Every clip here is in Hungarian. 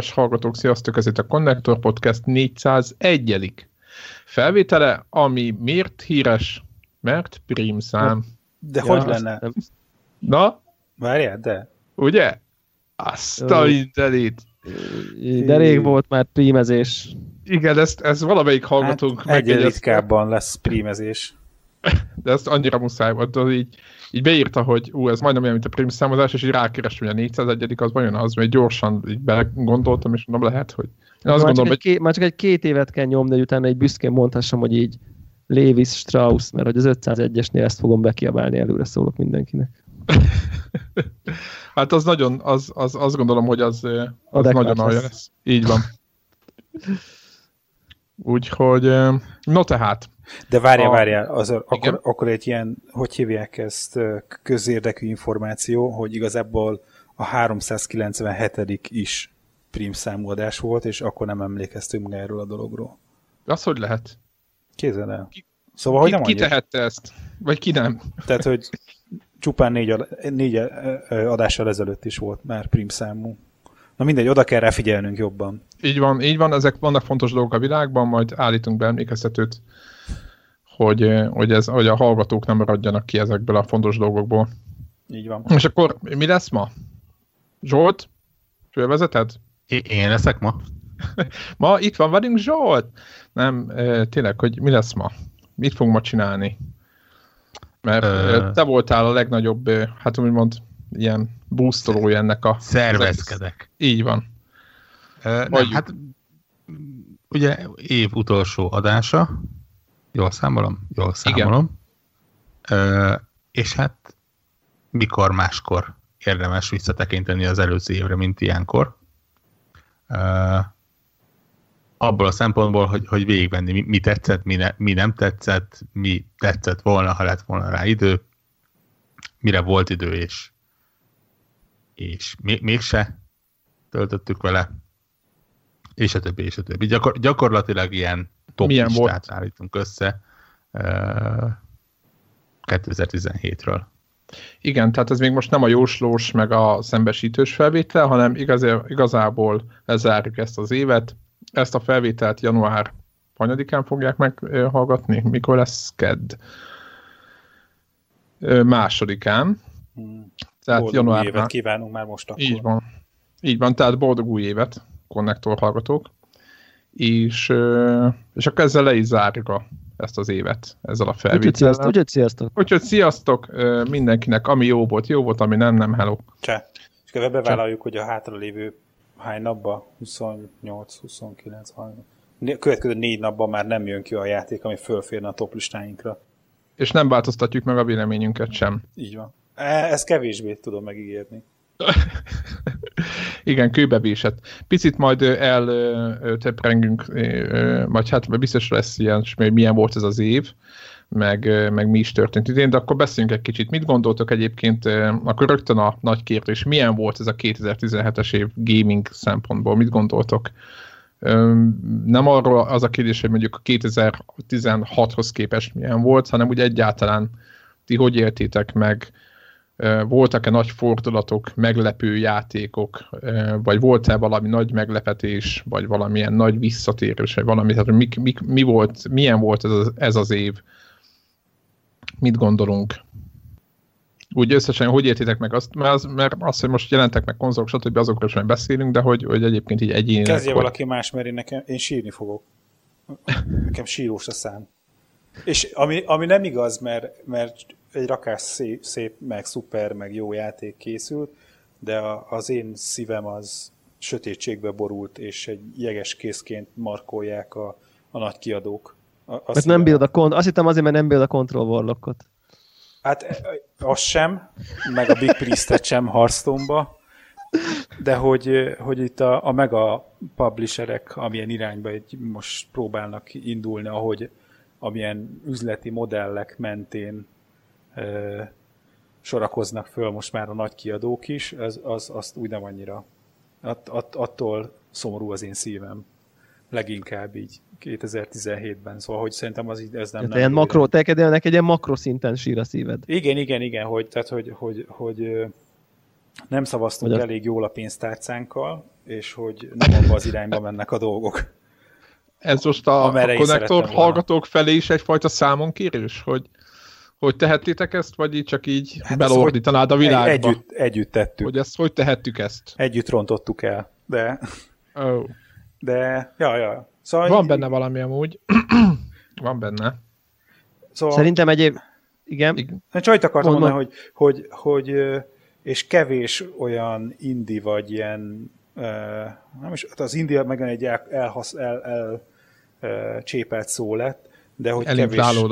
kedves hallgatók, sziasztok, ez itt a Connector Podcast 401 felvétele, ami miért híres? Mert prímszám. De ja, hogy lenne? Nem... Na? Várjál, de. Ugye? Azt a mindenit. De rég volt már prímezés. Igen, ezt, ez valamelyik hallgatónk hát, egyre ritkábban lesz prímezés. De ezt annyira muszáj volt, hogy így, így beírta, hogy ú, ez majdnem olyan, mint a prim számozás, és így rákerestem, hogy a 401 az vajon az, mert gyorsan így belegondoltam, és mondom, lehet, hogy... Én azt már, gondolom, csak egy, hogy... már csak egy két évet kell nyomni, hogy utána egy büszkén mondhassam, hogy így Lévis Strauss, mert hogy az 501-esnél ezt fogom bekiabálni, előre szólok mindenkinek. hát az nagyon, az, az, azt gondolom, hogy az, az nagyon alja lesz. Így van. Úgyhogy, no tehát. De várja, a... várja, az, akkor, akkor egy ilyen, hogy hívják ezt, közérdekű információ, hogy igazából a 397. is prim számolás volt, és akkor nem emlékeztünk erről a dologról. Az hogy lehet? Kézzel el. Ki, szóval, ki, hogy nem ki tehette ezt? Vagy ki nem? Tehát, hogy csupán négy, négy adással ezelőtt is volt már prim számú. Na mindegy, oda kell rá figyelnünk jobban. Így van, így van, ezek vannak fontos dolgok a világban, majd állítunk be emlékeztetőt, hogy, hogy, ez, hogy a hallgatók nem maradjanak ki ezekből a fontos dolgokból. Így van. És akkor mi lesz ma? Zsolt? Fölvezeted? Én leszek ma? ma itt van velünk Zsolt! Nem, tényleg, hogy mi lesz ma? Mit fogunk ma csinálni? Mert Ö... te voltál a legnagyobb, hát úgymond ilyen boostolója ennek a... Szervezkedek. Így van. Ö, nem, hát ugye év utolsó adása, jól számolom? Jól számolom. Ö, és hát mikor máskor érdemes visszatekinteni az előző évre, mint ilyenkor. Ö, abból a szempontból, hogy, hogy végigvenni, mi, mi tetszett, mi, ne, mi nem tetszett, mi tetszett volna, ha lett volna rá idő, mire volt idő, és, és még, mégse töltöttük vele, és a többi, és a többi. Gyakor, gyakorlatilag ilyen top Milyen listát volt? állítunk össze uh, 2017-ről. Igen, tehát ez még most nem a jóslós, meg a szembesítős felvétel, hanem igaz, igazából lezárjuk ezt az évet, ezt a felvételt január hanyadikán fogják meghallgatni? Mikor lesz KED? Másodikán. Hmm. Tehát boldog január... évet kívánunk már most akkor. Így van. Így van, tehát boldog új évet, konnektor hallgatók. És, és akkor ezzel le is zárjuk a, ezt az évet, ezzel a felvétellel. Úgyhogy sziasztok. Úgyhogy sziasztok mindenkinek, ami jó volt, jó volt, ami nem, nem, hello. Cseh. És akkor bevállaljuk, hogy a hátralévő hány napban? 28, 29, 30. Következő négy napban már nem jön ki a játék, ami fölférne a top listáinkra. És nem változtatjuk meg a véleményünket sem. Így van. E, ezt kevésbé tudom megígérni. Igen, kőbevésett. Picit majd elteprengünk, vagy hát biztos lesz ilyen, hogy milyen volt ez az év, meg, meg mi is történt idén, de akkor beszéljünk egy kicsit. Mit gondoltok egyébként, akkor rögtön a nagy kérdés, milyen volt ez a 2017-es év gaming szempontból? Mit gondoltok? Nem arról az a kérdés, hogy mondjuk a 2016-hoz képest milyen volt, hanem úgy egyáltalán ti hogy éltétek meg, voltak-e nagy fordulatok, meglepő játékok, vagy volt-e valami nagy meglepetés, vagy valamilyen nagy visszatérés, vagy valami, tehát mi, mi, mi volt, milyen volt ez az, ez az év? mit gondolunk? Úgy összesen, hogy értitek meg azt, mert az, mert az, hogy most jelentek meg konzolok, stb. azokról majd beszélünk, de hogy, hogy egyébként így egyénileg... Kezdje valaki más, mert én, nekem, én sírni fogok. Nekem sírós a szám. És ami, ami nem igaz, mert, mert egy rakás szép, szép, meg szuper, meg jó játék készült, de a, az én szívem az sötétségbe borult, és egy jeges készként markolják a, a nagy kiadók. Azt mert nem build a kont- azt hittem azért, mert nem build a Control Warlockot. Hát az sem, meg a Big Priest-et sem Hearthstone-ba, de hogy, hogy itt a, a mega publisherek amilyen irányba egy, most próbálnak indulni, ahogy amilyen üzleti modellek mentén e, sorakoznak föl most már a nagy kiadók is, az, az, azt úgy nem annyira. Att, att, attól szomorú az én szívem. Leginkább így 2017-ben, szóval hogy szerintem az ez nem... Tehát ilyen makro, te egy ilyen makroszinten sír a szíved. Igen, igen, igen, hogy, tehát, hogy, hogy, hogy nem szavaztunk Vagy elég jól a pénztárcánkkal, és hogy nem abba az irányba mennek a dolgok. Ez most a, a konnektor hallgatók felé is egyfajta számonkérés, hogy hogy tehettétek ezt, vagy így csak így hát belordítanád a világba? Együtt, együtt tettük. Hogy ezt hogy tehettük ezt? Együtt rontottuk el, de... Oh. De, ja, ja. Szóval Van benne valami amúgy. Van benne. Szóval... Szerintem egyéb... Igen. Igen. Csak akartam mondani, hogy, hogy, hogy, és kevés olyan indi vagy ilyen nem is, az India meg egy el, elhasz, el, el, el csépelt szó lett, de hogy kevés,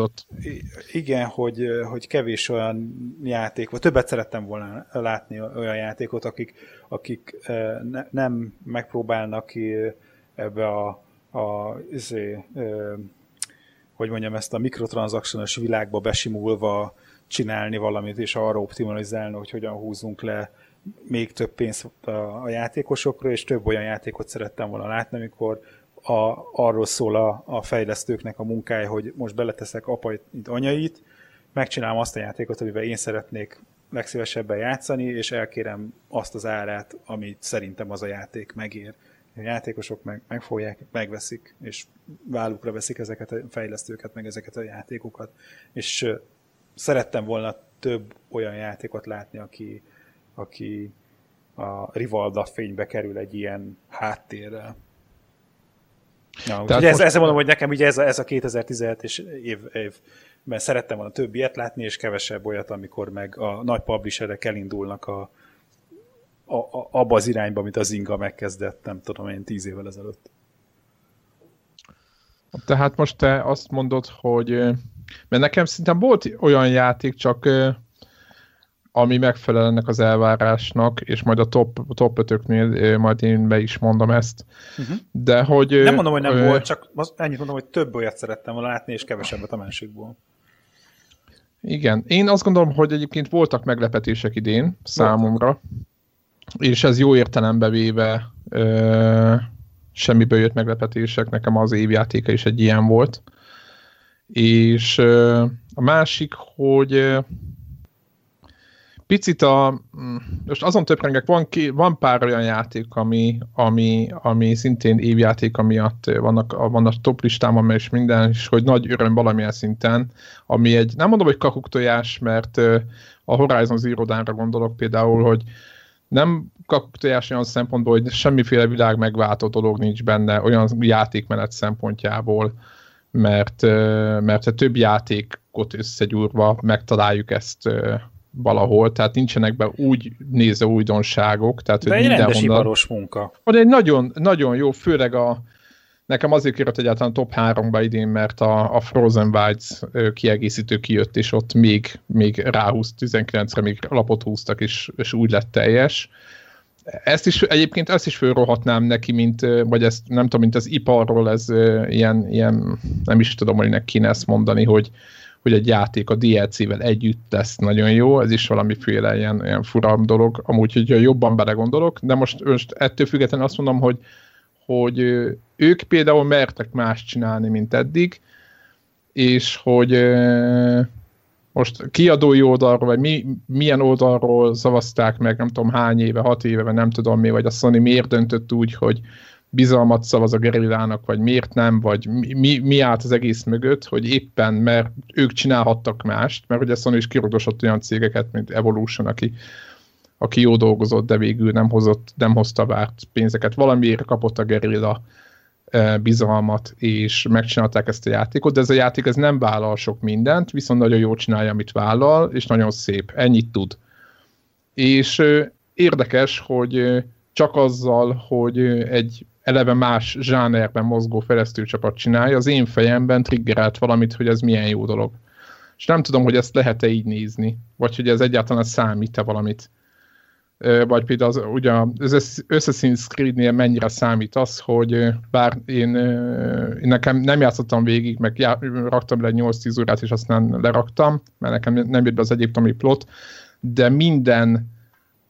igen, hogy, hogy kevés olyan játék, vagy többet szerettem volna látni olyan játékot, akik, akik ne, nem megpróbálnak ebbe a, a izé, hogy mondjam, ezt a mikrotranszakciós világba besimulva csinálni valamit, és arra optimalizálni, hogy hogyan húzunk le még több pénzt a, a játékosokra, és több olyan játékot szerettem volna látni, amikor a, arról szól a, a fejlesztőknek a munkája, hogy most beleteszek apait, anyait, megcsinálom azt a játékot, amivel én szeretnék legszívesebben játszani, és elkérem azt az árát, amit szerintem az a játék megér. A játékosok meg, megfogják, megveszik, és vállukra veszik ezeket a fejlesztőket, meg ezeket a játékokat. És szerettem volna több olyan játékot látni, aki, aki a Rivalda fénybe kerül egy ilyen háttérrel. Ja, Tehát ez, ezzel mondom, hogy nekem ugye ez a, ez a 2017-es év, évben szerettem volna több ilyet látni, és kevesebb olyat, amikor meg a nagy publisherek elindulnak a, a, a, abba az irányba, amit az Inga megkezdett, nem tudom én, tíz évvel ezelőtt. Tehát most te azt mondod, hogy mert nekem szinte volt olyan játék, csak ami megfelel ennek az elvárásnak, és majd a top, top 5 majd én be is mondom ezt. Uh-huh. De hogy... Nem mondom, hogy nem ö... volt, csak ennyit mondom, hogy több olyat szerettem volna látni, és kevesebbet a másikból. Igen. Én azt gondolom, hogy egyébként voltak meglepetések idén számomra, és ez jó értelembe véve ö, semmiből jött meglepetések, nekem az évjátéka is egy ilyen volt. És ö, a másik, hogy picit a, mm, most azon töprengek, van, ki, van pár olyan játék, ami, ami, ami szintén évjáték, miatt vannak, vannak top listámon, és minden, és hogy nagy öröm valamilyen szinten, ami egy, nem mondom, hogy kakuktojás, mert a Horizon Zero Dawn-ra gondolok például, hogy nem kakuktojás olyan szempontból, hogy semmiféle világ megváltó dolog nincs benne, olyan játékmenet szempontjából, mert, mert több játékot összegyúrva megtaláljuk ezt valahol, tehát nincsenek be úgy néző újdonságok. Tehát, De hogy egy rendes iparos munka. Van egy nagyon, nagyon jó, főleg a Nekem azért kérett egyáltalán top 3-ba idén, mert a, a Frozen Wilds kiegészítő kijött, és ott még, még ráhúzt, 19-re még lapot húztak, és, és úgy lett teljes. Ezt is, egyébként ezt is fölrohatnám neki, mint, vagy ezt nem tudom, mint az iparról, ez ilyen, ilyen nem is tudom, hogy kéne ezt mondani, hogy, hogy egy játék a DLC-vel együtt lesz nagyon jó, ez is valamiféle ilyen, ilyen furam dolog, amúgy, hogyha jobban belegondolok, de most, most ettől függetlenül azt mondom, hogy, hogy ők például mertek más csinálni, mint eddig, és hogy most kiadói oldalról, vagy mi, milyen oldalról szavazták meg, nem tudom hány éve, hat éve, vagy nem tudom mi, vagy a Sony miért döntött úgy, hogy bizalmat szavaz a gerillának, vagy miért nem, vagy mi, mi állt az egész mögött, hogy éppen, mert ők csinálhattak mást, mert ugye Sony is kirogdosott olyan cégeket, mint Evolution, aki, aki jó dolgozott, de végül nem, hozott, nem hozta várt pénzeket. Valamiért kapott a gerilla e, bizalmat, és megcsinálták ezt a játékot, de ez a játék ez nem vállal sok mindent, viszont nagyon jól csinálja, amit vállal, és nagyon szép, ennyit tud. És érdekes, hogy csak azzal, hogy egy eleve más zsánerben mozgó csapat csinálja, az én fejemben triggerelt valamit, hogy ez milyen jó dolog. És nem tudom, hogy ezt lehet-e így nézni, vagy hogy ez egyáltalán számít-e valamit. Vagy például az, ugye az Assassin's Creed-nél mennyire számít az, hogy bár én, én nekem nem játszottam végig, meg já, raktam le 8-10 órát, és aztán leraktam, mert nekem nem jött be az egyiptomi plot, de minden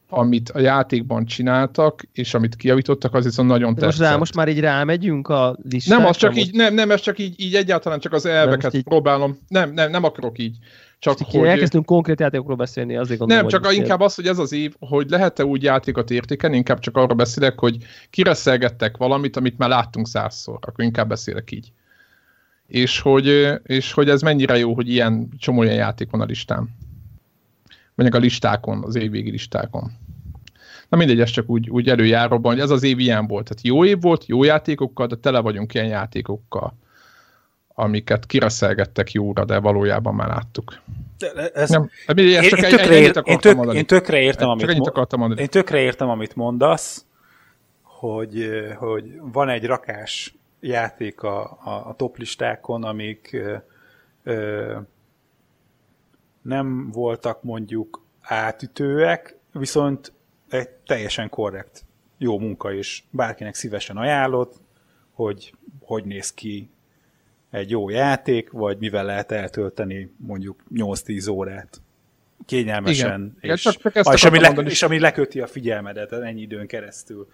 amit a játékban csináltak, és amit kijavítottak, az viszont nagyon tetszett. Most, rá, most már így rámegyünk a listára? Nem, az csak így, nem, nem, ez csak így, így egyáltalán csak az elveket így... próbálom. Nem, nem, nem akarok így. Csak hogy... Elkezdtünk konkrét játékokról beszélni, azért gondolom, Nem, csak hogy inkább az, hogy ez az év, hogy lehet-e úgy játékot értékelni, inkább csak arra beszélek, hogy kireszelgettek valamit, amit már láttunk százszor, akkor inkább beszélek így. És hogy, és hogy ez mennyire jó, hogy ilyen csomó ilyen játék van a listán. Mondjuk a listákon, az évvégi listákon. Na mindegy, ez csak úgy, úgy előjáróban, hogy ez az év ilyen volt. Tehát jó év volt, jó játékokkal, de tele vagyunk ilyen játékokkal amiket kireszelgettek jóra, de valójában már láttuk. Ez, nem, én, csak én, tökre ér, én, tök, én tökre értem, amit, mondani. én tökre értem, amit mondasz, hogy, hogy van egy rakás játék a, a, a toplistákon, amik ö, ö, nem voltak mondjuk átütőek, viszont egy teljesen korrekt, jó munka, és bárkinek szívesen ajánlott, hogy hogy néz ki egy jó játék, vagy mivel lehet eltölteni mondjuk 8-10 órát kényelmesen, Igen. és, csak és, ami le, és ami leköti a figyelmedet ennyi időn keresztül.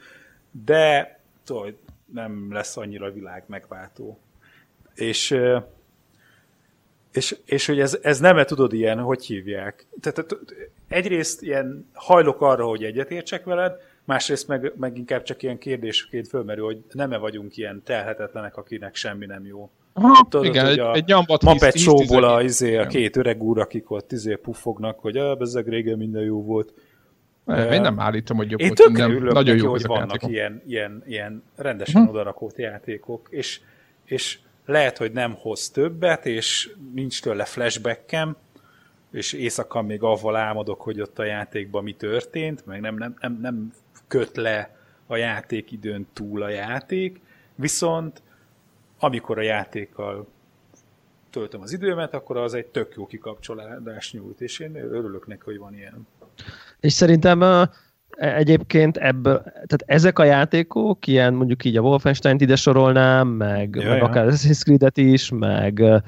De tudod, nem lesz annyira világ megváltó. És, és, és hogy ez, ez nem -e tudod ilyen, hogy hívják? Tehát egyrészt ilyen hajlok arra, hogy egyetértsek veled, másrészt meg, meg inkább csak ilyen kérdésként fölmerül, hogy nem-e vagyunk ilyen telhetetlenek, akinek semmi nem jó. Aha, Tudod, igen, egy, a egy nyambat Muppet show a, izé, a két öreg úr, akik ott izé puffognak, hogy ah, ezek régen minden jó volt. Nem, én nem állítom, hogy jobb én volt, nem, nagyon jó, hogy vannak ilyen, ilyen, ilyen rendesen hm. odarakott játékok, és, és lehet, hogy nem hoz többet, és nincs tőle flashbackem, és éjszaka még avval álmodok, hogy ott a játékban mi történt, meg nem, nem, nem, nem köt le a játékidőn túl a játék, viszont amikor a játékkal töltöm az időmet, akkor az egy tök jó kikapcsolódás nyújt, és én örülök neki, hogy van ilyen. És szerintem egyébként ebből, tehát ezek a játékok, ilyen mondjuk így a Wolfenstein-t ide sorolnám, meg, ja, meg ja. akár Assassin's Creed-et is, meg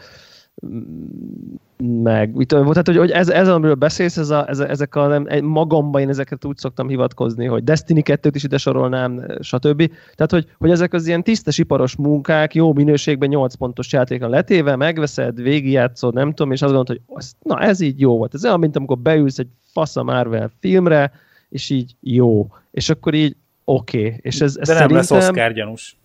meg mit tudom, tehát hogy, hogy ez, ez, amiről beszélsz, ez a, ez, ezek a, nem, magamban én ezeket úgy szoktam hivatkozni, hogy Destiny 2-t is ide sorolnám, stb. Tehát, hogy, hogy ezek az ilyen tisztes iparos munkák, jó minőségben 8 pontos játékon letéve, megveszed, végigjátszod, nem tudom, és azt gondolod, hogy az, na ez így jó volt. Ez olyan, mint amikor beülsz egy fasz a Marvel filmre, és így jó. És akkor így oké. Okay. És ez, ez De nem lesz Oscar gyanús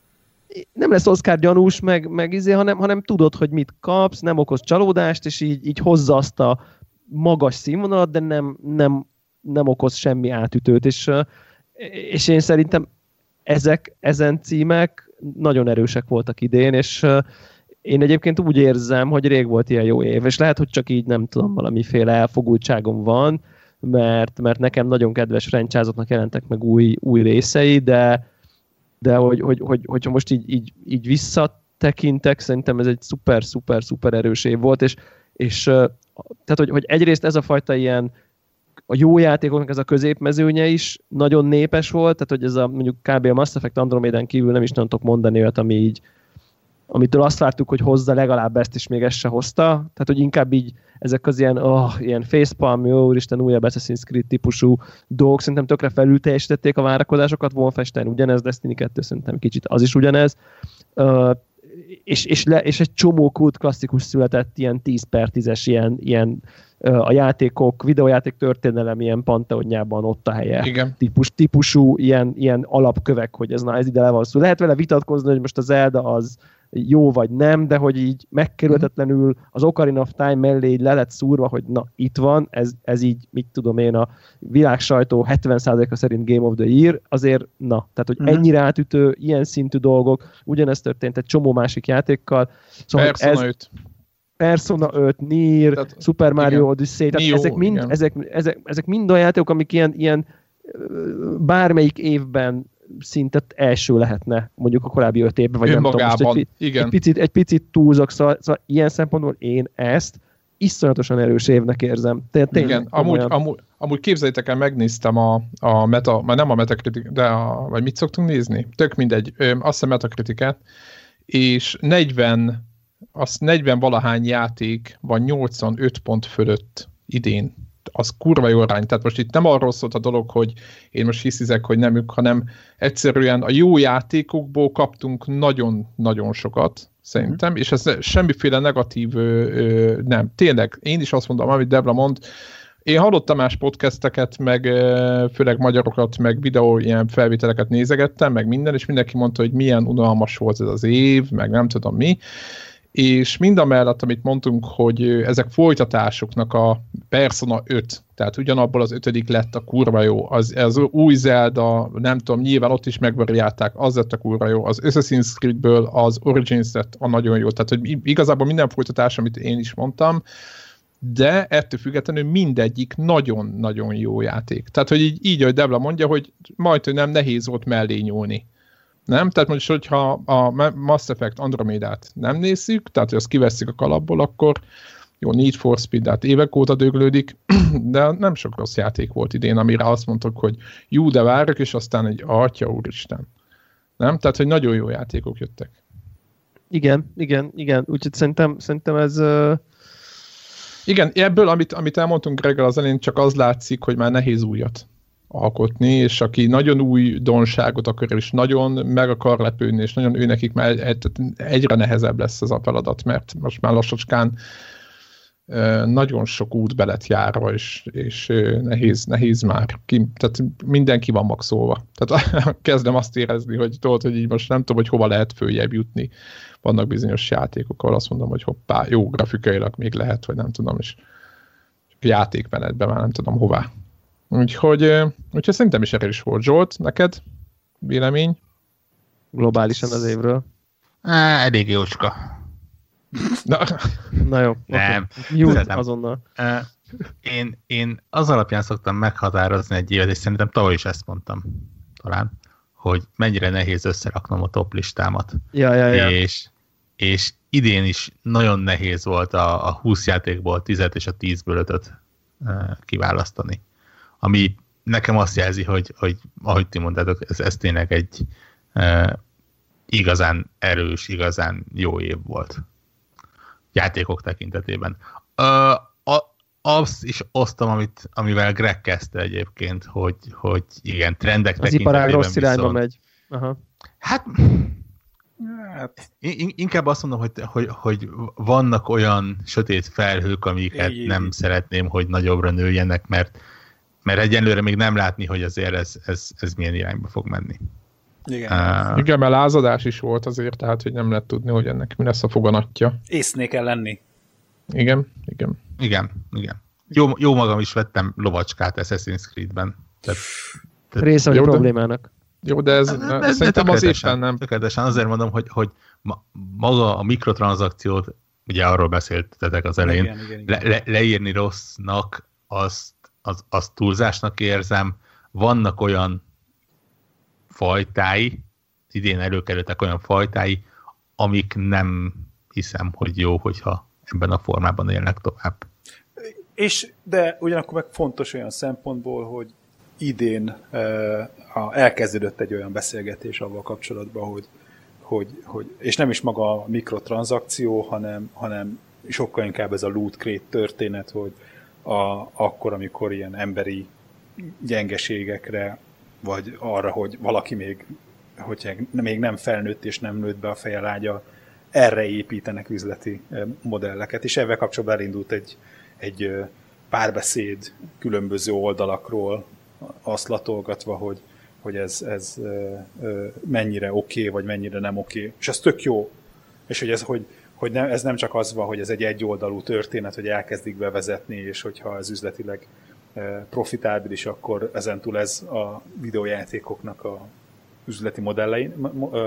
nem lesz Oscar gyanús, meg, meg izé, hanem, hanem tudod, hogy mit kapsz, nem okoz csalódást, és így, így hozza azt a magas színvonalat, de nem, nem, nem okoz semmi átütőt, és, és én szerintem ezek, ezen címek nagyon erősek voltak idén, és én egyébként úgy érzem, hogy rég volt ilyen jó év, és lehet, hogy csak így nem tudom, valamiféle elfogultságom van, mert, mert nekem nagyon kedves franchise jelentek meg új, új részei, de, de hogy, hogy, hogy, hogyha most így, így, így visszatekintek, szerintem ez egy szuper, szuper, szuper erős év volt, és, és tehát, hogy, hogy egyrészt ez a fajta ilyen a jó játékoknak ez a középmezőnye is nagyon népes volt, tehát hogy ez a mondjuk kb. a Mass Effect Andromeda kívül nem is tudom mondani olyat, ami így, amitől azt vártuk, hogy hozza legalább ezt, és még ezt se hozta. Tehát, hogy inkább így ezek az ilyen, oh, ilyen facepalm, jó úristen, újabb Assassin's Creed típusú dolgok, szerintem tökre felül teljesítették a várakozásokat, Wolfenstein ugyanez, Destiny 2 szerintem kicsit az is ugyanez. Uh, és, és, le, és egy csomó kult klasszikus született, ilyen 10 per 10-es, ilyen, ilyen uh, a játékok, videójáték történelem ilyen panteonjában ott a helye. Igen. Típus, típusú ilyen, ilyen alapkövek, hogy ez na ez ide le van szó. Lehet vele vitatkozni, hogy most az Zelda az jó vagy nem, de hogy így megkerülhetetlenül az Ocarina of Time mellé így le lett szúrva, hogy na itt van, ez, ez így, mit tudom én, a világ sajtó 70%-a szerint Game of the Year, azért na, tehát hogy uh-huh. ennyire átütő, ilyen szintű dolgok, ugyanezt történt egy csomó másik játékkal. Szóval Persona ez, 5. Persona 5, Nier, tehát, Super Mario igen. Odyssey, tehát Neo, ezek, mind, ezek, ezek, ezek mind olyan játékok, amik ilyen, ilyen bármelyik évben szinte első lehetne mondjuk a korábbi öt évben, vagy Önmagában, nem tudom, most egy, igen. egy, picit, egy picit túlzok, szóval, szóval ilyen szempontból én ezt iszonyatosan erős évnek érzem. Tényleg, Igen, amúgy, amúgy, amúgy képzeljétek el, megnéztem a, a meta, már nem a metakritik, de a, vagy mit szoktunk nézni? Tök mindegy, ö, azt hiszem metakritikát, és 40, az 40 valahány játék van 85 pont fölött idén az kurva jó arány. Tehát most itt nem arról szólt a dolog, hogy én most hiszizek, hogy nem ők, hanem egyszerűen a jó játékokból kaptunk nagyon-nagyon sokat, szerintem, és ez semmiféle negatív ö, ö, nem. Tényleg, én is azt mondom, amit Debra mond, én hallottam más podcasteket, meg főleg magyarokat, meg videó ilyen felvételeket nézegettem, meg minden, és mindenki mondta, hogy milyen unalmas volt ez az év, meg nem tudom mi és mind a mellett, amit mondtunk, hogy ezek folytatásoknak a Persona 5, tehát ugyanabból az ötödik lett a kurva jó, az, az új Zelda, nem tudom, nyilván ott is megvariálták, az lett a kurva jó, az Assassin's Creedből az Origins lett a nagyon jó, tehát hogy igazából minden folytatás, amit én is mondtam, de ettől függetlenül mindegyik nagyon-nagyon jó játék. Tehát, hogy így, így ahogy Debla mondja, hogy majd, hogy nem nehéz volt mellé nyúlni. Nem? Tehát most, hogyha a Mass Effect Andromedát nem nézzük, tehát hogy azt kivesszük a kalapból, akkor jó, Need for Speed, hát évek óta döglődik, de nem sok rossz játék volt idén, amire azt mondtuk, hogy jó, de várok, és aztán egy atya úristen. Nem? Tehát, hogy nagyon jó játékok jöttek. Igen, igen, igen. Úgyhogy szerintem, szerintem ez... Uh... Igen, ebből, amit, amit elmondtunk reggel az elén, csak az látszik, hogy már nehéz újat alkotni, és aki nagyon új donságot akar, és nagyon meg akar lepődni, és nagyon ő nekik már egyre nehezebb lesz ez a feladat, mert most már lassacskán nagyon sok út belet járva, és, és nehéz, nehéz már. Ki, tehát mindenki van maxolva. Tehát kezdem azt érezni, hogy tudod, hogy így most nem tudom, hogy hova lehet följebb jutni. Vannak bizonyos játékok, ahol azt mondom, hogy hoppá, jó grafikailag még lehet, vagy nem tudom, és játékmenetben már nem tudom hová Úgyhogy, úgyhogy szerintem is erős volt. Zsolt, neked vélemény? Globálisan az évről? Á, elég jócska. Na, Na jó. Nem. Okay. azonnal. Én, én az alapján szoktam meghatározni egy évet, és szerintem tavaly is ezt mondtam talán, hogy mennyire nehéz összeraknom a top listámat. Ja, ja, ja. És, és idén is nagyon nehéz volt a, a 20 játékból 10 és a 10-ből 5 kiválasztani ami nekem azt jelzi, hogy, hogy ahogy ti mondtátok, ez, ez tényleg egy e, igazán erős, igazán jó év volt játékok tekintetében. E, a, azt is osztom, amit, amivel Greg kezdte egyébként, hogy, hogy igen, trendek Az iparág rossz irányba megy. Aha. Hát, hát inkább azt mondom, hogy, hogy, hogy vannak olyan sötét felhők, amiket nem szeretném, hogy nagyobbra nőjenek, mert mert egyenlőre még nem látni, hogy azért ez, ez, ez milyen irányba fog menni. Igen. Uh, Igen, mert lázadás is volt azért, tehát hogy nem lehet tudni, hogy ennek mi lesz a foganatja. Észné kell lenni. Igen, igen. Igen, igen. Jó, jó magam is vettem lovacskát Assassin's Creed-ben. Tehát, tehát Része vagy a problémának. Jó, de ez, de, de, szerintem de az éppen nem. Tökéletesen azért mondom, hogy, hogy maga a mikrotranszakciót, ugye arról beszéltetek az elején, igen, igen, igen. Le, le, leírni rossznak, azt az, az túlzásnak érzem. Vannak olyan fajtái, idén előkerültek olyan fajtái, amik nem hiszem, hogy jó, hogyha ebben a formában élnek tovább. És, de ugyanakkor meg fontos olyan szempontból, hogy idén uh, elkezdődött egy olyan beszélgetés avval kapcsolatban, hogy, hogy, hogy, és nem is maga a mikrotranszakció, hanem, hanem sokkal inkább ez a loot crate történet, hogy, a, akkor, amikor ilyen emberi gyengeségekre, vagy arra, hogy valaki még, hogyha még nem felnőtt és nem nőtt be a feje lágya, erre építenek üzleti modelleket, és ebben kapcsolatban elindult egy, egy párbeszéd különböző oldalakról, azt latolgatva, hogy, hogy ez, ez mennyire oké, okay, vagy mennyire nem oké. Okay. És ez tök jó. És hogy ez, hogy, hogy nem, ez nem csak az van, hogy ez egy egyoldalú történet, hogy elkezdik bevezetni, és hogyha ez üzletileg eh, profitábilis, akkor ezentúl ez a videójátékoknak a üzleti modellein,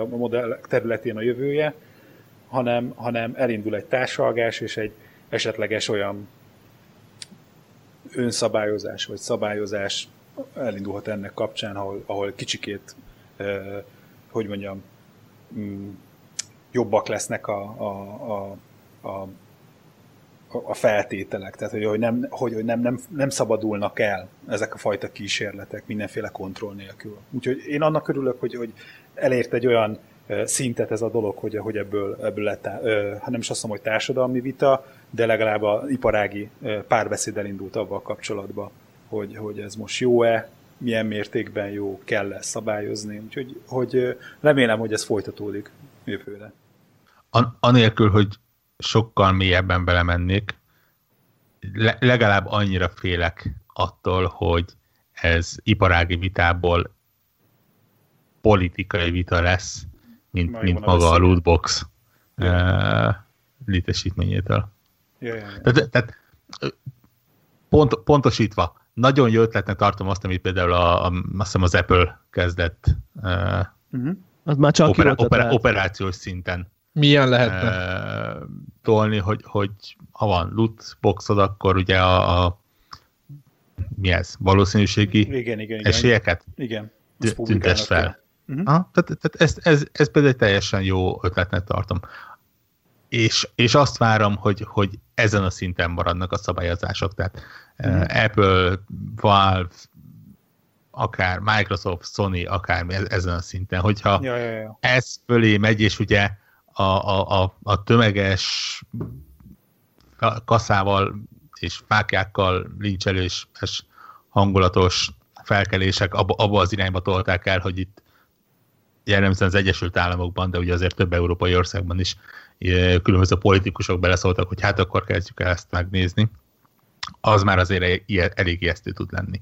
modell területén a jövője, hanem, hanem elindul egy társalgás és egy esetleges olyan önszabályozás vagy szabályozás elindulhat ennek kapcsán, ahol, ahol kicsikét, eh, hogy mondjam, mm, jobbak lesznek a, a, a, a, a feltételek, tehát hogy, hogy, nem, hogy, hogy nem, nem, nem szabadulnak el ezek a fajta kísérletek mindenféle kontroll nélkül. Úgyhogy én annak örülök, hogy, hogy elért egy olyan szintet ez a dolog, hogy, hogy ebből, ebből lett, hát nem is azt mondom, hogy társadalmi vita, de legalább a iparági párbeszéd elindult avval kapcsolatban, hogy, hogy ez most jó-e, milyen mértékben jó, kell-e szabályozni. Úgyhogy hogy remélem, hogy ez folytatódik jövőre. An- anélkül, hogy sokkal mélyebben belemennék, le- legalább annyira félek attól, hogy ez iparági vitából politikai vita lesz, mint, mint maga a lootbox yeah. létesítményétől. Yeah, yeah, yeah. Tehát, tehát pont, pontosítva, nagyon jó ötletnek tartom azt, amit például a, a, azt hiszem az Apple kezdett uh, uh-huh. az már csak opera, opera, operációs szinten milyen lehetne? Uh, tolni, hogy, hogy ha van loot boxod, akkor ugye a, a mi ez? Valószínűségi igen, igen, igen. esélyeket? Igen. Tüntes fel. Uh-huh. Ha, tehát, tehát ez, ez, ez például egy teljesen jó ötletnek tartom. És, és azt várom, hogy, hogy ezen a szinten maradnak a szabályozások. Tehát uh-huh. uh, Apple, Valve, akár Microsoft, Sony, akár ezen a szinten, hogyha ja, ja, ja. ez fölé megy, és ugye a, a, a, a tömeges kaszával és fákjákkal lincselős hangulatos felkelések abba, abba az irányba tolták el, hogy itt jellemzően az Egyesült Államokban, de ugye azért több európai országban is különböző politikusok beleszóltak, hogy hát akkor kezdjük el ezt megnézni. Az már azért elég ijesztő tud lenni.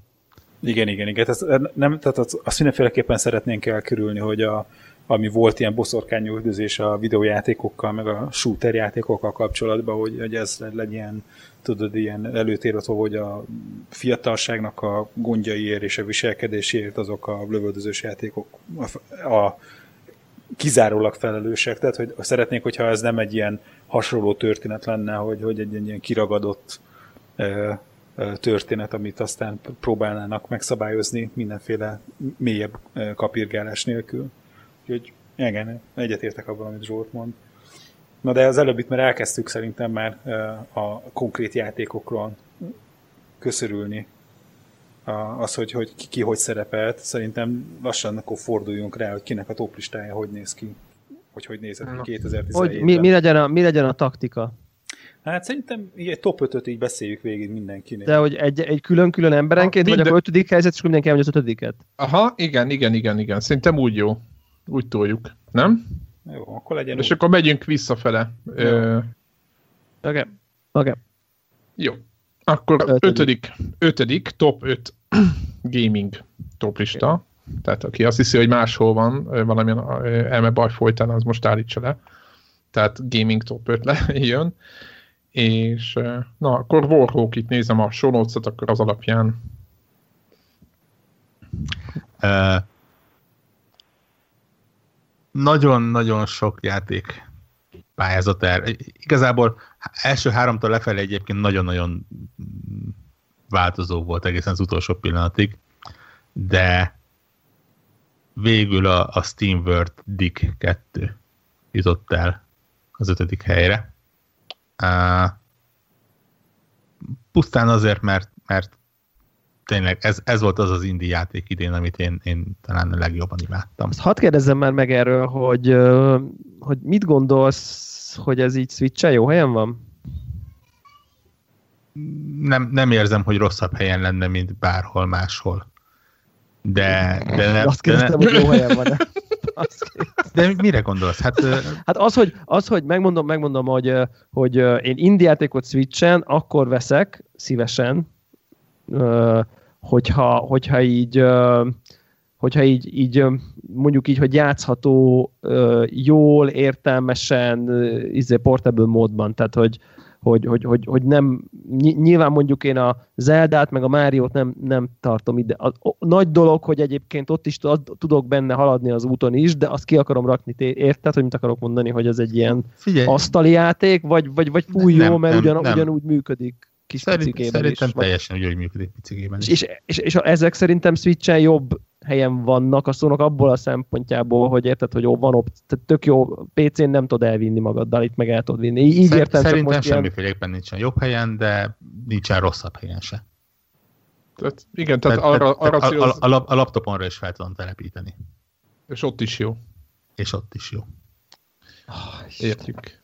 Igen, igen, igen. Tehát, nem, tehát azt mindenféleképpen szeretnénk elkerülni, hogy a, ami volt ilyen boszorkányüldözés a videójátékokkal, meg a shooter játékokkal kapcsolatban, hogy, hogy ez legyen, tudod, ilyen előtérató, hogy a fiatalságnak a gondjaiért és a viselkedéséért azok a lövöldözős játékok a, a kizárólag felelősek. Tehát, hogy szeretnék, hogyha ez nem egy ilyen hasonló történet lenne, hogy, hogy egy ilyen kiragadott e, történet, amit aztán próbálnának megszabályozni mindenféle mélyebb kapirgálás nélkül. Úgyhogy igen, egyetértek abban, amit Zsolt mond. Na de az előbb itt már elkezdtük szerintem már a konkrét játékokról köszörülni az, hogy, hogy ki, ki hogy szerepelt. Szerintem lassan akkor forduljunk rá, hogy kinek a toplistája hogy néz ki. Hogy hogy nézett ki 2017-ben. Hogy mi, mi, legyen a, mi legyen a taktika? Hát szerintem egy top 5-öt így beszéljük végig mindenkinek. De hogy egy, egy külön-külön emberenként, ha, minden... vagy a ötödik helyzet, és mindenki elmondja az ötödiket? Aha, igen, igen, igen, igen. Szerintem úgy jó. Úgy toljuk, nem? Jó, akkor legyen És úgy. akkor megyünk visszafele. Oké. Oké. Okay. Okay. Jó. Akkor ötödik. ötödik, ötödik top 5 gaming toplista. Okay. Tehát aki azt hiszi, hogy máshol van valamilyen elme baj folytán, az most állítsa le. Tehát gaming top 5 le jön. És na, akkor Warhawk itt nézem a notes akkor az alapján. Uh, nagyon-nagyon sok játék pályázat el. Igazából első háromtól lefelé egyébként nagyon-nagyon változó volt egészen az utolsó pillanatig, de végül a, a Steam World Dick 2 jutott el az ötödik helyre. Uh, pusztán azért, mert, mert tényleg ez, ez volt az az indie játék idén, amit én, én talán a legjobban imádtam. Azt hadd kérdezzem már meg erről, hogy, hogy mit gondolsz, hogy ez így switch jó helyen van? Nem, nem érzem, hogy rosszabb helyen lenne, mint bárhol máshol. De, de nem. Azt kérdeztem, de nem. hogy jó helyen van De mire gondolsz? Hát, hát az, hogy, az, hogy megmondom, megmondom, hogy, hogy én indie játékot Switchen akkor veszek szívesen, hogyha, hogyha így hogyha így, így mondjuk így, hogy játszható jól, értelmesen, izé portable módban, tehát hogy, hogy, hogy, hogy, hogy nem, nyilván mondjuk én a Zeldát, meg a Máriót nem, nem tartom ide. A, a, nagy dolog, hogy egyébként ott is tudok benne haladni az úton is, de azt ki akarom rakni, érted, hogy mit akarok mondani, hogy ez egy ilyen Figyelj. asztali játék, vagy, vagy, vagy fúj jó, mert nem, ugyan, nem. ugyanúgy működik kis Szerint, picikében Szerintem is. teljesen úgy, hogy működik picikében is. És, és, és, és ezek szerintem Switch-en jobb helyen vannak a szónak abból a szempontjából, hogy érted, hogy jó, van op- tehát tök jó, PC-n nem tudod elvinni magaddal, itt meg el tudod vinni. Így Szer- értem, Szerintem most semmiféleképpen ilyen... nincsen jobb helyen, de nincsen rosszabb helyen se. Tehát, igen, tehát, tehát arra, arra a, a, a, a laptopomra is fel tudom telepíteni. És ott is jó. és ott is jó. Oh, Értjük.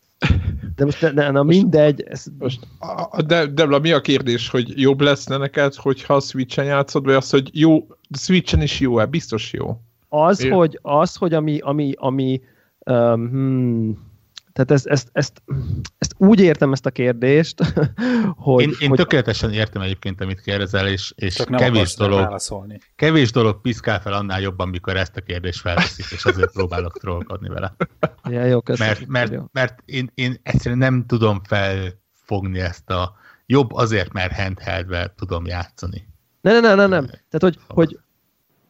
De most ne, ne, na mindegy. Ez... Most, a, de, Debla, mi a kérdés, hogy jobb lesz neked, hogyha a Switch-en játszod, vagy az, hogy jó, Switch-en is jó-e? Biztos jó. Az, Ér... hogy, az, hogy ami, ami, ami um, hmm, tehát ezt, ezt, ezt, ezt úgy értem ezt a kérdést, hogy... Én, én hogy... tökéletesen értem egyébként, amit kérdezel, és, és kevés, dolog, kevés dolog piszkál fel annál jobban, mikor ezt a kérdést felveszik, és azért próbálok trollkodni vele. Ja, jó, köszönöm. Mert, mert, jó. mert én, én egyszerűen nem tudom felfogni ezt a jobb azért, mert handheldvel tudom játszani. Ne, ne, ne, ne, nem. Tehát, hogy, hogy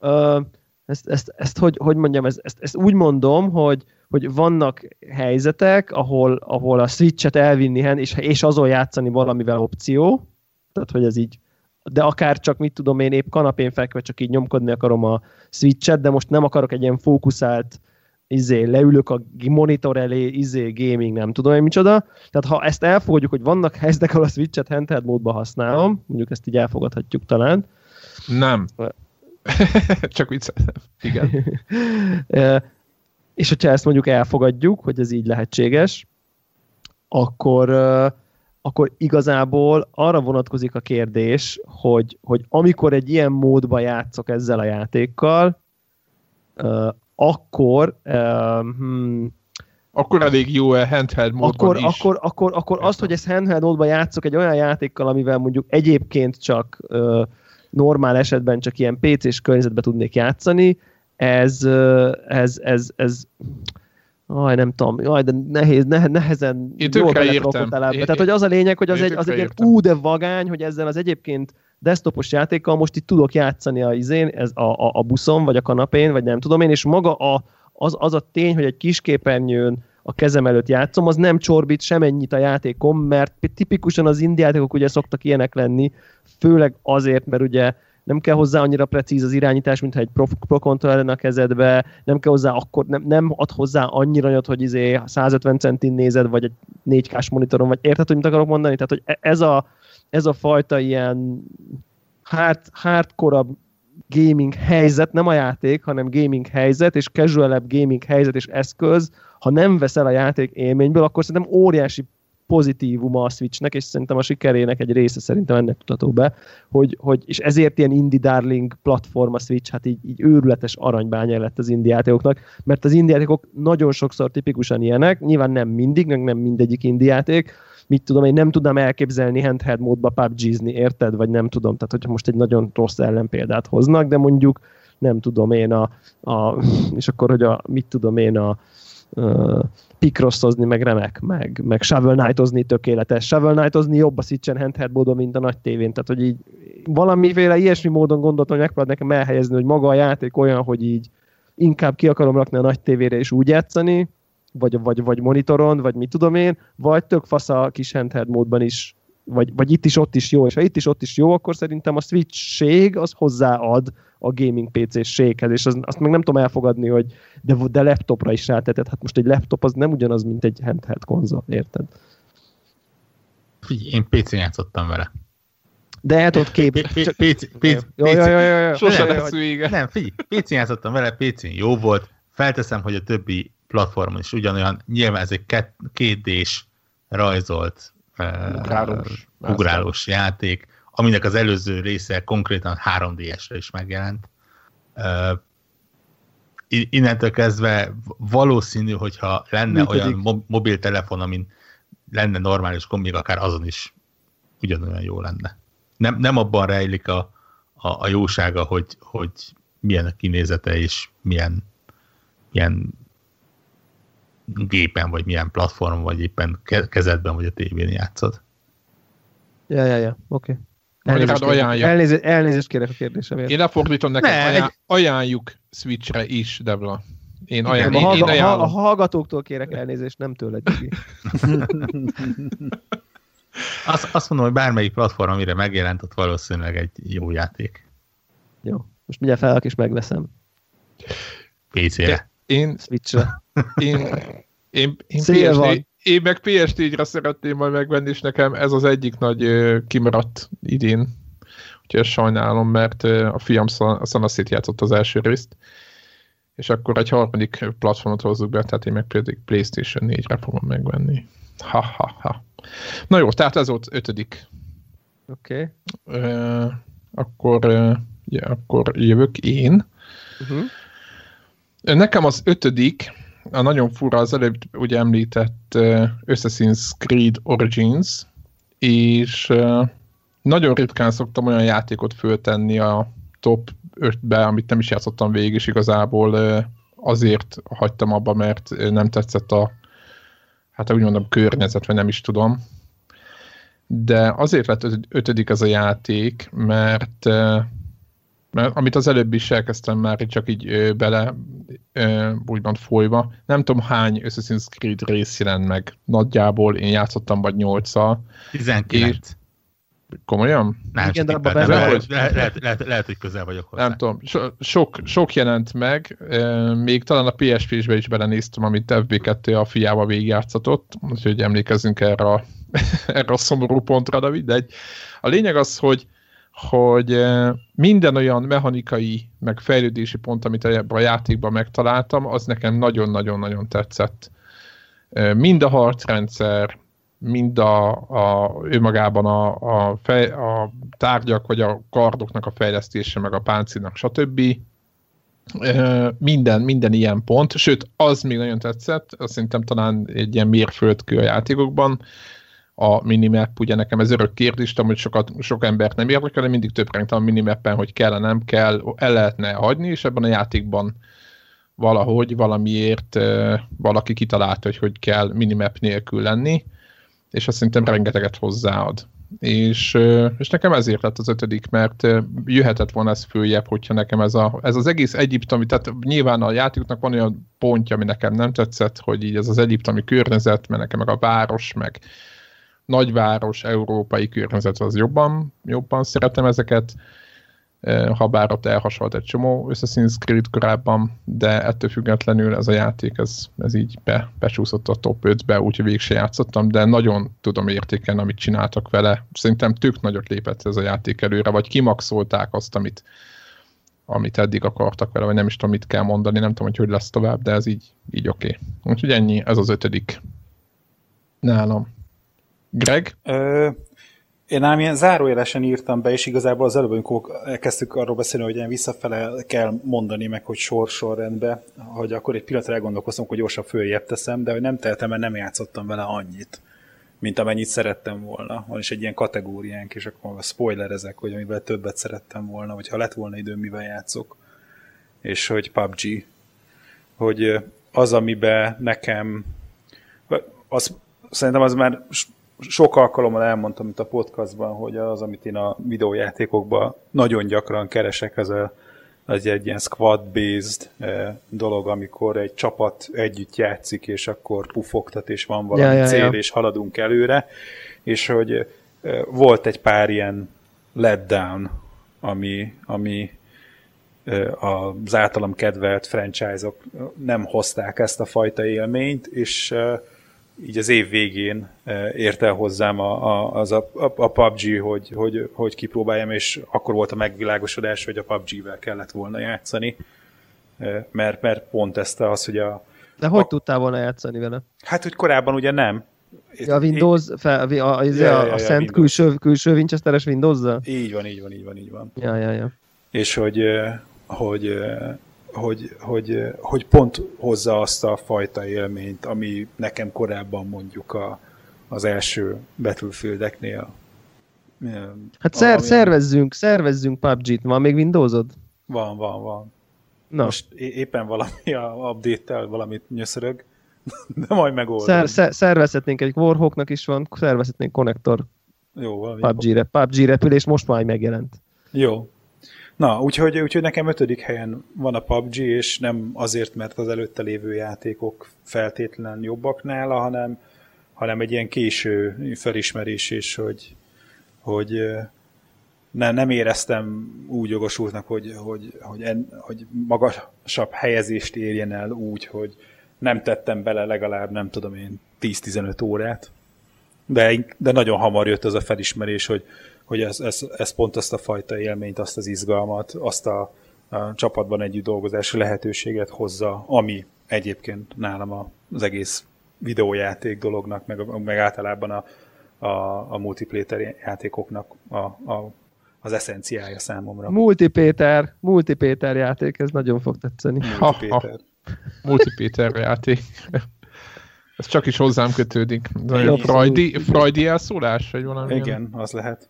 uh, ezt, ezt, ezt, hogy, hogy mondjam, ezt, ezt, ezt úgy mondom, hogy, hogy vannak helyzetek, ahol, ahol a switchet elvinni, és, és azon játszani valamivel opció, tehát hogy ez így, de akár csak, mit tudom én, épp kanapén fekve csak így nyomkodni akarom a switchet, de most nem akarok egy ilyen fókuszált izé, leülök a monitor elé, izé, gaming, nem tudom én micsoda. Tehát ha ezt elfogadjuk, hogy vannak helyzetek, ahol a switchet handheld módban használom, mondjuk ezt így elfogadhatjuk talán. Nem. Csak viccelem. Igen. És hogyha ezt mondjuk elfogadjuk, hogy ez így lehetséges, akkor, akkor igazából arra vonatkozik a kérdés, hogy, hogy amikor egy ilyen módba játszok ezzel a játékkal, akkor hmm, akkor elég jó a handheld módban akkor, is. Akkor, akkor, akkor azt, hogy ezt handheld módban játszok egy olyan játékkal, amivel mondjuk egyébként csak uh, normál esetben csak ilyen PC-s környezetben tudnék játszani, ez, ez, ez, ez Aj, nem tudom, jaj, de nehéz, ne, nehezen Én tökre értem. Tehát, hogy az a lényeg, hogy az egy, az egy ilyen ú, de vagány, hogy ezzel az egyébként desktopos játékkal most itt tudok játszani a izén, ez a, a, a buszon, vagy a kanapén, vagy nem tudom én, és maga a, az, az a tény, hogy egy kis képernyőn a kezem előtt játszom, az nem csorbít semennyit a játékom, mert tipikusan az indiátékok ugye szoktak ilyenek lenni, főleg azért, mert ugye nem kell hozzá annyira precíz az irányítás, mint egy Pro, Pro Controller a kezedbe, nem kell hozzá akkor, nem, nem ad hozzá annyira nagyot, hogy izé 150 centin nézed, vagy egy 4K-s monitoron, vagy érted, hogy mit akarok mondani? Tehát, hogy e- ez a, ez a fajta ilyen hard, hardcore gaming helyzet, nem a játék, hanem gaming helyzet, és casual gaming helyzet és eszköz, ha nem veszel a játék élményből, akkor szerintem óriási pozitívuma a Switchnek, és szerintem a sikerének egy része szerintem ennek tudható be, hogy, hogy és ezért ilyen indie darling platform a Switch, hát így, így őrületes aranybánya lett az indie játékoknak, mert az indie játékok nagyon sokszor tipikusan ilyenek, nyilván nem mindig, meg nem mindegyik indie játék, mit tudom, én nem tudnám elképzelni handheld módba PUBG-zni, érted? Vagy nem tudom, tehát hogyha most egy nagyon rossz ellenpéldát hoznak, de mondjuk nem tudom én a, a és akkor, hogy a, mit tudom én a, a pikroszozni, meg remek, meg, meg Shovel Knight-ozni tökéletes. Shovel Knight-ozni jobb a Switchen handheld módon, mint a nagy tévén. Tehát, hogy így valamiféle ilyesmi módon gondoltam, hogy megpróbáld nekem elhelyezni, hogy maga a játék olyan, hogy így inkább ki akarom rakni a nagy tévére és úgy játszani, vagy, vagy, vagy monitoron, vagy mit tudom én, vagy tök fasz a kis handheld módban is, vagy, vagy itt is, ott is jó, és ha itt is, ott is jó, akkor szerintem a Switch-ség az hozzáad a gaming PC-séghez, és az, azt meg nem tudom elfogadni, hogy de, de laptopra is rátetett. Hát most egy laptop az nem ugyanaz, mint egy handheld konzol, érted? Figyelj, én PC-n játszottam vele. De hát ott kép... Sose lesz vége. Nem, figyelj, PC-n játszottam vele, PC-n jó volt, felteszem, hogy a többi platformon is ugyanolyan, nyilván ez egy kétdés rajzolt ugrálós, uh, ugrálós játék, aminek az előző része konkrétan 3DS-re is megjelent. Uh, innentől kezdve valószínű, hogyha lenne Működik. olyan mo- mobiltelefon, amin lenne normális gombi, akár azon is ugyanolyan jó lenne. Nem, nem abban rejlik a, a, a jósága, hogy, hogy milyen a kinézete és milyen, milyen gépen, vagy milyen platform, vagy éppen kezedben, vagy a tévén játszod. Ja, ja, ja, oké. Okay. Elnézést, kérek, elnézést, elnézést kérek a kérdésemért. Én lefordítom neked, ne, ajánl, egy... ajánljuk Switchre is, Debla. Én ajánl, Igen, én, a, én a, a hallgatóktól kérek elnézést, nem tőled, azt, azt mondom, hogy bármelyik platform, amire megjelent, ott valószínűleg egy jó játék. Jó, most mindjárt fel és megveszem. PC-re. Én, Switchre. Én, én, én, PSD, én meg PS4-re szeretném majd megvenni, és nekem ez az egyik nagy kimaradt idén. Úgyhogy ezt sajnálom, mert a fiam szanaszét játszott az első részt. és akkor egy harmadik platformot hozzuk be, tehát én meg például PlayStation 4-re fogom megvenni. Ha, ha, ha. Na jó, tehát ez volt ötödik. Oké. Okay. Uh, akkor, uh, ja, akkor jövök én. Uh-huh. Nekem az ötödik, a nagyon fura, az előbb ugye említett uh, Assassin's Creed Origins, és uh, nagyon ritkán szoktam olyan játékot föltenni a top 5-be, amit nem is játszottam végig, és igazából uh, azért hagytam abba, mert nem tetszett a hát úgy mondom környezet, vagy nem is tudom. De azért lett ötödik ez a játék, mert mert amit az előbb is elkezdtem már csak így bele úgymond folyva, nem tudom hány Assassin's Creed rész jelent meg. Nagyjából én játszottam vagy nyolccal. 19. És, komolyan? Nem, Igen, de abban benne lehet, lehet, lehet, lehet, lehet, hogy közel vagyok hozzá. Nem tudom, so, sok, sok jelent meg, még talán a PSP-sbe is belenéztem, amit FB2 a fiával végigjátszatott, úgyhogy emlékezzünk erre a, erre a szomorú pontra, de mindegy. A lényeg az, hogy hogy minden olyan mechanikai, meg fejlődési pont, amit a játékban megtaláltam, az nekem nagyon-nagyon-nagyon tetszett. Mind a harcrendszer, mind a, a önmagában a, a, fej, a tárgyak, vagy a kardoknak a fejlesztése, meg a páncélnak, stb. Minden, minden ilyen pont, sőt, az még nagyon tetszett, azt szerintem talán egy ilyen mérföldkő a játékokban, a minimap, ugye nekem ez örök kérdés, hogy sokat, sok embert nem érdekel, de mindig több a minimappen, hogy kell nem kell, el lehetne hagyni, és ebben a játékban valahogy, valamiért valaki kitalálta, hogy hogy kell minimap nélkül lenni, és azt szerintem rengeteget hozzáad. És, és nekem ezért lett az ötödik, mert jöhetett volna ez följebb, hogyha nekem ez, a, ez az egész egyiptomi, tehát nyilván a játéknak van olyan pontja, ami nekem nem tetszett, hogy így ez az egyiptomi környezet, mert nekem meg a város, meg nagyváros, európai környezet az jobban, jobban szeretem ezeket, ha bár ott elhasonlt egy csomó Assassin's Creed korábban, de ettől függetlenül ez a játék, ez, ez így be, becsúszott a top 5-be, úgyhogy végig játszottam, de nagyon tudom értékelni, amit csináltak vele. Szerintem tök nagyot lépett ez a játék előre, vagy kimaxolták azt, amit, amit eddig akartak vele, vagy nem is tudom, mit kell mondani, nem tudom, hogy hogy lesz tovább, de ez így, így oké. Okay. Úgyhogy ennyi, ez az ötödik nálam. Greg? Ö, én ám ilyen zárójelesen írtam be, és igazából az előbb, amikor elkezdtük arról beszélni, hogy ilyen visszafele kell mondani meg, hogy sor-sorrendbe, hogy akkor egy pillanatra elgondolkoztam, hogy gyorsan följebb teszem, de hogy nem tehetem, mert nem játszottam vele annyit, mint amennyit szerettem volna. Van is egy ilyen kategóriánk, és akkor spoilerezek, hogy amivel többet szerettem volna, vagy ha lett volna időm, mivel játszok. És hogy PUBG. Hogy az, amiben nekem az, szerintem az már sok alkalommal elmondtam itt a podcastban, hogy az, amit én a videójátékokban nagyon gyakran keresek, az, a, az egy ilyen squad-based eh, dolog, amikor egy csapat együtt játszik, és akkor pufogtat, és van valami ja, ja, cél, ja. és haladunk előre, és hogy eh, volt egy pár ilyen letdown, ami, ami eh, az általam kedvelt franchise-ok nem hozták ezt a fajta élményt, és így az év végén e, ért el hozzám a, a, az a, a, a PUBG, hogy, hogy, hogy kipróbáljam, és akkor volt a megvilágosodás, hogy a PUBG-vel kellett volna játszani, e, mert, mert pont ezt az, hogy a... De hogy a, tudtál volna játszani vele? Hát, hogy korábban ugye nem. Ja, a Windows, fel, a, a, a, ja, ja, a szent Windows. külső, külső Winchesteres windows -zal? Így van, így van, így van, így van. Ja, ja, ja. És hogy, hogy hogy, hogy, hogy pont hozza azt a fajta élményt, ami nekem korábban mondjuk a, az első Battlefieldeknél. Hát szer, ami... szervezzünk, szervezzünk PUBG-t. Van még Windowsod? Van, van, van. Na. Most éppen valami a update-tel valamit nyöszörög, de majd megoldom. Szer, szer, szervezhetnénk egy Warhawknak is van, szervezhetnénk konnektor Jó, PUBG-re. PUBG repülés most már megjelent. Jó, Na, úgyhogy, úgyhogy nekem ötödik helyen van a PUBG, és nem azért, mert az előtte lévő játékok feltétlen jobbak nála, hanem, hanem egy ilyen késő felismerés is, hogy, hogy ne, nem éreztem úgy jogosultnak, hogy, hogy, hogy, en, hogy magasabb helyezést érjen el úgy, hogy nem tettem bele legalább, nem tudom én, 10-15 órát. De, de nagyon hamar jött az a felismerés, hogy, hogy ez, ez, ez pont azt a fajta élményt, azt az izgalmat, azt a, a csapatban együtt dolgozási lehetőséget hozza, ami egyébként nálam az egész videójáték dolognak, meg, meg általában a, a, a multiplayer játékoknak a, a, az eszenciája számomra. Multipéter, multipéter játék, ez nagyon fog tetszeni. Multipéter. Multipéter játék. Ez csak is hozzám kötődik. Freudi, Freudi elszólás, vagy valami? Igen, az lehet.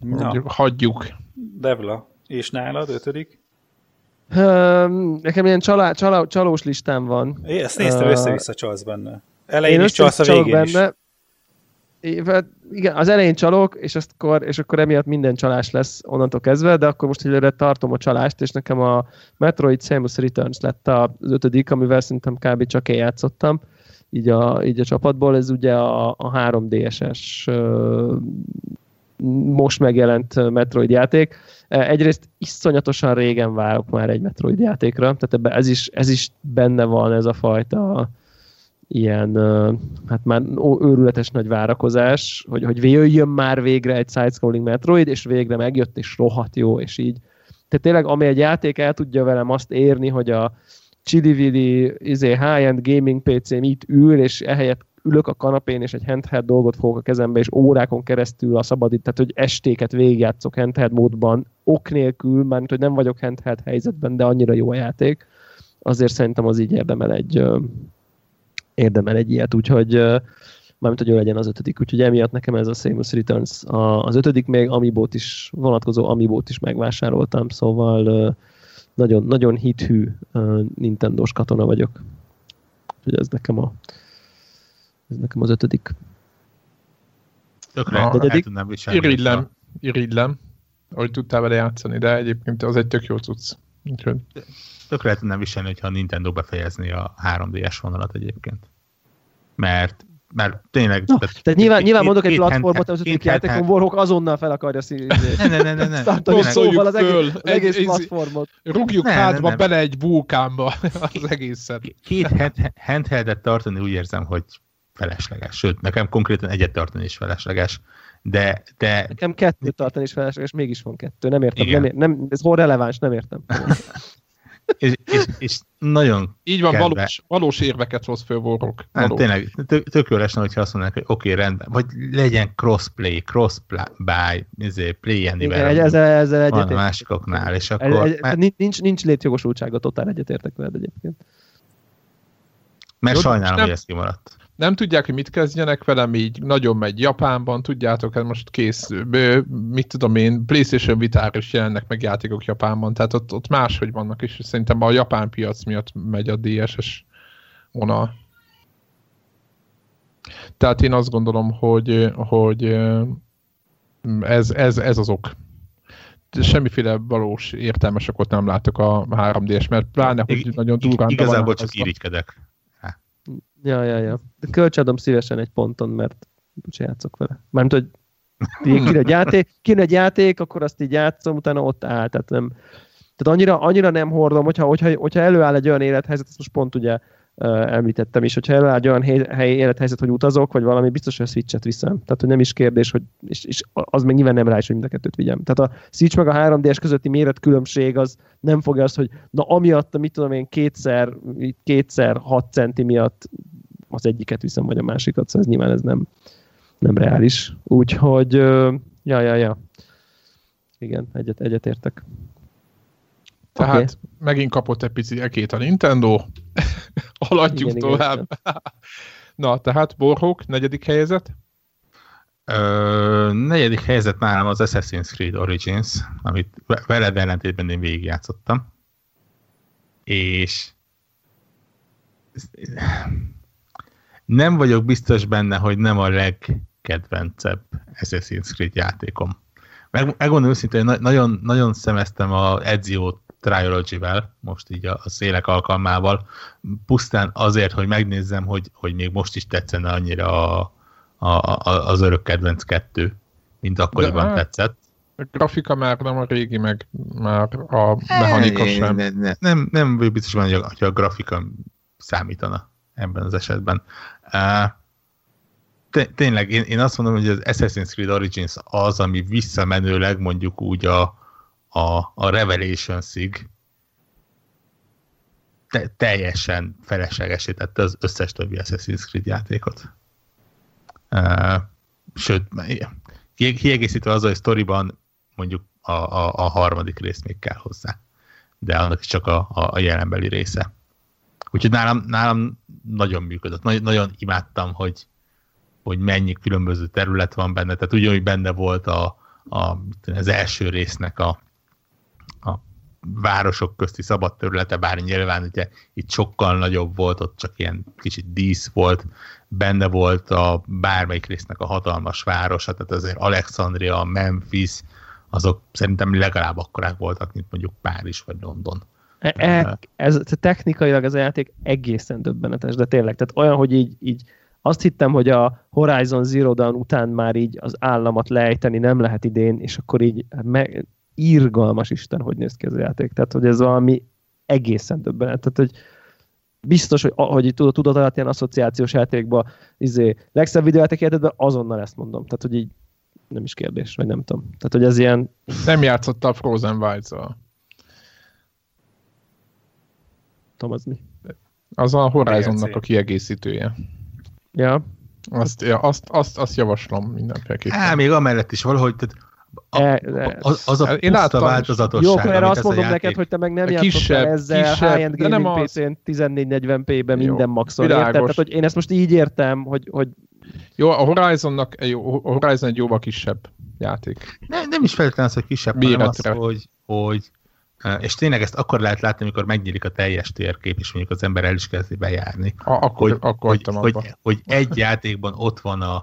Na. Hagyjuk. Devla, és nálad ötödik? Um, nekem ilyen csalá, csalá, csalós listám van. É, ezt néztem, uh, össze-vissza csalsz benne. Elején is csalsz a végén benne. is. Hát igen, az elején csalok, és, azt akkor, és akkor emiatt minden csalás lesz onnantól kezdve, de akkor most egyre tartom a csalást, és nekem a Metroid Samus Returns lett az ötödik, amivel szerintem kb. csak én játszottam így a, így a csapatból. Ez ugye a, a 3DSS most megjelent Metroid játék. Egyrészt iszonyatosan régen várok már egy Metroid játékra, tehát ebbe ez is, ez is benne van ez a fajta ilyen, hát már őrületes nagy várakozás, hogy, hogy jöjjön már végre egy side-scrolling Metroid, és végre megjött, és rohadt jó, és így. Tehát tényleg, ami egy játék el tudja velem azt érni, hogy a csili izé, high-end gaming PC-m itt ül, és ehelyett ülök a kanapén, és egy handheld dolgot fogok a kezembe, és órákon keresztül a szabadít, tehát hogy estéket végigjátszok handheld módban, ok nélkül, mert hogy nem vagyok handheld helyzetben, de annyira jó a játék, azért szerintem az így érdemel egy, érdemel egy ilyet, úgyhogy mármint, hogy ő legyen az ötödik, úgyhogy emiatt nekem ez a Samus Returns az ötödik, még Amiibot is, vonatkozó Amiibot is megvásároltam, szóval nagyon, nagyon hithű Nintendo-s katona vagyok. Úgyhogy ez nekem a ez nekem az ötödik. Tökre el tudnám viselni. Irigylem, irigylem, hogy tudtál vele játszani, de egyébként az egy tök jó cucc. Úgyhogy... Tökre el tudnám viselni, hogyha a Nintendo befejezni a 3DS vonalat egyébként. Mert mert tényleg... No, tehát, tehát nyilván, két, nyilván mondok egy platformot, az ötödik játékon Warhawk azonnal fel akarja színi. Ne, ne, ne, ne, ne. Szóval az egész, az egész egy, platformot. Rúgjuk ne, hátba ne, ne. bele egy vulkánba az egészet. Két handheldet tartani úgy érzem, hogy felesleges. Sőt, nekem konkrétan egyet tartani is felesleges. De, de... Nekem kettő tartani is felesleges, mégis van kettő. Nem értem. Nem, nem, ez hol releváns, nem értem. és, és, és nagyon Így van, valós, valós érveket hoz föl Warrock. Hát, tényleg, tök jó lesne, hogyha azt mondanak, hogy oké, okay, rendben, vagy legyen crossplay, crossbuy, izé, play anywhere. Igen, ezzel, ezzel egyetért. a másikoknál, és akkor... Egy, egy, nincs, nincs létjogosultsága, totál egyetértek veled egyébként. Mert Jó, sajnálom, nem, hogy ez kimaradt nem tudják, hogy mit kezdjenek velem, így nagyon megy Japánban, tudjátok, ez most kész, mit tudom én, PlayStation vitár is jelennek meg játékok Japánban, tehát ott, ott máshogy vannak, és szerintem a japán piac miatt megy a DSS vonal. Tehát én azt gondolom, hogy, hogy ez, ez, ez az ok. Semmiféle valós értelmes okot nem látok a 3D-s, mert pláne, hogy nagyon durván... Igazából csak irigykedek. Ja, ja, ja. De szívesen egy ponton, mert úgyse játszok vele. Mármint, hogy kéne egy játék, kéne egy játék, akkor azt így játszom, utána ott áll. Tehát, nem, tehát annyira, annyira nem hordom, hogyha, hogyha, hogyha előáll egy olyan élethelyzet, ezt most pont ugye említettem is, hogyha előáll egy olyan hely, élethelyzet, hogy utazok, vagy valami, biztos, hogy a Switch-et viszem. Tehát, hogy nem is kérdés, hogy, és, és az még nyilván nem rá is, hogy mind a kettőt vigyem. Tehát a Switch meg a 3DS közötti méretkülönbség az nem fogja azt, hogy na amiatt, mit tudom én, kétszer, kétszer 6 centi miatt az egyiket viszem, vagy a másikat, szóval ez nyilván ez nem, nem reális. Úgyhogy, ja, ja, ja. Igen, egyet, egyet értek. Tehát okay. megint kapott egy pici ekét a Nintendo. Haladjuk igen, tovább. Igen. Na, tehát Borhók, negyedik helyzet? Ö, negyedik helyzet nálam az Assassin's Creed Origins, amit veled ellentétben én végigjátszottam. És nem vagyok biztos benne, hogy nem a legkedvencebb Assassin's Creed játékom. Meg, megmondom őszintén, hogy nagyon, nagyon szemeztem a Ezio Triology-vel, most így a, a szélek alkalmával, pusztán azért, hogy megnézzem, hogy, hogy még most is tetszene annyira a, a, a, az örök kedvenc kettő, mint akkoriban De, hát, tetszett. A grafika már nem a régi, meg már a mechanika sem. Nem, nem, nem, nem biztos van, hogy a, hogy a grafika számítana ebben az esetben. Tényleg, én, én azt mondom, hogy az Assassin's Creed Origins az, ami visszamenőleg mondjuk úgy a, a, a Revelations-ig te, teljesen feleslegesítette az összes többi Assassin's Creed játékot. Uh, sőt, kiegészítve az, hogy sztoriban mondjuk a, a, a harmadik rész még kell hozzá. De annak is csak a, a, a jelenbeli része. Úgyhogy nálam, nálam nagyon működött. Nagy, nagyon imádtam, hogy, hogy mennyi különböző terület van benne. Tehát ugyanúgy benne volt a, a, az első résznek a városok közti szabad területe, bár nyilván ugye itt sokkal nagyobb volt, ott csak ilyen kicsit dísz volt, benne volt a bármelyik résznek a hatalmas városa, tehát azért Alexandria, Memphis, azok szerintem legalább akkorák voltak, mint mondjuk Párizs vagy London. E, e, ez, technikailag az a játék egészen döbbenetes, de tényleg, tehát olyan, hogy így, így azt hittem, hogy a Horizon Zero Dawn után már így az államat lejteni nem lehet idén, és akkor így me, írgalmas Isten, hogy néz ki ez a játék. Tehát, hogy ez valami egészen döbbenet. Tehát, hogy biztos, hogy, hogy itt tudod, tudod alatt ilyen asszociációs játékban, izé, legszebb videójáték életedben azonnal ezt mondom. Tehát, hogy így nem is kérdés, vagy nem tudom. Tehát, hogy ez ilyen... Nem játszotta a Frozen Wilds-val. Tudom, az mi? Az a Horizonnak a kiegészítője. Ja. Azt, ja, azt, azt, azt javaslom mindenféleképpen. Á, még amellett is valahogy, tehát a, E, az, az a Én láttam- változatosság, Jó, amit azt mondom játék- neked, hogy te meg nem Kisebb, játszottál ezzel kisebb, high-end de nem gaming az. PC-n 1440p-ben Jó, minden maxon, érted? Tehát, hogy én ezt most így értem, hogy, hogy Jó, a Horizonnak, jó, a Horizon egy jóval kisebb játék. Nem, nem is feltétlenül az, hogy kisebb, hanem az, Méretre. hogy, hogy és tényleg ezt akkor lehet látni, amikor megnyílik a teljes térkép, és mondjuk az ember el is kezdi bejárni. A, akkor, Hogy, akkor hogy, hogy, abba. hogy egy játékban ott van a,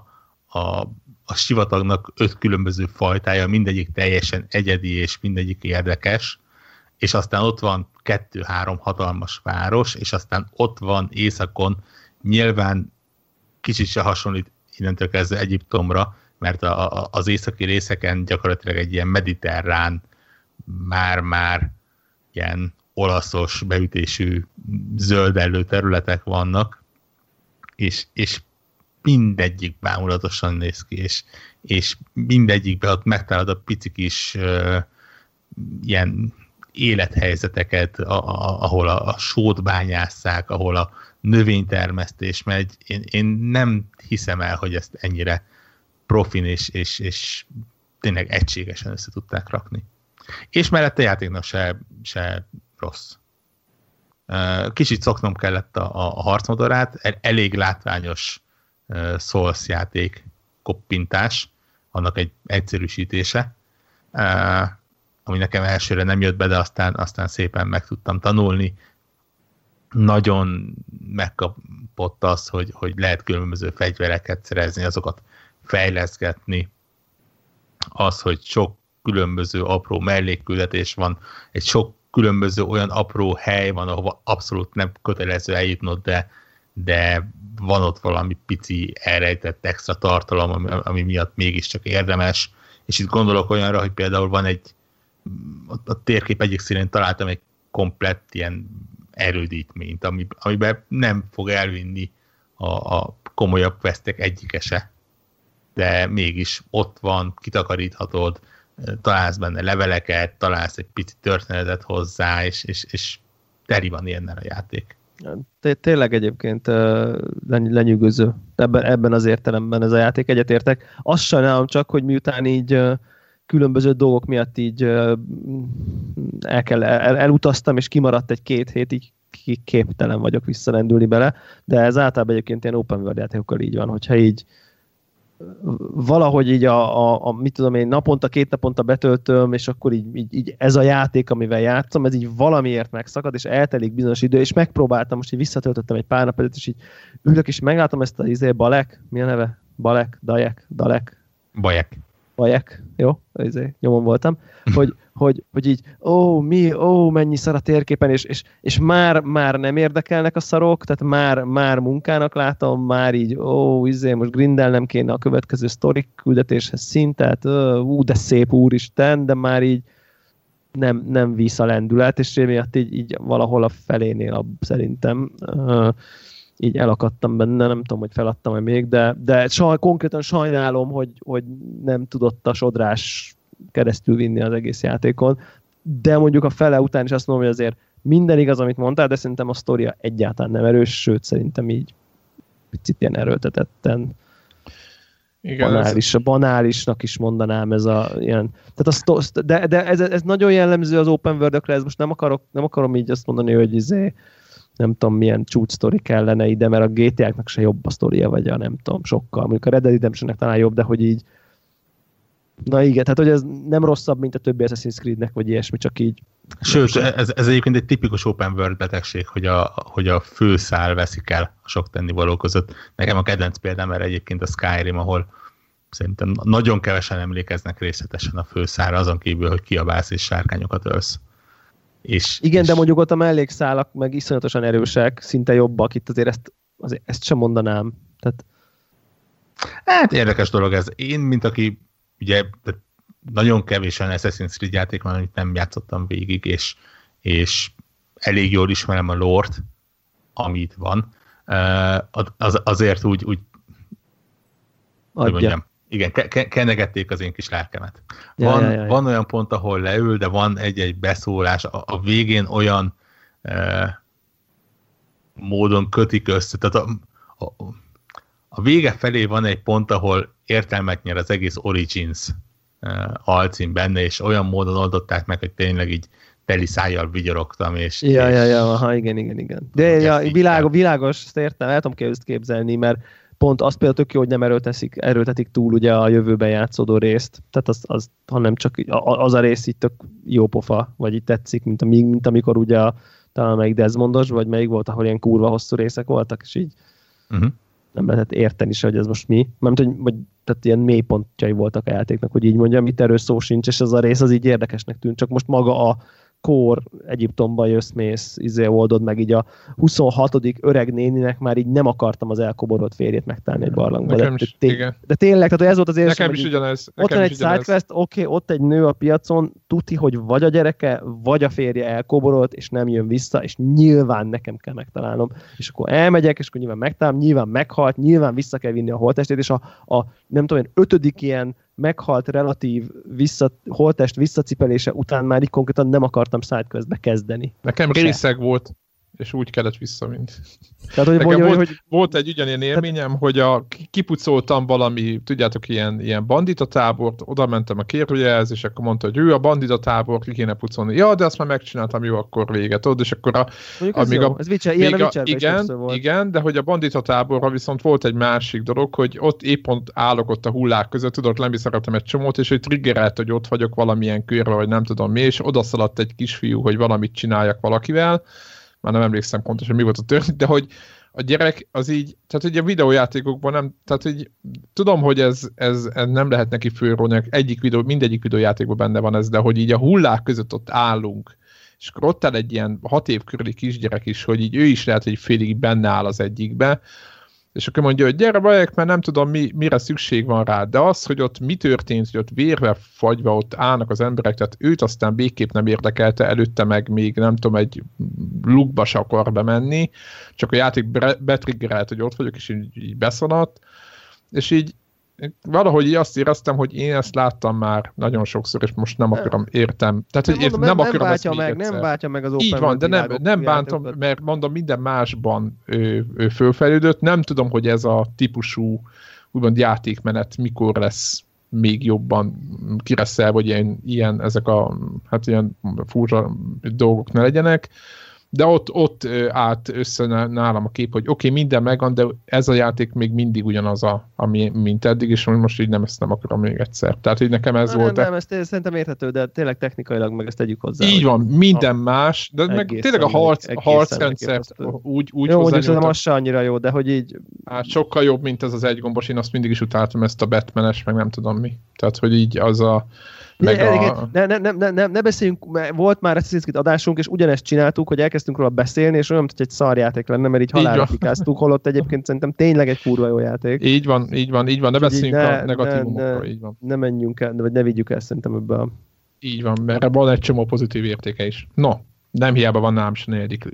a, a sivatagnak öt különböző fajtája, mindegyik teljesen egyedi, és mindegyik érdekes, és aztán ott van kettő-három hatalmas város, és aztán ott van északon, nyilván kicsit se hasonlít innentől kezdve Egyiptomra, mert a, a, az északi részeken gyakorlatilag egy ilyen mediterrán, már-már ilyen olaszos beütésű zöldellő területek vannak, és, és mindegyik bámulatosan néz ki, és, és mindegyikben ott megtalálod a pici kis uh, ilyen élethelyzeteket, a, a, ahol a, a sót bányásszák, ahol a növénytermesztés megy. Én, én nem hiszem el, hogy ezt ennyire profin és, és, és tényleg egységesen össze tudták rakni. És mellette játéknak se, se rossz. Kicsit szoknom kellett a, a harcmodorát, el- elég látványos Souls játék koppintás, annak egy egyszerűsítése, ami nekem elsőre nem jött be, de aztán, aztán szépen meg tudtam tanulni. Nagyon megkapott az, hogy, hogy lehet különböző fegyvereket szerezni, azokat fejleszgetni, az, hogy sok különböző apró mellékküldetés van, egy sok különböző olyan apró hely van, ahova abszolút nem kötelező eljutnod, de, de van ott valami pici elrejtett extra tartalom, ami, ami miatt mégiscsak érdemes, és itt gondolok olyanra, hogy például van egy a, a térkép egyik színén találtam egy komplett ilyen erődítményt, ami, amiben nem fog elvinni a, a komolyabb vesztek egyike se. De mégis ott van, kitakaríthatod, találsz benne leveleket, találsz egy pici történetet hozzá, és, és, és teri van ilyennel a játék. Té- tényleg egyébként leny- lenyűgöző ebben, ebben az értelemben ez a játék, egyetértek. Azt sajnálom csak, hogy miután így különböző dolgok miatt így el kell, el, elutaztam, és kimaradt egy-két hét, így képtelen vagyok visszarendülni bele, de ez általában egyébként ilyen open world játékokkal így van, hogyha így valahogy így a, a, a, mit tudom én, naponta, két naponta betöltöm, és akkor így, így, így ez a játék, amivel játszom, ez így valamiért megszakad, és eltelik bizonyos idő, és megpróbáltam, most így visszatöltöttem egy pár nap előtt, és így ülök, és meglátom ezt a izé, Balek, mi a neve? Balek, Dajek, Dalek, Bajek. Bajek, jó, izé, nyomon voltam, hogy, hogy, hogy így, ó, mi, ó, mennyi szar a térképen, és, és, és már, már nem érdekelnek a szarok, tehát már, már munkának látom, már így, ó, izé, most grindelnem kéne a következő sztorik küldetéshez szintet, ú, de szép úristen, de már így nem, nem visz a lendület, és emiatt így, így valahol a felénél a, szerintem uh, így elakadtam benne, nem tudom, hogy feladtam-e még, de, de saj, konkrétan sajnálom, hogy, hogy nem tudott a sodrás keresztül vinni az egész játékon. de mondjuk a fele után is azt mondom, hogy azért minden igaz, amit mondtál, de szerintem a sztoria egyáltalán nem erős, sőt szerintem így picit ilyen erőltetetten igen, banális, ez... banálisnak is mondanám ez a ilyen, tehát a de, de ez, ez, nagyon jellemző az open world ez most nem, akarok, nem akarom így azt mondani, hogy izé, nem tudom milyen csúcs sztori kellene ide, mert a GTA-knak se jobb a sztoria, vagy a nem tudom, sokkal. Mondjuk a Red Dead redemption talán jobb, de hogy így Na igen, tehát hogy ez nem rosszabb, mint a többi Assassin's Creed-nek, vagy ilyesmi, csak így. Sőt, ez, ez egyébként egy tipikus open world betegség, hogy a, hogy a főszál veszik el a sok tennivaló között. Nekem a kedvenc példám erre egyébként a Skyrim, ahol szerintem nagyon kevesen emlékeznek részletesen a főszára, azon kívül, hogy kiabálsz és sárkányokat ölsz. És, Igen, és... de mondjuk ott a mellékszálak meg iszonyatosan erősek, szinte jobbak, itt azért ezt, azért ezt sem mondanám. Tehát... Hát érdekes dolog ez. Én, mint aki ugye nagyon kevés olyan Assassin's Creed játék van, amit nem játszottam végig, és, és elég jól ismerem a lort, amit van. Az, azért úgy, úgy hogy mondjam, igen, ke- ke- kenegették az én kis lelkemet. Van, ja, ja, ja. van olyan pont, ahol leül, de van egy-egy beszólás, a, a végén olyan e, módon kötik össze, tehát a, a, a vége felé van egy pont, ahol értelmet nyer az egész Origins uh, alcím benne, és olyan módon oldották meg, hogy tényleg így teli szájjal vigyorogtam, és... Ja, és, ja, ja, aha, igen, igen, igen. De ja, világos, világos, ezt értem, el tudom képzelni, mert pont azt például tök jó, hogy nem erőltetik, erőltetik túl ugye a jövőben játszódó részt, tehát az, az hanem csak az a rész itt tök jó pofa, vagy itt tetszik, mint, ami, mint amikor ugye a, talán melyik Desmondos, vagy melyik volt, ahol ilyen kurva hosszú részek voltak, és így uh-huh. nem lehetett érteni se, hogy ez most mi. Mert hogy, vagy, tehát ilyen mélypontjai voltak a játéknak, hogy így mondjam, itt erről szó sincs, és ez a rész az így érdekesnek tűnt, csak most maga a kór Egyiptomba jössz, mész, izé oldod meg így a 26. öreg néninek már így nem akartam az elkoborolt férjét megtalálni egy barlangba. Nekem de, is, de, igen. de tényleg, tehát ez volt az érzésem, Nekem is ugyanez. Ott van egy sidequest, oké, okay, ott egy nő a piacon, tuti, hogy vagy a gyereke, vagy a férje elkoborolt, és nem jön vissza, és nyilván nekem kell megtalálnom. És akkor elmegyek, és akkor nyilván megtalálom, nyilván meghalt, nyilván vissza kell vinni a holtestét, és a, a nem tudom én, ötödik ilyen meghalt relatív vissza, holtest visszacipelése után már így konkrétan nem akartam sidequestbe kezdeni. Nekem Se. részeg volt, és úgy kellett visszavinni. Tehát, hogy mondja, volt, hogy... volt egy ugyanilyen élményem, Tehát... hogy a, kipucoltam valami, tudjátok, ilyen, ilyen bandita tábort, oda mentem a kérőjelhez, és akkor mondta, hogy ő a bandita tábor, ki kéne pucolni. Ja, de azt már megcsináltam, jó, akkor véget. Tudod, és akkor a... ez jó. a, ez vicse, ilyen a, a igen, volt. igen, de hogy a bandita táborra viszont volt egy másik dolog, hogy ott épp pont állok ott a hullák között, tudod, lemészarabtam egy csomót, és hogy triggerelt, hogy ott vagyok valamilyen körbe, vagy nem tudom mi, és odaszaladt egy kisfiú, hogy valamit csináljak valakivel, már nem emlékszem pontosan, mi volt a történet, de hogy a gyerek az így, tehát ugye a videójátékokban nem, tehát hogy tudom, hogy ez, ez, ez nem lehet neki főrólni, egyik videó, mindegyik videójátékban benne van ez, de hogy így a hullák között ott állunk, és akkor ott áll egy ilyen hat év körüli kisgyerek is, hogy így ő is lehet, hogy félig benne áll az egyikbe, és akkor mondja, hogy gyere bajek, mert nem tudom, mi, mire szükség van rá, de az, hogy ott mi történt, hogy ott vérve fagyva ott állnak az emberek, tehát őt aztán végképp nem érdekelte, előtte meg még nem tudom, egy lukba se akar bemenni, csak a játék betriggerelt, hogy ott vagyok, és így, így beszanadt, és így valahogy azt éreztem, hogy én ezt láttam már nagyon sokszor, és most nem akarom, értem. Tehát, hogy mondom, nem, nem akarom ezt meg, egyszer. Nem váltja meg az open Így van, de nem, nem bántom, mert mondom, minden másban ő, ő fölfejlődött. Nem tudom, hogy ez a típusú úgymond játékmenet mikor lesz még jobban kireszel, vagy ilyen, ilyen ezek a hát ilyen furcsa dolgok ne legyenek de ott, ott állt össze nálam a kép, hogy oké, okay, minden megvan, de ez a játék még mindig ugyanaz, a, ami, mint eddig, és most így nem ezt nem akarom még egyszer. Tehát, hogy nekem ez Na, volt. Nem, nem, ezt szerintem érthető, de tényleg technikailag meg ezt tegyük hozzá. Így van, minden más, de meg tényleg a harc, harcrendszer úgy, úgy Jó, mondjuk szerintem az se annyira jó, de hogy így... Hát sokkal jobb, mint ez az egygombos, én azt mindig is utáltam ezt a Batmanes, meg nem tudom mi. Tehát, hogy így az a meg a... ne, ne, ne, ne, ne beszéljünk, mert volt már Assassin's Creed adásunk, és ugyanezt csináltuk, hogy elkezdtünk róla beszélni, és olyan, mint hogy egy szarjáték lenne, mert így halálra fikáztuk, holott egyébként szerintem tényleg egy kurva jó játék. Így van, így van, így van, ne beszéljünk ne, a negatívumokról, így van. Ne menjünk el, vagy ne vigyük el szerintem ebbe a... Így van, mert van egy csomó pozitív értéke is. No, nem hiába van nálam is a negyedik.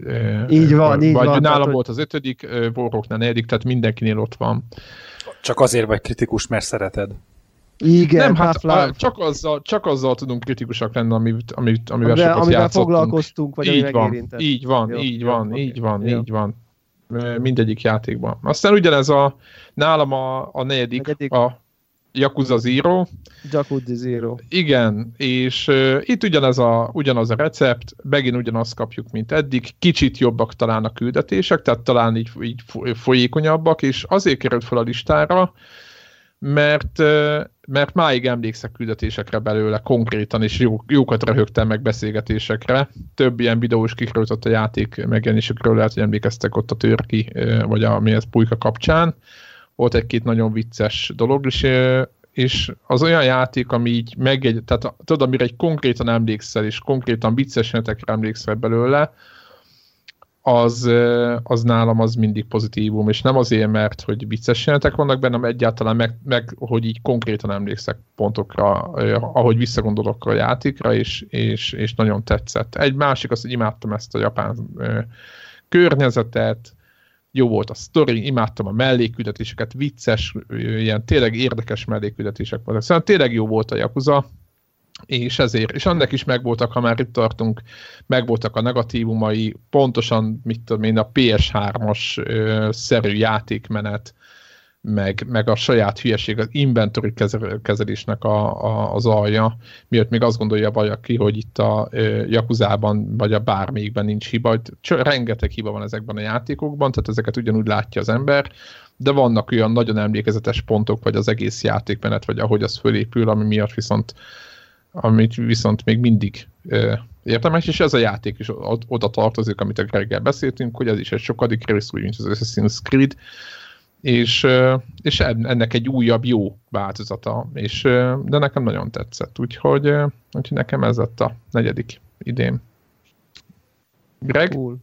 Így van, vagy így van. Vagy nálam tehát, volt az ötödik, Warrocknál negyedik, tehát mindenkinél ott van. Csak azért vagy kritikus, mert szereted. Igen, nem, hát a, csak, azzal, csak azzal tudunk kritikusak lenni, amit, amit, amivel amivel, sokat amivel foglalkoztunk, vagy így van, megérintett. így van, Jó, így jó, van, oké, így van, jó. így van. Mindegyik játékban. Aztán ugyanez a, nálam a, a negyedik, Negyedik. a Yakuza Zero. Jacuzzi Zero. Igen, és uh, itt ugyanez a, ugyanaz a recept, megint ugyanazt kapjuk, mint eddig, kicsit jobbak talán a küldetések, tehát talán így, így fo- folyékonyabbak, és azért került fel a listára, mert, mert máig emlékszek küldetésekre belőle konkrétan, és jó, jókat röhögtem meg beszélgetésekre. Több ilyen videó is kikerült a játék megjelenésekről, lehet, hogy emlékeztek ott a törki, vagy a mi ez pulyka kapcsán. Volt egy-két nagyon vicces dolog uh, és az olyan játék, ami így megjegy, tehát tudod, amire egy konkrétan emlékszel, és konkrétan vicces emlékszel belőle, az, az nálam az mindig pozitívum, és nem azért, mert hogy vicces jelenetek vannak benne, hanem egyáltalán meg, meg hogy így konkrétan emlékszek pontokra, ahogy visszagondolok a játékra, és, és, és nagyon tetszett. Egy másik az, hogy imádtam ezt a japán környezetet, jó volt a sztori, imádtam a mellékküldetéseket, vicces, ilyen tényleg érdekes mellékküldetések voltak. Szóval tényleg jó volt a Yakuza, és ezért, és annak is megvoltak, ha már itt tartunk, megvoltak a negatívumai, pontosan, mit tudom én, a PS3-as ö, szerű játékmenet, meg, meg a saját hülyeség, az inventory kezel- kezelésnek a, a, az alja, miatt még azt gondolja valaki, hogy itt a ö, Yakuzában, vagy a bármelyikben nincs hiba, Cs- rengeteg hiba van ezekben a játékokban, tehát ezeket ugyanúgy látja az ember, de vannak olyan nagyon emlékezetes pontok, vagy az egész játékmenet, vagy ahogy az fölépül, ami miatt viszont amit viszont még mindig ö, érdemes, és ez a játék is oda tartozik, amit a Greggel beszéltünk, hogy ez is egy sokadik rész, úgy, mint az Assassin's Creed, és, ö, és en- ennek egy újabb jó változata, és, ö, de nekem nagyon tetszett, úgyhogy, ö, úgyhogy nekem ez lett a negyedik idén. Greg? Cool.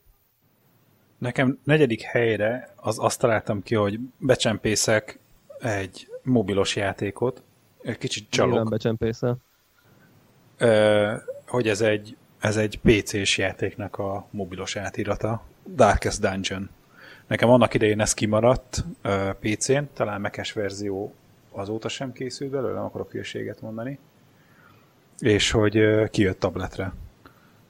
Nekem negyedik helyre az azt találtam ki, hogy becsempészek egy mobilos játékot, egy kicsit Nyilván csalok, becsempészel. Hogy ez egy, ez egy PC-s játéknak a mobilos átirata, Darkest Dungeon. Nekem annak idején ez kimaradt PC-n, talán Mac-es verzió azóta sem készült belőle, nem akarok hülyeséget mondani, és hogy kijött tabletre.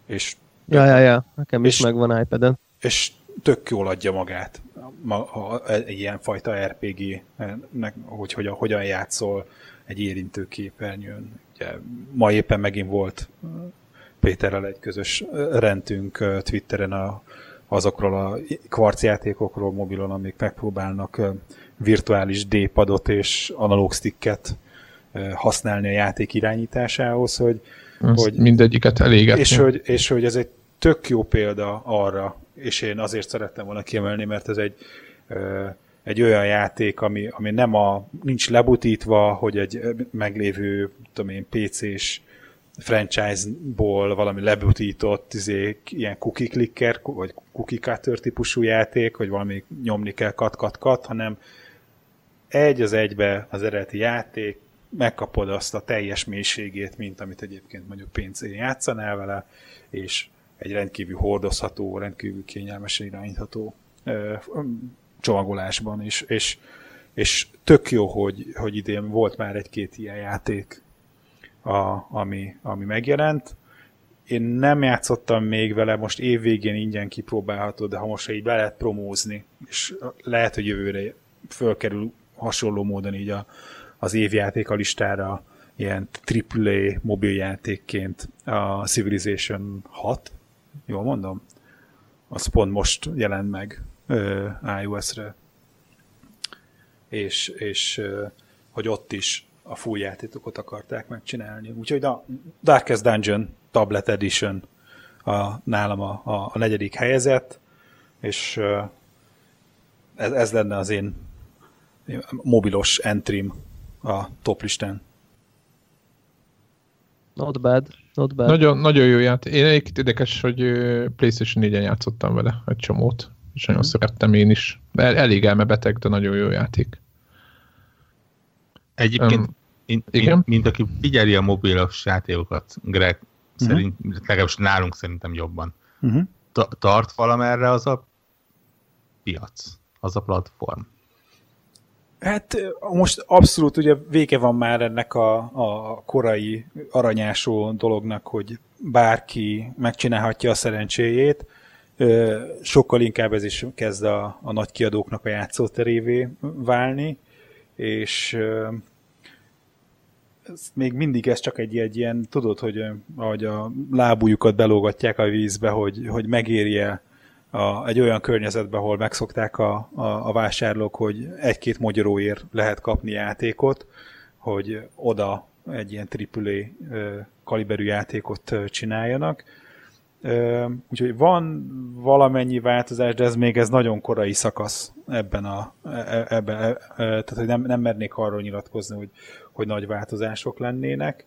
És Ja, ja, ja. Nekem is És- megvan iPad-en. és tök jól adja magát ma, a, egy ilyen fajta RPG-nek, hogy hogyan, hogyan játszol egy érintő képernyőn. Ugye, ma éppen megint volt Péterrel egy közös rendünk Twitteren a, azokról a kvarcjátékokról mobilon, amik megpróbálnak virtuális D-padot és analóg sticket használni a játék irányításához, hogy, Azt hogy- mindegyiket elégetni. és hogy, és hogy ez egy tök jó példa arra, és én azért szerettem volna kiemelni, mert ez egy, egy olyan játék, ami, ami nem a, nincs lebutítva, hogy egy meglévő, tudom én, PC-s franchise-ból valami lebutított izé, ilyen cookie clicker, vagy cookie cutter típusú játék, hogy valami nyomni kell kat-kat-kat, hanem egy az egybe az eredeti játék, megkapod azt a teljes mélységét, mint amit egyébként mondjuk pénzén játszanál vele, és egy rendkívül hordozható, rendkívül kényelmesen irányítható csomagolásban is, és, és tök jó, hogy, hogy idén volt már egy-két ilyen játék, a, ami, ami megjelent. Én nem játszottam még vele, most évvégén ingyen kipróbálható, de ha most így be lehet promózni, és lehet, hogy jövőre fölkerül hasonló módon így a, az évjáték a listára ilyen AAA mobiljátékként a Civilization 6, jól mondom? Az pont most jelent meg iOS-re. És, és hogy ott is a full játékokat akarták megcsinálni. Úgyhogy a Darkest Dungeon Tablet Edition a, nálam a, a, a negyedik helyezett, és ez, ez lenne az én mobilos entrim a top listán. Not bad. Not bad. Nagyon, nagyon jó játék. Én egyébként érdekes, hogy PlayStation 4-en játszottam vele egy csomót, és nagyon Mhm. szerettem én is. El, elég elmebeteg, de nagyon jó játék. Egyébként, Um, mint, igen? mint, mint aki figyeli a mobilos játékokat, Greg, szerint, legalábbis nálunk szerintem jobban. Uh-huh. Ta- Tart valamerre az a piac, az a platform. Hát most abszolút ugye vége van már ennek a, a korai aranyásó dolognak, hogy bárki megcsinálhatja a szerencséjét. Sokkal inkább ez is kezd a, a nagy kiadóknak a játszóterévé válni, és még mindig ez csak egy, egy ilyen, tudod, hogy ahogy a lábújukat belógatják a vízbe, hogy, hogy megérje a, egy olyan környezetbe, ahol megszokták a, a, a vásárlók, hogy egy-két magyaróért lehet kapni játékot, hogy oda egy ilyen AAA kaliberű játékot csináljanak. Úgyhogy van valamennyi változás, de ez még ez nagyon korai szakasz ebben a, e, ebben, e, tehát hogy nem, nem mernék arról nyilatkozni, hogy, hogy nagy változások lennének.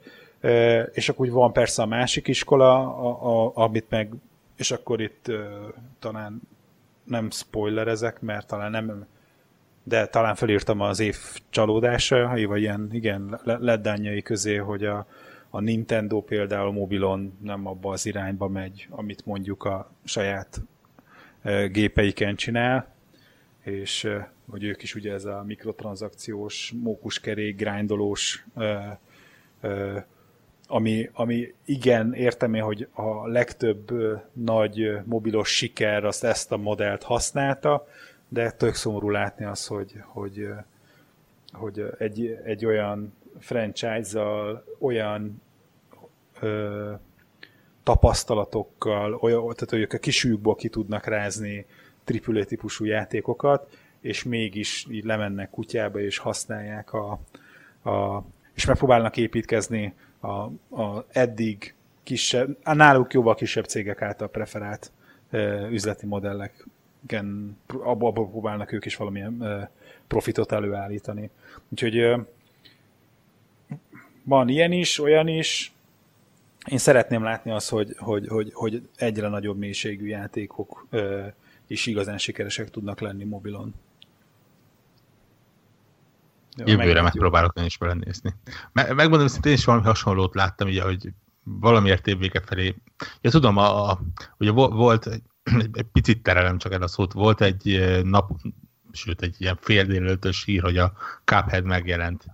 És akkor úgy van persze a másik iskola, a, a, amit meg és akkor itt talán nem spoilerezek, mert talán nem, de talán felírtam az év csalódása, vagy ilyen, igen, leddányai közé, hogy a, a Nintendo például mobilon nem abba az irányba megy, amit mondjuk a saját uh, gépeiken csinál, és uh, hogy ők is ugye ez a mikrotranszakciós, mókuskerék, grindolós uh, ami, ami igen, értem én, hogy a legtöbb nagy mobilos siker azt ezt a modellt használta, de tök szomorú látni az, hogy, hogy, hogy egy, egy olyan franchise-zal, olyan ö, tapasztalatokkal, olyan, tehát hogy ők a kisűkból ki tudnak rázni AAA típusú játékokat, és mégis így lemennek kutyába, és használják a, a és megpróbálnak építkezni a, a eddig kisebb, a náluk jóval kisebb cégek által preferált uh, üzleti modelleken, abból próbálnak ők is valamilyen uh, profitot előállítani. Úgyhogy uh, van ilyen is, olyan is. Én szeretném látni azt, hogy, hogy, hogy, hogy egyre nagyobb mélységű játékok uh, is igazán sikeresek tudnak lenni mobilon. Jövőre megpróbálok én is belenézni. Me- megmondom, hogy én is valami hasonlót láttam, ugye, hogy valamiért évvége felé. Ja, tudom, a, a, ugye volt egy, egy picit terelem csak el a szót, volt egy nap, sőt egy ilyen fél délelőtös hír, hogy a Cuphead megjelent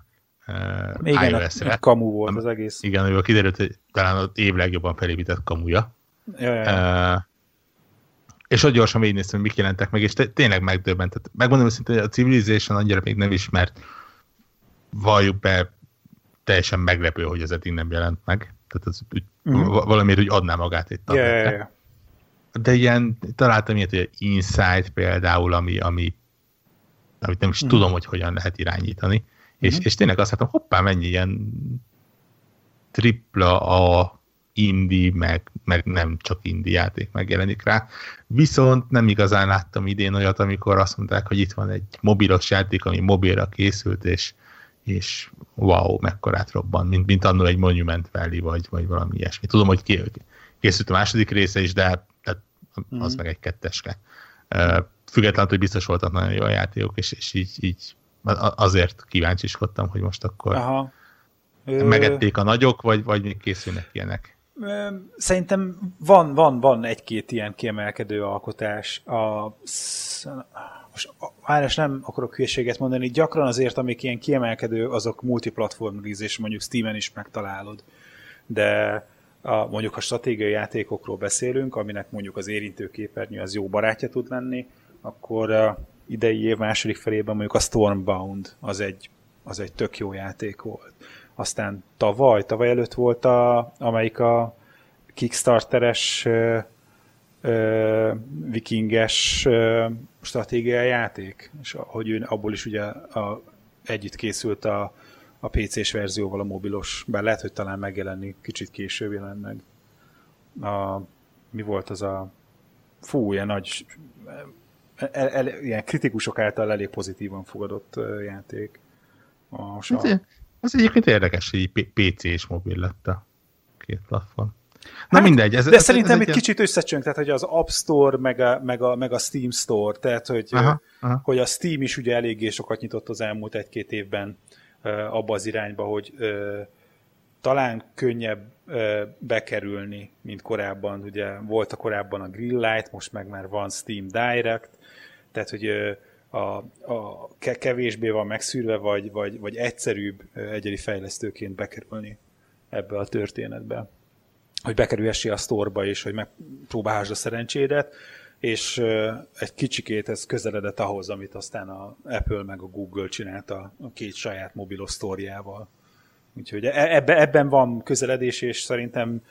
Igen, iOS-re. kamu volt az egész. Igen, ő kiderült, hogy talán az év legjobban felépített kamuja. Ja, ja. Uh, és ott gyorsan végignéztem, hogy mik jelentek meg, és tényleg megdöbbentett. Megmondom őszintén, hogy a Civilization annyira még nem ismert valljuk be, teljesen meglepő, hogy ez eddig nem jelent meg. Tehát az úgy, uh-huh. valamiért úgy adná magát itt. Yeah, yeah, yeah. De ilyen, találtam ilyet, hogy Insight például, ami, ami amit nem is uh-huh. tudom, hogy hogyan lehet irányítani. És, és tényleg azt látom, hoppá, mennyi ilyen tripla a indie, meg, meg nem csak indie játék megjelenik rá. Viszont nem igazán láttam idén olyat, amikor azt mondták, hogy itt van egy mobilos játék, ami mobilra készült, és és wow, mekkorát robban, mint, mint annól egy Monument Valley, vagy, vagy valami ilyesmi. Tudom, hogy készült a második része is, de tehát az mm. meg egy ketteske. Függetlenül, hogy biztos voltak nagyon jó játékok, és, és így, így azért kíváncsiskodtam, hogy most akkor Aha. megették a nagyok, vagy, vagy még készülnek ilyenek. Szerintem van, van, van egy-két ilyen kiemelkedő alkotás. A, most Áres nem akarok hülyeséget mondani, gyakran azért, amik ilyen kiemelkedő, azok multiplatform és mondjuk Steam-en is megtalálod. De a, mondjuk a stratégiai játékokról beszélünk, aminek mondjuk az érintőképernyő az jó barátja tud lenni, akkor idei év második felében mondjuk a Stormbound az egy, az egy tök jó játék volt. Aztán tavaly, tavaly előtt volt a, amelyik a Kickstarteres vikinges ö, stratégiai játék, és hogy ő, abból is ugye a, együtt készült a, a PC-s verzióval a mobilos, bár lehet, hogy talán megjelenik, kicsit később jelen meg. A, mi volt az a fú, ilyen nagy el, el, ilyen kritikusok által elég pozitívan fogadott játék. A, a... Ez egyébként érdekes, hogy PC és mobil lett a két platform. Na hát, mindegy. Ez, de ez, szerintem ez egy kicsit összecsönk, tehát hogy az App Store, meg a, meg a, meg a Steam Store, tehát hogy, aha, aha. hogy a Steam is ugye eléggé sokat nyitott az elmúlt egy-két évben abba az irányba, hogy talán könnyebb bekerülni, mint korábban. Ugye volt a korábban a Greenlight, most meg már van Steam Direct, tehát hogy a, a kevésbé van megszűrve, vagy, vagy, vagy egyszerűbb egyedi fejlesztőként bekerülni ebbe a történetbe. Hogy bekerülhessél a sztorba, és hogy megpróbálhasd a szerencsédet, és egy kicsikét ez közeledett ahhoz, amit aztán a Apple meg a Google csinált a két saját mobilos sztoriával. Úgyhogy e, ebbe, ebben van közeledés, és szerintem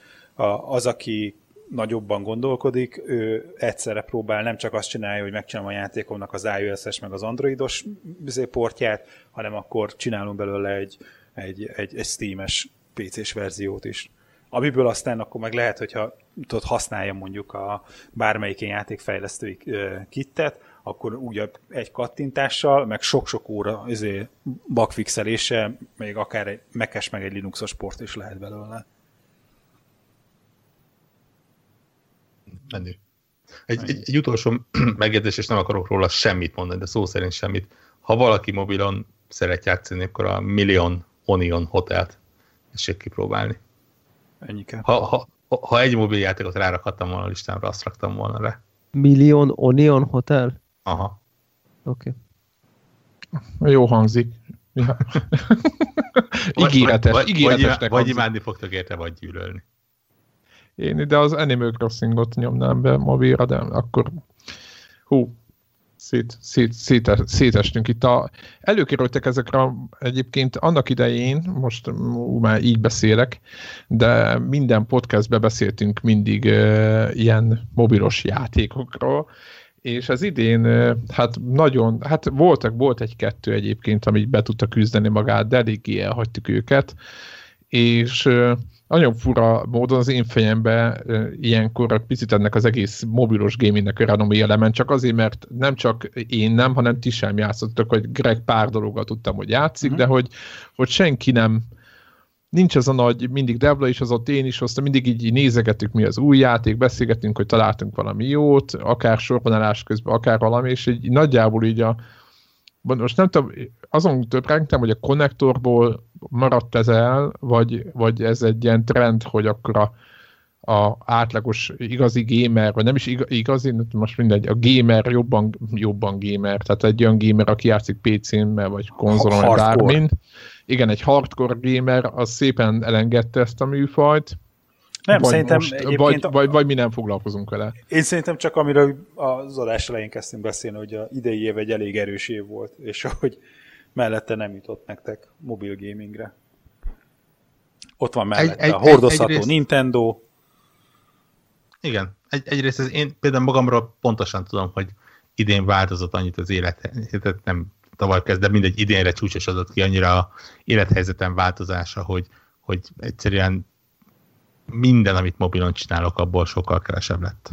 az, aki nagyobban gondolkodik, ő egyszerre próbál nem csak azt csinálja, hogy megcsinálom a játékomnak az iOS-es meg az androidos izé, portját, hanem akkor csinálunk belőle egy, egy, egy, egy Steam-es PC-s verziót is. Amiből aztán akkor meg lehet, hogyha tudod, használja mondjuk a bármelyik játékfejlesztői kittet, akkor úgy egy kattintással, meg sok-sok óra izé, bugfixelése, még akár egy mekes, meg egy Linuxos port is lehet belőle. Menő. Egy, egy, egy utolsó megjegyzés, és nem akarok róla semmit mondani, de szó szerint semmit. Ha valaki mobilon szeret játszani, akkor a Million Onion Hotelt tessék kipróbálni. Ennyi kell. Ha, ha, ha egy mobil játékot rárakhattam volna a listámra, azt raktam volna le. Million Onion Hotel? Aha. Oké. Okay. Jó hangzik. ígéretes, vagy, ígéretesnek vagy, vagy imádni fogtok érte, vagy gyűlölni. Én ide az Animal Crossingot nyomnám be mobilra, de akkor hú, szét, szét, szét, szétestünk itt. A, előkerültek ezekre egyébként annak idején, most már így beszélek, de minden podcastbe beszéltünk mindig uh, ilyen mobilos játékokról, és az idén hát nagyon, hát voltak, volt egy-kettő egyébként, amit be tudta küzdeni magát, de eléggé elhagytuk őket, és nagyon fura módon az én fejembe ilyenkor picit ennek az egész mobilos gamingnek renomi element, csak azért, mert nem csak én nem, hanem ti sem játszottak, hogy Greg pár dologgal tudtam, hogy játszik, uh-huh. de hogy, hogy senki nem, nincs az a nagy, mindig Devla is az ott én is hoztam, mindig így nézegetünk mi az új játék, beszélgetünk, hogy találtunk valami jót, akár sorbanálás közben, akár valami, és így nagyjából így a, most nem tudom, azon töprengtem, hogy a konnektorból maradt ez el, vagy, vagy ez egy ilyen trend, hogy akkor a, a átlagos igazi gamer, vagy nem is igazi, most mindegy, a gamer jobban, jobban gamer, tehát egy olyan gamer, aki játszik PC-n, vagy konzolon, vagy bármin. Igen, egy hardcore gamer, az szépen elengedte ezt a műfajt, nem, vagy szerintem most, vagy, a... vagy, vagy mi nem foglalkozunk vele. Én szerintem csak amiről az adás elején kezdtünk beszélni, hogy a idei év egy elég erős év volt, és hogy mellette nem jutott nektek mobil gamingre. Ott van mellette egy, a hordozható egyrészt... Nintendo. Igen, egy, egyrészt ez én például magamról pontosan tudom, hogy idén változott annyit az élet, tehát nem tavaly kezd, de mindegy idénre csúcsosodott ki annyira a élethelyzetem változása, hogy, hogy egyszerűen minden, amit mobilon csinálok, abból sokkal kevesebb lett.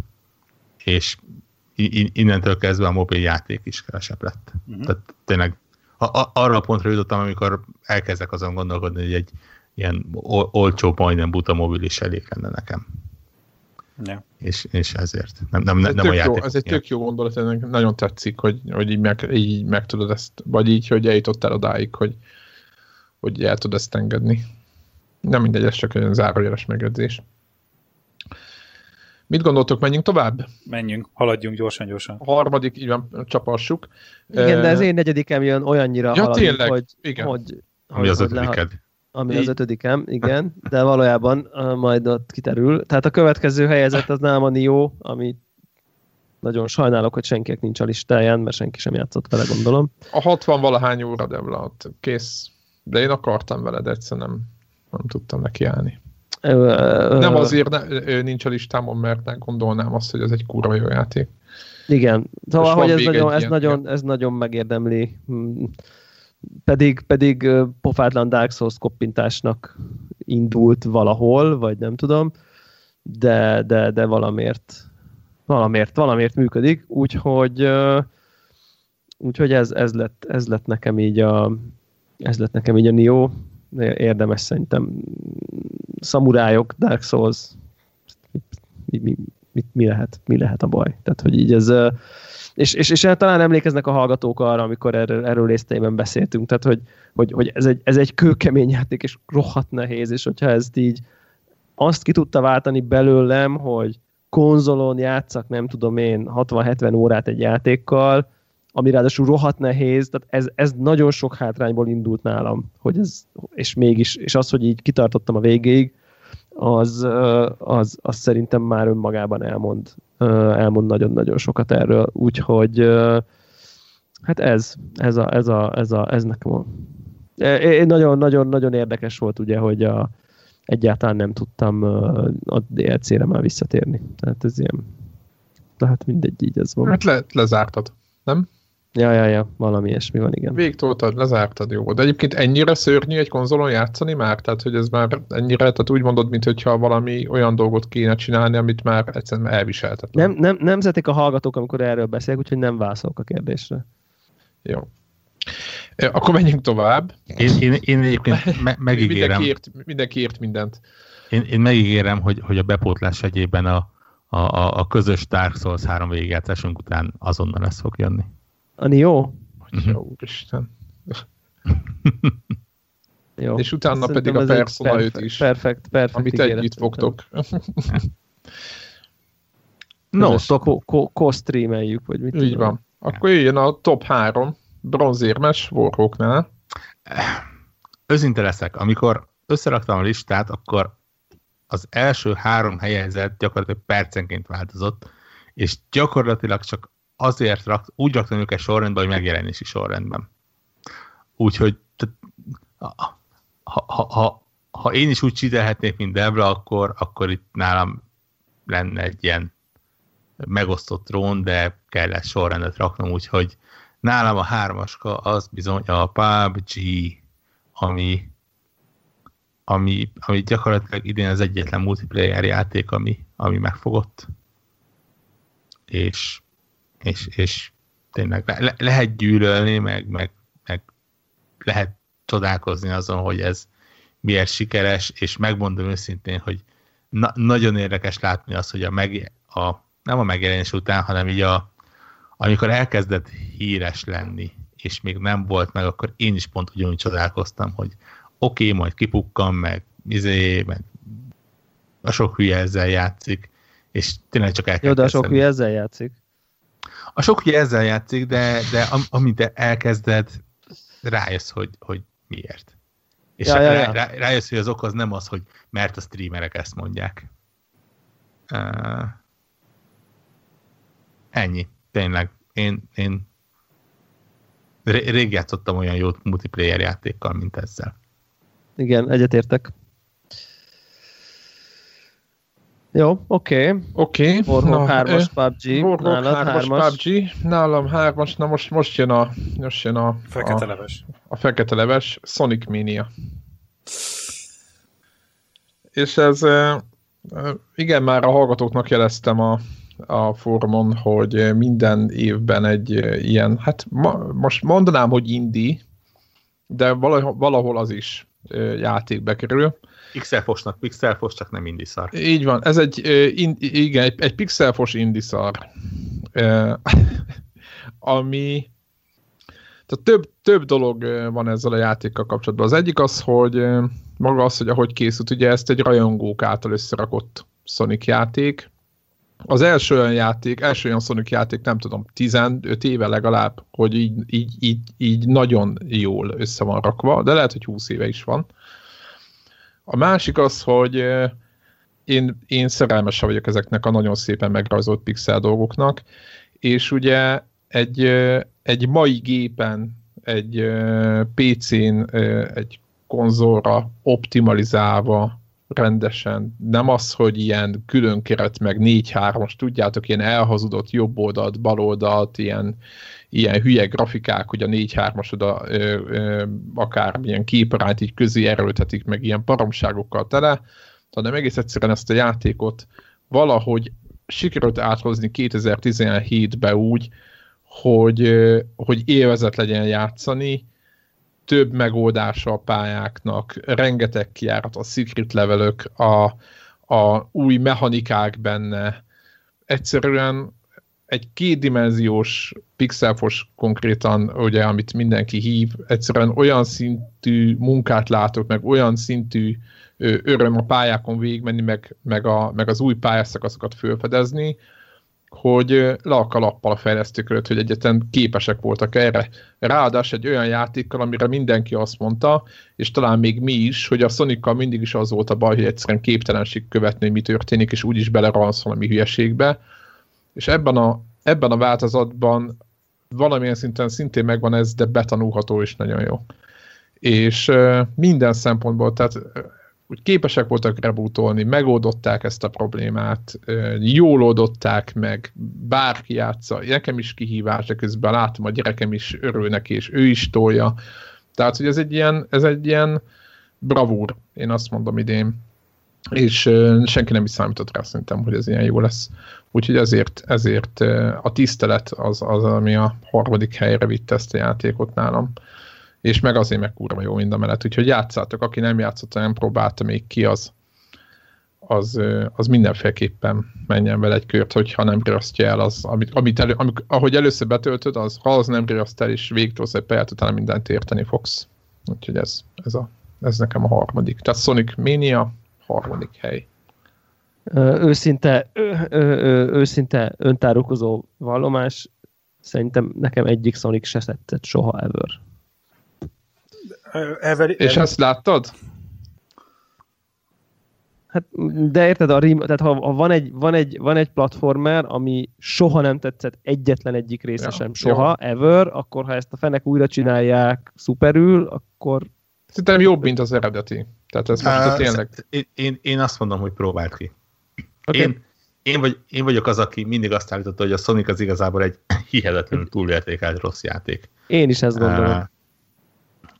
És innentől kezdve a mobil játék is kevesebb lett. Uh-huh. Tehát tényleg a, arra a pontra jutottam, amikor elkezdek azon gondolkodni, hogy egy ilyen olcsó, majdnem buta mobil is elég lenne nekem. Ja. És, és ezért. Nem, nem, ez nem a játék. Jó, ez egy tök jó gondolat, ennek nagyon tetszik, hogy, hogy így, meg, így meg tudod ezt, vagy így, hogy eljutottál odáig, hogy, hogy el tudod ezt engedni. Nem mindegy, ez csak egy zárójeles megjegyzés. Mit gondoltok, menjünk tovább? Menjünk, haladjunk gyorsan-gyorsan. A harmadik, így van, csapassuk. Igen, de az én negyedikem jön olyannyira ja, haladunk, tényleg, hogy, igen. hogy, ami az ötödiked. Ami az ötödikem, igen, de valójában uh, majd ott kiterül. Tehát a következő helyezett az nálam a Nio, ami nagyon sajnálok, hogy senkinek nincs a listáján, mert senki sem játszott vele, gondolom. A 60 valahány óra, de kész. De én akartam vele, de egyszerűen nem, nem tudtam neki állni. Nem azért ne, nincs a listámon, mert nem gondolnám azt, hogy ez egy kurva jó játék. Igen, szóval, hogy ez nagyon, ez, nagyon, ez nagyon megérdemli. Pedig, pedig pofátlan Dark Souls koppintásnak indult valahol, vagy nem tudom, de, de, de valamiért, valamiért, valamiért működik, úgyhogy, úgyhogy ez, ez, lett, ez lett nekem így a, ez lett nekem így a Nio, érdemes szerintem szamurájok, Dark Souls, mi, mi, mi, mi, lehet, mi lehet a baj? Tehát, hogy így ez, és, és, és talán emlékeznek a hallgatók arra, amikor erről, erről beszéltünk, tehát, hogy, hogy, hogy ez, egy, ez egy kőkemény játék, és rohadt nehéz, és hogyha ezt így azt ki tudta váltani belőlem, hogy konzolon játszak, nem tudom én, 60-70 órát egy játékkal, ami ráadásul rohadt nehéz, tehát ez, ez nagyon sok hátrányból indult nálam, hogy ez, és mégis, és az, hogy így kitartottam a végéig, az, az, az szerintem már önmagában elmond, elmond nagyon-nagyon sokat erről, úgyhogy hát ez, ez a, ez a, ez a, ez nekem nagyon-nagyon-nagyon érdekes volt ugye, hogy a, egyáltalán nem tudtam a DLC-re már visszatérni. Tehát ez ilyen, tehát mindegy, így ez van. Hát le, lezártad, nem? Ja, ja, ja, valami ilyesmi van, igen. Végtoltad, lezártad, jó. De egyébként ennyire szörnyű egy konzolon játszani már? Tehát, hogy ez már ennyire, tehát úgy mondod, mintha valami olyan dolgot kéne csinálni, amit már egyszerűen elviseltet. Nem, nem, nem zetik a hallgatók, amikor erről beszélek, úgyhogy nem válaszolok a kérdésre. Jó. Akkor menjünk tovább. Én, én, én egyébként me- megígérem. Mindenki ért, mindenki ért mindent. Én, én megígérem, hogy, hogy a bepótlás egyében a, a, a, közös Dark Souls 3 végigjátszásunk után azonnal lesz fog jönni. Ani jó? Mhm. Jó, Isten. Jó. És utána Szerintem pedig a Persona 5 is. Perfekt, perfekt. Amit együtt fogtok. no, stop. Ko-streameljük, vagy mit Így tudom. van. Akkor jöjjön a top 3 bronzérmes Warhawknál. Őszinte leszek, amikor összeraktam a listát, akkor az első három helyezett gyakorlatilag percenként változott, és gyakorlatilag csak azért rakt, úgy raktam őket sorrendben, hogy megjelenési sorrendben. Úgyhogy ha, ha, ha, én is úgy csinálhatnék, mint Debra, akkor, akkor itt nálam lenne egy ilyen megosztott trón, de kellett sorrendet raknom, úgyhogy nálam a hármaska az bizony a PUBG, ami, ami, ami gyakorlatilag idén az egyetlen multiplayer játék, ami, ami megfogott. És és, és tényleg le, lehet gyűlölni, meg, meg, meg lehet csodálkozni azon, hogy ez miért sikeres, és megmondom őszintén, hogy na, nagyon érdekes látni azt, hogy a, meg, a nem a megjelenés után, hanem így a, amikor elkezdett híres lenni, és még nem volt meg, akkor én is pont ugyanúgy csodálkoztam, hogy oké, okay, majd kipukkan, meg izé, meg a sok hülye ezzel játszik, és tényleg csak el Jó, de a sok hülye ezzel játszik. A sok ugye ezzel játszik, de, de am, amit elkezded, rájössz, hogy, hogy miért. És ja, ja, ja. Rá, rájössz, hogy az ok az nem az, hogy mert a streamerek ezt mondják. Uh, ennyi. Tényleg. Én, én rég játszottam olyan jó multiplayer játékkal, mint ezzel. Igen, egyetértek. Jó, oké. Okay. Oké. Okay. Warhawk 3-as PUBG. Warhawk 3-as PUBG. Nálam 3-as, na most, most jön a... Most jön a fekete a, leves. A fekete leves, Sonic Mania. És ez... Igen, már a hallgatóknak jeleztem a, a fórumon, hogy minden évben egy ilyen, hát ma, most mondanám, hogy indi, de valahol, valahol az is játékbe kerül. Pixelfosnak pixelfos, csak nem indiszar. Így van, ez egy, in, igen, egy, egy pixelfos indiszar. ami tehát több, több dolog van ezzel a játékkal kapcsolatban. Az egyik az, hogy maga az, hogy ahogy készült, ugye ezt egy rajongók által összerakott Sonic játék. Az első olyan játék, első olyan Sonic játék, nem tudom, 15 éve legalább, hogy így, így, így, így nagyon jól össze van rakva, de lehet, hogy 20 éve is van. A másik az, hogy én, én szerelmese vagyok ezeknek a nagyon szépen megrajzolt pixel dolgoknak, és ugye egy, egy mai gépen, egy PC-n, egy konzolra optimalizálva rendesen, nem az, hogy ilyen külön keret, meg 4-3-as, tudjátok, ilyen elhazudott jobb oldalt, bal oldalt, ilyen, ilyen hülye grafikák, hogy a 4-3-as oda ö, ö, akár ilyen képarányt így közé erőltetik, meg ilyen paromságokkal tele, hanem egész egyszerűen ezt a játékot valahogy sikerült áthozni 2017-be úgy, hogy, hogy élvezet legyen játszani, több megoldása a pályáknak, rengeteg kiárat, a secret levelök, a, a új mechanikák benne. Egyszerűen egy kétdimenziós pixelfos konkrétan, ugye, amit mindenki hív, egyszerűen olyan szintű munkát látok, meg olyan szintű öröm a pályákon végigmenni, meg, meg, a, meg az új pályaszakaszokat felfedezni, hogy le a kalappal a fejlesztők hogy egyetlen képesek voltak erre. Ráadásul egy olyan játékkal, amire mindenki azt mondta, és talán még mi is, hogy a sonic mindig is az volt a baj, hogy egyszerűen képtelenség követni, hogy mi történik, és úgyis beleransz valami hülyeségbe. És ebben a, ebben a változatban valamilyen szinten szintén megvan ez, de betanulható is nagyon jó. És minden szempontból, tehát úgy képesek voltak rebootolni, megoldották ezt a problémát, jól oldották meg, bárki játsza, nekem is kihívás, de közben látom, a gyerekem is örül neki, és ő is tolja. Tehát, hogy ez egy ilyen, ez egy ilyen bravúr, én azt mondom idén. És senki nem is számított rá szerintem, hogy ez ilyen jó lesz. Úgyhogy ezért, ezért a tisztelet az, az, ami a harmadik helyre vitte ezt a játékot nálam és meg azért meg kurva jó mind a mellett, úgyhogy játszátok, aki nem játszott, nem próbálta még ki, az, az, az mindenféleképpen menjen vele egy kört, hogyha nem riasztja el az, amit, amit elő, amik, ahogy először betöltöd, az, ha az nem riaszt el, és végtolsz egy pályát, utána mindent érteni fogsz. Úgyhogy ez, ez, a, ez nekem a harmadik. Tehát Sonic Mania, harmadik hely. Őszinte, ő, ő, ő, őszinte öntárokozó vallomás, szerintem nekem egyik Sonic se tetszett soha ever. Ever, És ezt láttad? Hát, de érted, a rim, tehát ha, ha van, egy, van, egy, van egy platformer, ami soha nem tetszett egyetlen egyik része ja, sem, soha, jó. ever, akkor ha ezt a fenek újra csinálják szuperül, akkor... Szerintem jobb, mint az eredeti. Tehát ez most uh, tényleg... Én, én, én azt mondom, hogy próbált ki. Okay. Én, én, vagy, én vagyok az, aki mindig azt állította, hogy a Sonic az igazából egy hihetetlenül túlértékelt rossz játék. Én is ezt gondolom. Uh,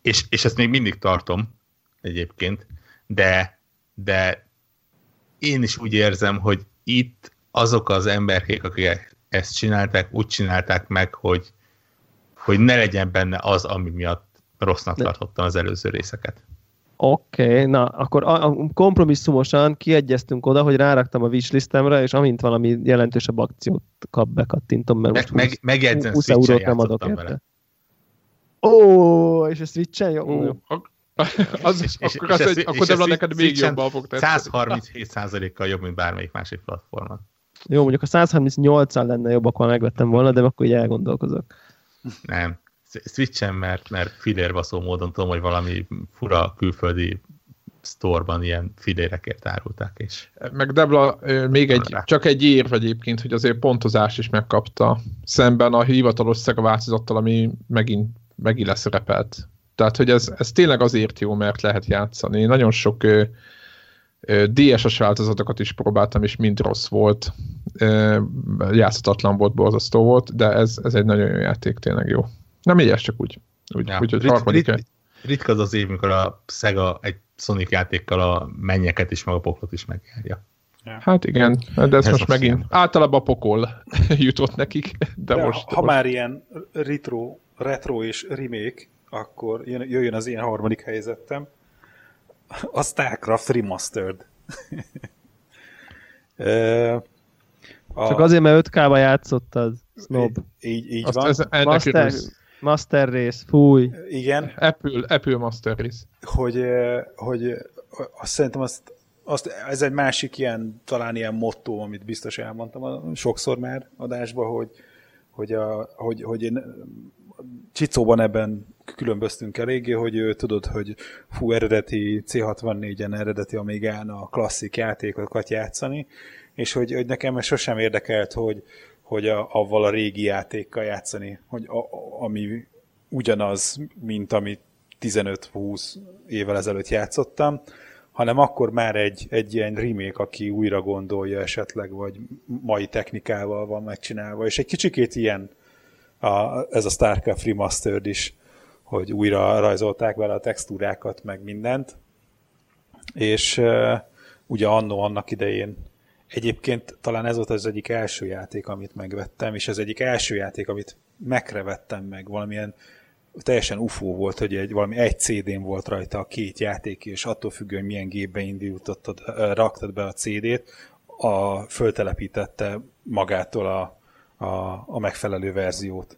és, és ezt még mindig tartom egyébként, de, de én is úgy érzem, hogy itt azok az emberkék, akik ezt csinálták, úgy csinálták meg, hogy, hogy ne legyen benne az, ami miatt rossznak tartottam az előző részeket. Oké, okay, na, akkor a, a kompromisszumosan kiegyeztünk oda, hogy ráraktam a wishlistemre, és amint valami jelentősebb akciót kap, bekattintom, mert most meg, 20, meg, 20 eurót nem adok érte. Ó, és a Switch-en jó? Ó, az, és, és, akkor, és, az, és, akkor Debla neked még jobban fog tetszeni. 137%-kal jobb, mint bármelyik másik platformon. Jó, mondjuk a 138-al lenne jobb, akkor megvettem volna, de akkor így elgondolkozok. Nem. Switchen, mert, mert filérvaszó módon tudom, hogy valami fura külföldi sztorban ilyen filérekért árulták. És Meg Debla még egy, csak egy érv egyébként, hogy azért pontozás is megkapta, szemben a hivatalos Sega változattal, ami megint megint leszerepelt. Tehát, hogy ez, ez tényleg azért jó, mert lehet játszani. Nagyon sok ö, ö, DS-es változatokat is próbáltam, és mind rossz volt. Ö, játszhatatlan volt, borzasztó volt, de ez, ez egy nagyon jó játék, tényleg jó. Nem így, csak úgy. úgy, ja. úgy hogy rit, rit, rit, ritka az az év, mikor a Sega egy Sonic játékkal a mennyeket is, meg a poklot is megjárja. Ja. Hát igen, de ez, ez most megint ilyen. általában a pokol jutott nekik, de, de most... Ha most... már ilyen retro retro és remake, akkor jöjjön az én harmadik helyzetem. A StarCraft Remastered. a... Csak azért, mert 5K-ba játszottad, snob. Így, így van. Ez, Master, Master Race, fúj. Igen. Apple, Apple Master Race. Hogy, hogy azt szerintem azt, azt, ez egy másik ilyen, talán ilyen motto, amit biztos elmondtam sokszor már adásban, hogy, hogy, a, hogy, hogy én Csicóban ebben különböztünk eléggé, hogy tudod, hogy fú, eredeti C64-en, eredeti Amigán a klasszik játékokat játszani, és hogy, hogy nekem sosem érdekelt, hogy, hogy a, avval a régi játékkal játszani, hogy a, ami ugyanaz, mint amit 15-20 évvel ezelőtt játszottam, hanem akkor már egy, egy ilyen remake, aki újra gondolja esetleg, vagy mai technikával van megcsinálva, és egy kicsikét ilyen a, ez a StarCraft Remastered is, hogy újra rajzolták vele a textúrákat, meg mindent. És uh, ugye annó annak idején Egyébként talán ez volt az egyik első játék, amit megvettem, és ez egyik első játék, amit megrevettem meg, valamilyen teljesen ufó volt, hogy egy, valami egy CD-n volt rajta a két játék, és attól függően, hogy milyen gépbe indítottad, raktad be a CD-t, a, föltelepítette magától a, a, a megfelelő verziót.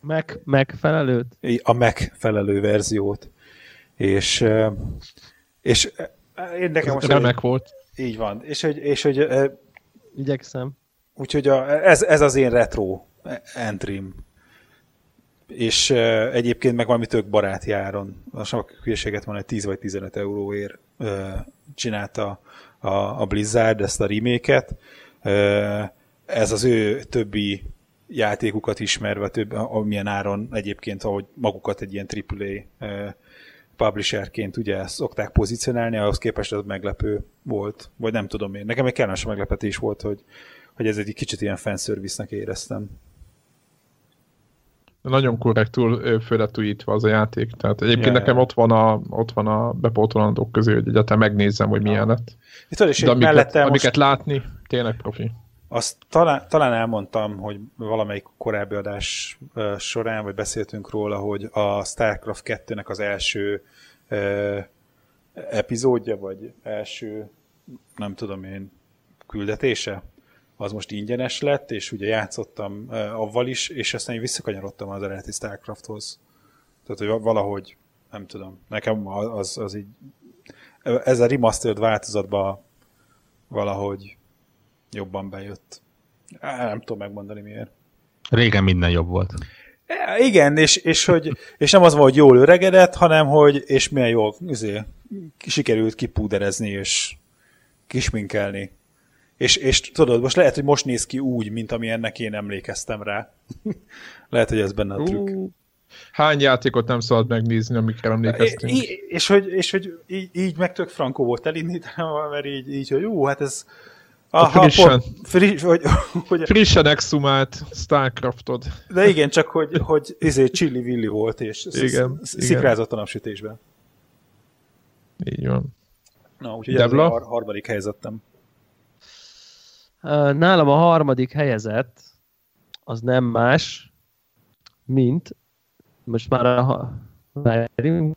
Meg, megfelelőt? A megfelelő verziót. És, és én nekem most... Remek volt. Így van. És hogy, és hogy Igyekszem. úgyhogy a, ez, ez az én retro entrim. És egyébként meg valami tök baráti áron, a sok hülyeséget van, egy 10 vagy 15 euróért uh, csinálta a, a Blizzard ezt a remake-et. Uh, ez az ő többi játékukat ismerve, több, amilyen áron egyébként, ahogy magukat egy ilyen AAA publisherként ugye szokták pozícionálni, ahhoz képest ez meglepő volt, vagy nem tudom én. Nekem egy kellemes meglepetés volt, hogy, hogy ez egy kicsit ilyen fanservice-nek éreztem. Nagyon korrektül fölretújítva az a játék. Tehát egyébként ja, nekem ja. Ott, van a, ott van a bepótolandók közé, hogy egyáltalán megnézzem, hogy milyen lett. Itt is De amiket, amiket most... látni, tényleg profi. Azt talán, talán elmondtam, hogy valamelyik korábbi adás során, vagy beszéltünk róla, hogy a StarCraft 2-nek az első uh, epizódja, vagy első, nem tudom én, küldetése, az most ingyenes lett, és ugye játszottam uh, avval is, és aztán én visszakanyarodtam az eredeti StarCrafthoz. Tehát, hogy valahogy, nem tudom, nekem az, az így, ez a remastered változatban valahogy jobban bejött. Nem tudom megmondani miért. Régen minden jobb volt. Igen, és, és, hogy, és nem az van, hogy jól öregedett, hanem hogy és milyen jól azért, sikerült kipúderezni és kisminkelni. És, és tudod, most lehet, hogy most néz ki úgy, mint ami ennek én emlékeztem rá. lehet, hogy ez benne a trükk. Uh, hány játékot nem szabad megnézni, amikre emlékeztünk? És, és hogy, és hogy így, így meg tök frankó volt elindítanom, mert így, így hogy jó, hát ez, Aha, frissen, friss, hogy, hogy, frissen exhumált Starcraftod. De igen, csak hogy, hogy izé Chili Willy volt, és igen, szikrázott a napsütésben. Így van. Na, úgyhogy Debla? ez a harmadik helyzetem. Nálam a harmadik helyezett az nem más, mint most már a várjunk,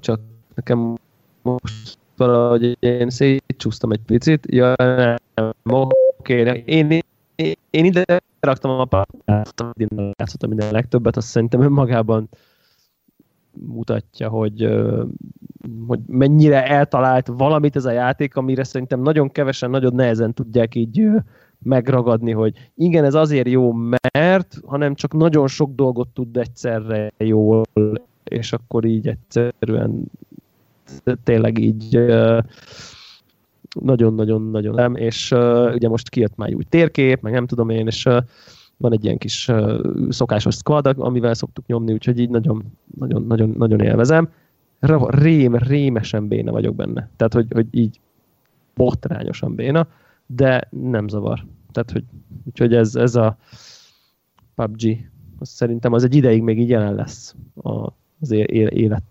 csak nekem most valahogy én szétcsúsztam egy picit. Ja, nem, oké, én, én, én ide raktam a játszottam, játszottam minden legtöbbet, azt szerintem önmagában mutatja, hogy, hogy mennyire eltalált valamit ez a játék, amire szerintem nagyon kevesen, nagyon nehezen tudják így megragadni, hogy igen, ez azért jó, mert, hanem csak nagyon sok dolgot tud egyszerre jól és akkor így egyszerűen tényleg így nagyon-nagyon-nagyon nem, és ugye most kijött már új térkép, meg nem tudom én, és van egy ilyen kis szokásos squad, amivel szoktuk nyomni, úgyhogy így nagyon, nagyon, nagyon, nagyon élvezem. Rém, rémesen béna vagyok benne. Tehát, hogy, hogy így botrányosan béna, de nem zavar. Tehát, hogy, úgyhogy ez, ez a PUBG, azt szerintem az egy ideig még így jelen lesz a, az élet,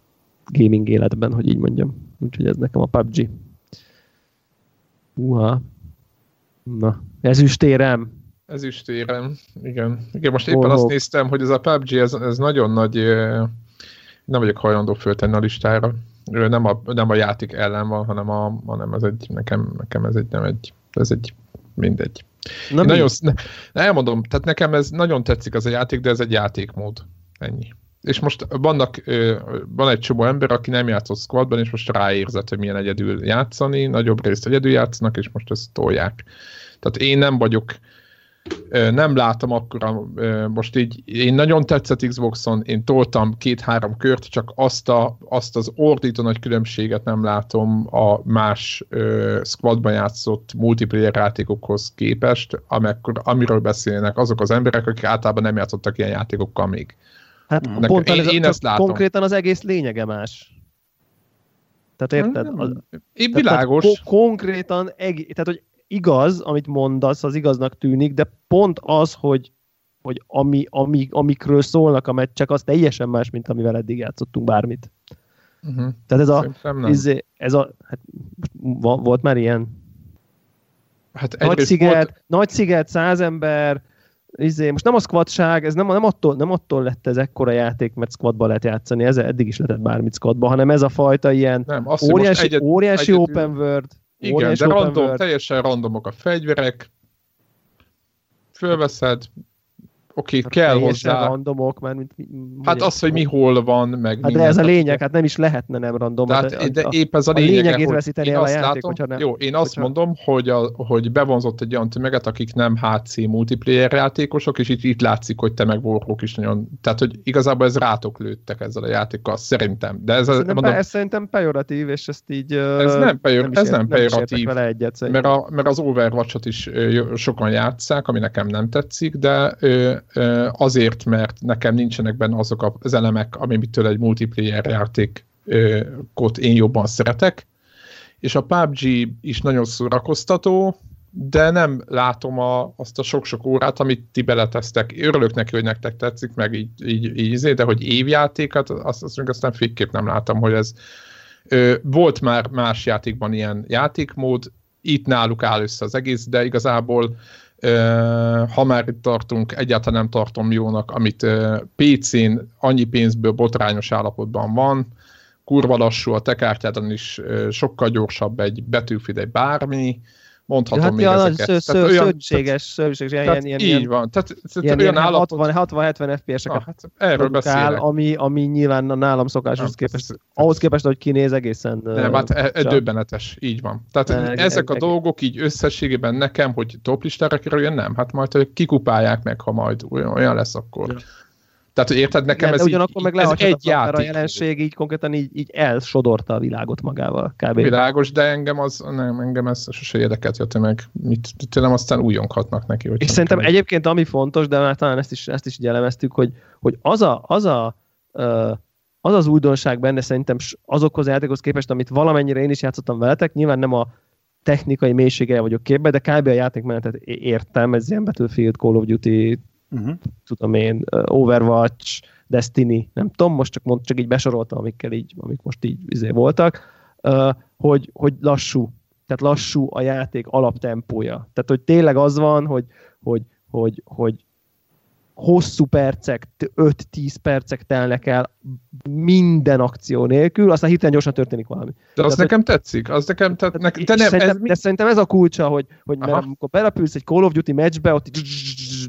gaming életben, hogy így mondjam. Úgyhogy ez nekem a PUBG. Uha. Na, ezüstérem. Ezüstérem, igen. Igen, most éppen oh, azt néztem, hogy ez a PUBG, ez, ez nagyon nagy, nem vagyok hajlandó föltenni a listára. Nem a, nem a játék ellen van, hanem, a, hanem ez egy, nekem, nekem ez egy, nem egy, ez egy, mindegy. Na nagyon, ne, elmondom, tehát nekem ez nagyon tetszik az a játék, de ez egy játékmód. Ennyi és most vannak, van egy csomó ember, aki nem játszott squadban, és most ráérzett, hogy milyen egyedül játszani, nagyobb részt egyedül játszanak, és most ezt tolják. Tehát én nem vagyok, nem látom akkor, most így, én nagyon tetszett Xboxon, én toltam két-három kört, csak azt, a, azt az ordító nagy különbséget nem látom a más squadban játszott multiplayer játékokhoz képest, amikor, amiről beszélnek azok az emberek, akik általában nem játszottak ilyen játékokkal még. Hát Nekem, pont én, ez, én ezt látom. konkrétan az egész lényege más. Tehát érted? Az, Én világos. Tehát, konkrétan, eg, tehát hogy igaz, amit mondasz, az igaznak tűnik, de pont az, hogy, hogy ami, ami, amikről szólnak a meccsek, az teljesen más, mint amivel eddig játszottunk bármit. Uh-huh. Tehát ez a, izé, ez a hát, volt már ilyen hát nagy sziget, volt... nagy sziget, száz ember, izé, most nem a squadság, ez nem, nem, attól, nem attól lett ez ekkora játék, mert squadba lehet játszani, ez eddig is lehetett bármit squadba, hanem ez a fajta ilyen nem, azt, óriási, egyet, óriási egyet, open world. Igen, óriási de random, world. teljesen randomok a fegyverek, fölveszed, oké, okay, kell hozzá. randomok, mert mint, hát az, hogy mi hol van, meg hát De ez a lényeg, hát nem is lehetne nem random. Tehát, hát, de a, épp ez a, a lényeg. A lényegét veszíteni el a játék, látom, hogyha nem. Jó, én azt hogyha... mondom, hogy, a, hogy bevonzott egy olyan tömeget, akik nem HC multiplayer játékosok, és itt, itt látszik, hogy te meg Warhawk is nagyon... Tehát, hogy igazából ez rátok lőttek ezzel a játékkal, szerintem. De ez, szerintem, mondom, ez szerintem pejoratív, és ezt így... Ez nem, pejor, nem ez nem pejoratív. Nem egyet, mert, a, mert az Overwatch-ot is sokan játszák, ami nekem nem tetszik, de azért, mert nekem nincsenek benne azok az elemek, amitől egy multiplayer játékot én jobban szeretek, és a PUBG is nagyon szórakoztató, de nem látom a, azt a sok-sok órát, amit ti beleteztek. Örülök neki, hogy nektek tetszik, meg így, így, így izé, de hogy évjátékat, azt, azt még aztán fékképp nem látom, hogy ez ö, volt már más játékban ilyen játékmód, itt náluk áll össze az egész, de igazából ha már itt tartunk, egyáltalán nem tartom jónak, amit PC-n annyi pénzből botrányos állapotban van, kurva lassú, a te kártyádon is sokkal gyorsabb egy betűfid, egy bármi, mondhatom hát még ja, ezeket. Sző, sző, olyan, szörnyűséges, szörnyűséges, ilyen, ilyen, így ilyen, van. Tehát, tehát ilyen, olyan állapot... 60-70 FPS-eket ah, hát erről beszélek. ami, ami nyilván a nálam szokáshoz képest, ez, ahhoz képest, hogy kinéz egészen... Nem, hát e, e, döbbenetes, így van. Tehát ne, ezek e, a dolgok így összességében nekem, hogy toplistára kerüljön, nem. Hát majd kikupálják meg, ha majd olyan, olyan lesz akkor. Ja. Tehát, hogy érted, nekem Igen, ez, ugyanakkor így, meg ez egy játék. A jelenség így konkrétan így, így elsodorta a világot magával. Kb. Világos, de engem az, nem, engem ez sose érdekelt, jöttem meg. Mit, tényleg aztán újonkhatnak neki. És szerintem kell. egyébként ami fontos, de már talán ezt is, ezt is így elemeztük, hogy, hogy az a, az a az az újdonság benne szerintem azokhoz a játékhoz képest, amit valamennyire én is játszottam veletek, nyilván nem a technikai mélysége vagyok képbe, de kb. a játékmenetet értem, ez ilyen Battlefield, Call of Duty, uh-huh. tudom én, Overwatch, Destiny, nem tudom, most csak, mond, csak így besoroltam, amikkel így, amik most így izé voltak, uh, hogy, hogy lassú, tehát lassú a játék alaptempója. Tehát, hogy tényleg az van, hogy, hogy, hogy, hogy hosszú percek, 5-10 percek telnek el minden akció nélkül, aztán hirtelen gyorsan történik valami. De az nekem tetszik, az nekem, tehát nekem, de nem, szerintem, ez de szerintem ez a kulcsa, hogy, hogy mert amikor belapülsz egy Call of Duty meccsbe, ott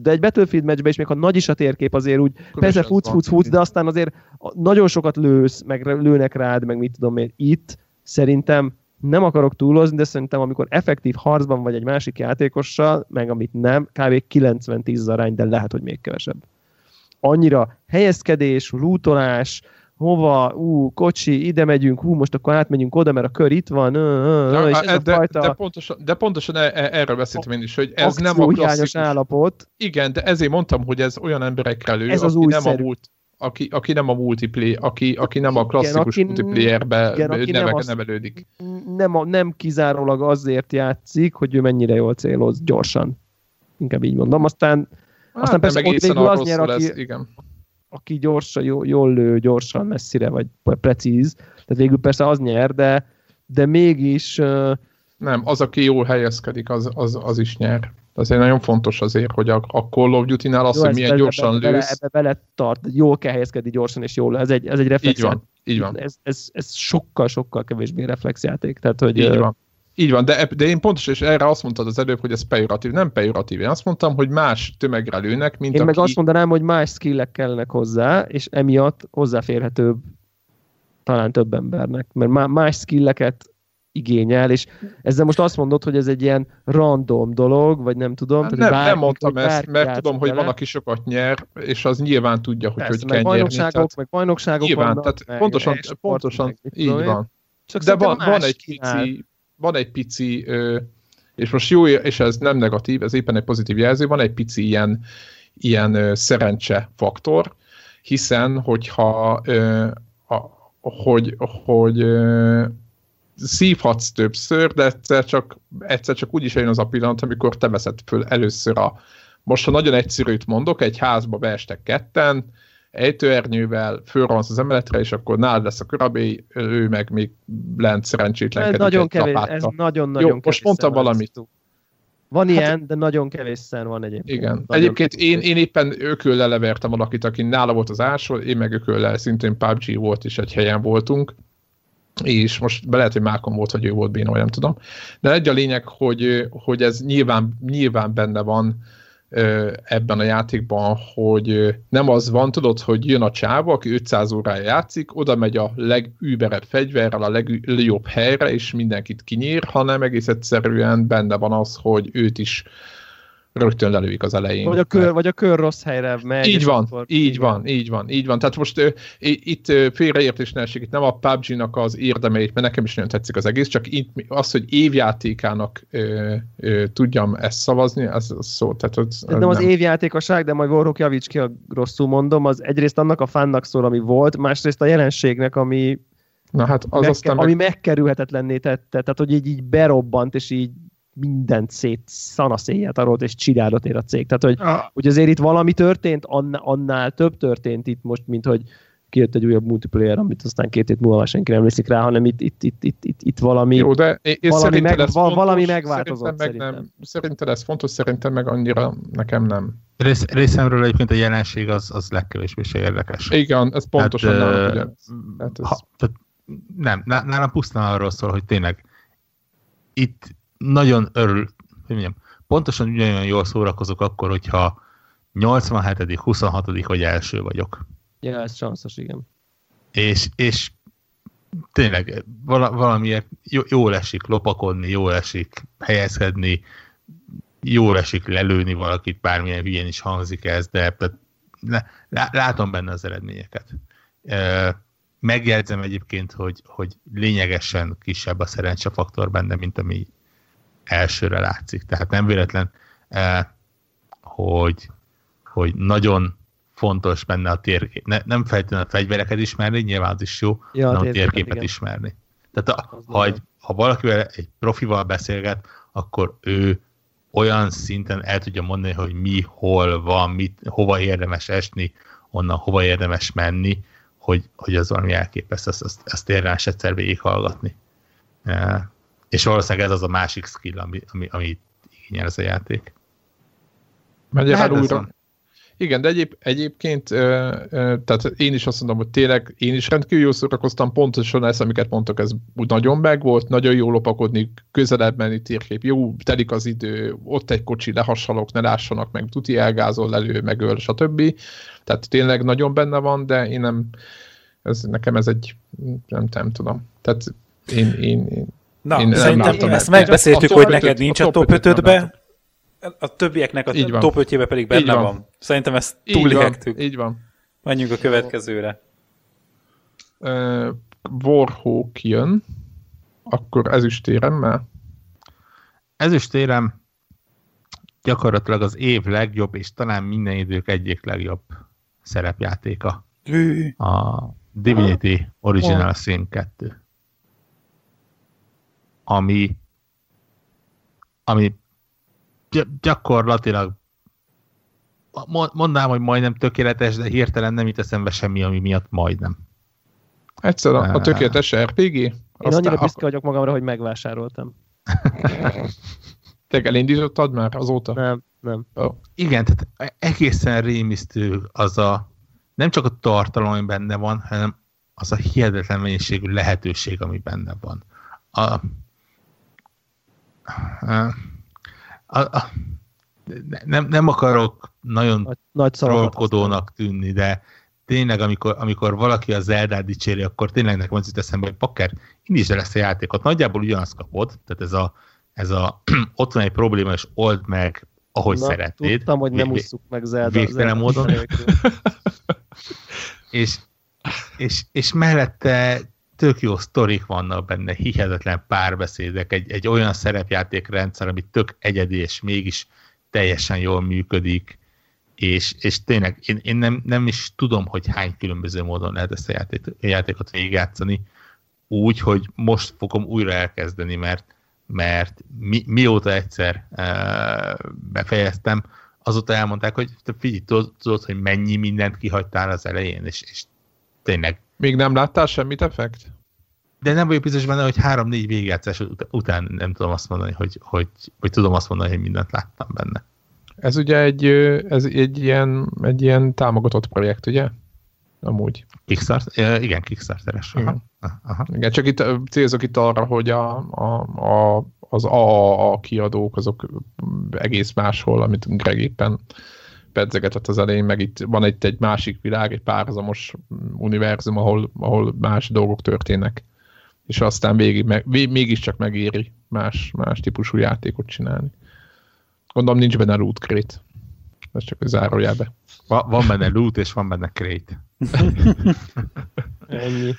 de egy Battlefield meccsbe is, még ha nagy is a térkép azért úgy, Akkor persze futsz, futsz, futsz, de aztán azért nagyon sokat lősz, meg lőnek rád, meg mit tudom én. Itt szerintem nem akarok túlozni, de szerintem amikor effektív harcban vagy egy másik játékossal, meg amit nem, kb. 90-10 arány, de lehet, hogy még kevesebb. Annyira helyezkedés, lootolás, hova, ú, kocsi, ide megyünk, hú, most akkor átmegyünk oda, mert a kör itt van, ö, ö, ö, és ez de, a fajta... de, pontosan, de pontosan e, e, erről beszéltem én is, hogy ez nem a klasszikus... állapot. Igen, de ezért mondtam, hogy ez olyan emberekre lő, ez az új nem a múlt aki, aki nem a multiplayer, aki, aki nem a klasszikus igen, aki, multiplayerbe igen, aki neve, nem azt, nevelődik. Nem, a, nem kizárólag azért játszik, hogy ő mennyire jól céloz gyorsan. Inkább így mondom. Aztán, hát, aztán persze ott végül az nyer, aki, lesz, igen. Aki gyorsan, jól, jól lő, gyorsan, messzire, vagy precíz. Tehát végül persze az nyer, de, de mégis... Nem, az, aki jól helyezkedik, az, az, az is nyer azért nagyon fontos azért, hogy a, a Call of Duty-nál az, Jó, hogy milyen gyorsan ebbe, lősz. Ebbe bele tart, jól kell helyezkedni gyorsan és jól. Ez egy, ez egy reflex. Így van, így van. Ez, ez, ez sokkal, sokkal kevésbé reflexjáték. Tehát, hogy, így van. Így van, de, de én pontosan, és erre azt mondtad az előbb, hogy ez pejoratív. Nem pejoratív. Én azt mondtam, hogy más tömegre lőnek, mint Én aki... meg azt mondanám, hogy más skillek kellenek hozzá, és emiatt hozzáférhetőbb talán több embernek. Mert más skilleket igényel, és ezzel most azt mondod, hogy ez egy ilyen random dolog, vagy nem tudom. Hát nem, bárki, nem mondtam ezt, mert tudom, hogy van, aki sokat nyer, és az nyilván tudja, hogy Persze, hogy kell nyerni. meg bajnokságok nyilván, vannak, tehát meg pontosan, pontosan meg, így van. Csak De van, van egy pici, van egy pici, és most jó, és ez nem negatív, ez éppen egy pozitív jelző, van egy pici ilyen, ilyen szerencse faktor, hiszen hogyha hogy, hogy szívhatsz többször, de egyszer csak, egyszer csak úgy is eljön az a pillanat, amikor te veszed föl először a... Most, ha nagyon egyszerűt mondok, egy házba beestek ketten, ejtőernyővel, fölrohansz az emeletre, és akkor nálad lesz a körabé, ő meg még lent szerencsétlenkedik ez nagyon kevés, Ez nagyon-nagyon Jó, most mondtam valamit. Van hát, ilyen, de nagyon kevésszer van egyébként. Igen. Nagyon egyébként én, én éppen ököllel levertem valakit, aki nála volt az ásról, én meg ököllel szintén PUBG volt, és egy helyen voltunk és most be lehet, hogy Mákon volt, hogy ő volt béna, nem tudom. De egy a lényeg, hogy, hogy ez nyilván, nyilván benne van ebben a játékban, hogy nem az van, tudod, hogy jön a csáva, aki 500 órája játszik, oda megy a legüberebb fegyverrel a legjobb helyre, és mindenkit kinyír, hanem egész egyszerűen benne van az, hogy őt is rögtön lelőik az elején. Vagy a kör, vagy a kör rossz helyre megy. Így van, akkor... így van, így van, így van. Tehát most uh, itt uh, félreértés ne esik, itt nem a PUBG-nak az érdemeit, mert nekem is nagyon tetszik az egész, csak itt az, hogy évjátékának uh, uh, tudjam ezt szavazni, az, az szó. Tehát az, az nem az évjátékosság, de majd Warhawk javíts ki, a rosszul mondom, az egyrészt annak a fánnak szól, ami volt, másrészt a jelenségnek, ami Na hát az megke- aztán ami meg... megkerülhetetlenné tette, tehát hogy így, így berobbant, és így mindent szét szanaszéjjel arolt és csinálott ér a cég. Tehát, hogy, ah. hogy azért itt valami történt, annál, több történt itt most, mint hogy kijött egy újabb multiplayer, amit aztán két hét múlva senki nem emlékszik rá, hanem itt, itt, itt, itt, itt, itt valami, Jó, de én valami, meg, ez fontos, valami megváltozott szerintem. Meg nem, szerintem ez fontos, szerintem meg annyira nekem nem. Rész, részemről egyébként a jelenség az, az legkevésbé se érdekes. Igen, ez pontosan hát, nem, ugye. Hát ez... ha, tehát nem, nálam pusztán arról szól, hogy tényleg itt nagyon örül, hogy mondjam, pontosan ugyanolyan jól szórakozok akkor, hogyha 87 26 vagy első vagyok. Ja, ez sanszos, igen. És, és tényleg vala, valamiért jó, jól esik lopakodni, jól esik helyezkedni, jól esik lelőni valakit, bármilyen hülyén is hangzik ez, de látom benne az eredményeket. Megjegyzem egyébként, hogy, hogy lényegesen kisebb a szerencsefaktor benne, mint ami elsőre látszik. Tehát nem véletlen, eh, hogy, hogy nagyon fontos benne a térkép. Ne, nem feltétlenül a fegyvereket ismerni, nyilván az is jó, ja, hanem a térképet igen. ismerni. Tehát a, ha, egy, ha valakivel egy profival beszélget, akkor ő olyan szinten el tudja mondani, hogy mi, hol van, mit, hova érdemes esni, onnan hova érdemes menni, hogy, hogy az valami elképesztő, ezt, ezt, ezt érdemes egyszer végighallgatni. És valószínűleg ez az a másik skill, ami, ami, ami igényel ez a játék. Megy el újra. Igen, de egyéb, egyébként, ö, ö, tehát én is azt mondom, hogy tényleg én is rendkívül jól szórakoztam, pontosan ezt, amiket mondtak, ez úgy nagyon meg volt, nagyon jó lopakodni, közelebb menni térkép, jó, telik az idő, ott egy kocsi, lehassalok, ne lássanak meg, tuti elgázol, lelő, megöl, stb. Tehát tényleg nagyon benne van, de én nem, ez, nekem ez egy, nem, nem tudom. Tehát én, én, én Na, Én szerintem ezt megbeszéltük, hogy neked nincs a top 5-be, a többieknek a így top 5 pedig benne van. van. Szerintem ezt túléltük. Így van. Menjünk a következőre. Uh, Warhawk jön, akkor ezüstéremmel? Ezüstérem gyakorlatilag az év legjobb, és talán minden idők egyik legjobb szerepjátéka. A Divinity Original Sin 2 ami, ami gyakorlatilag mondanám, hogy majdnem tökéletes, de hirtelen nem jut eszembe semmi, ami miatt majdnem. Egyszer a, a tökéletes RPG? Én Aztán annyira büszke vagyok magamra, hogy megvásároltam. Te elindítottad már azóta? Nem, nem. Oh. Igen, tehát egészen rémisztő az a, nem csak a tartalom, ami benne van, hanem az a hihetetlen mennyiségű lehetőség, ami benne van. A, a, a, nem, nem akarok nagyon nagy, nagy trollkodónak tűnni, de tényleg, amikor, amikor valaki az Zeldát dicséri, akkor tényleg nekem az jut eszembe, hogy pakker, indítsd el ezt a játékot. Nagyjából ugyanazt kapod, tehát ez a, ez a ott van egy probléma, és old meg, ahogy Na, szeretnéd. Tudtam, hogy nem ússzuk meg Zelda. Végtelen módon. és, és, és mellette tök jó sztorik vannak benne, hihetetlen párbeszédek, egy, egy olyan szerepjátékrendszer, ami tök egyedi, és mégis teljesen jól működik, és, és tényleg én, én nem, nem is tudom, hogy hány különböző módon lehet ezt a játék, játékot végigjátszani, úgy, hogy most fogom újra elkezdeni, mert, mert mi, mióta egyszer uh, befejeztem, azóta elmondták, hogy te figyelj, tudod, hogy mennyi mindent kihagytál az elején, és, és tényleg még nem láttál semmit effekt? De nem vagyok biztos benne, hogy három-négy végigjátszás után nem tudom azt mondani, hogy, hogy, hogy tudom azt mondani, hogy mindent láttam benne. Ez ugye egy, ez egy ilyen, egy ilyen támogatott projekt, ugye? Amúgy. Kickstarter? Igen, Kickstarteres. Aha. Igen. Aha. Igen, csak itt célzok itt arra, hogy a, a, a, az AAA kiadók azok egész máshol, amit Greg éppen pedzegetett az elején, meg itt van itt egy másik világ, egy párhuzamos univerzum, ahol, ahol más dolgok történnek, és aztán végig, meg, vég, mégiscsak megéri más, más típusú játékot csinálni. Gondolom nincs benne loot crate. Ez csak egy zárójelbe. Va, van benne loot, és van benne crate. Ennyi.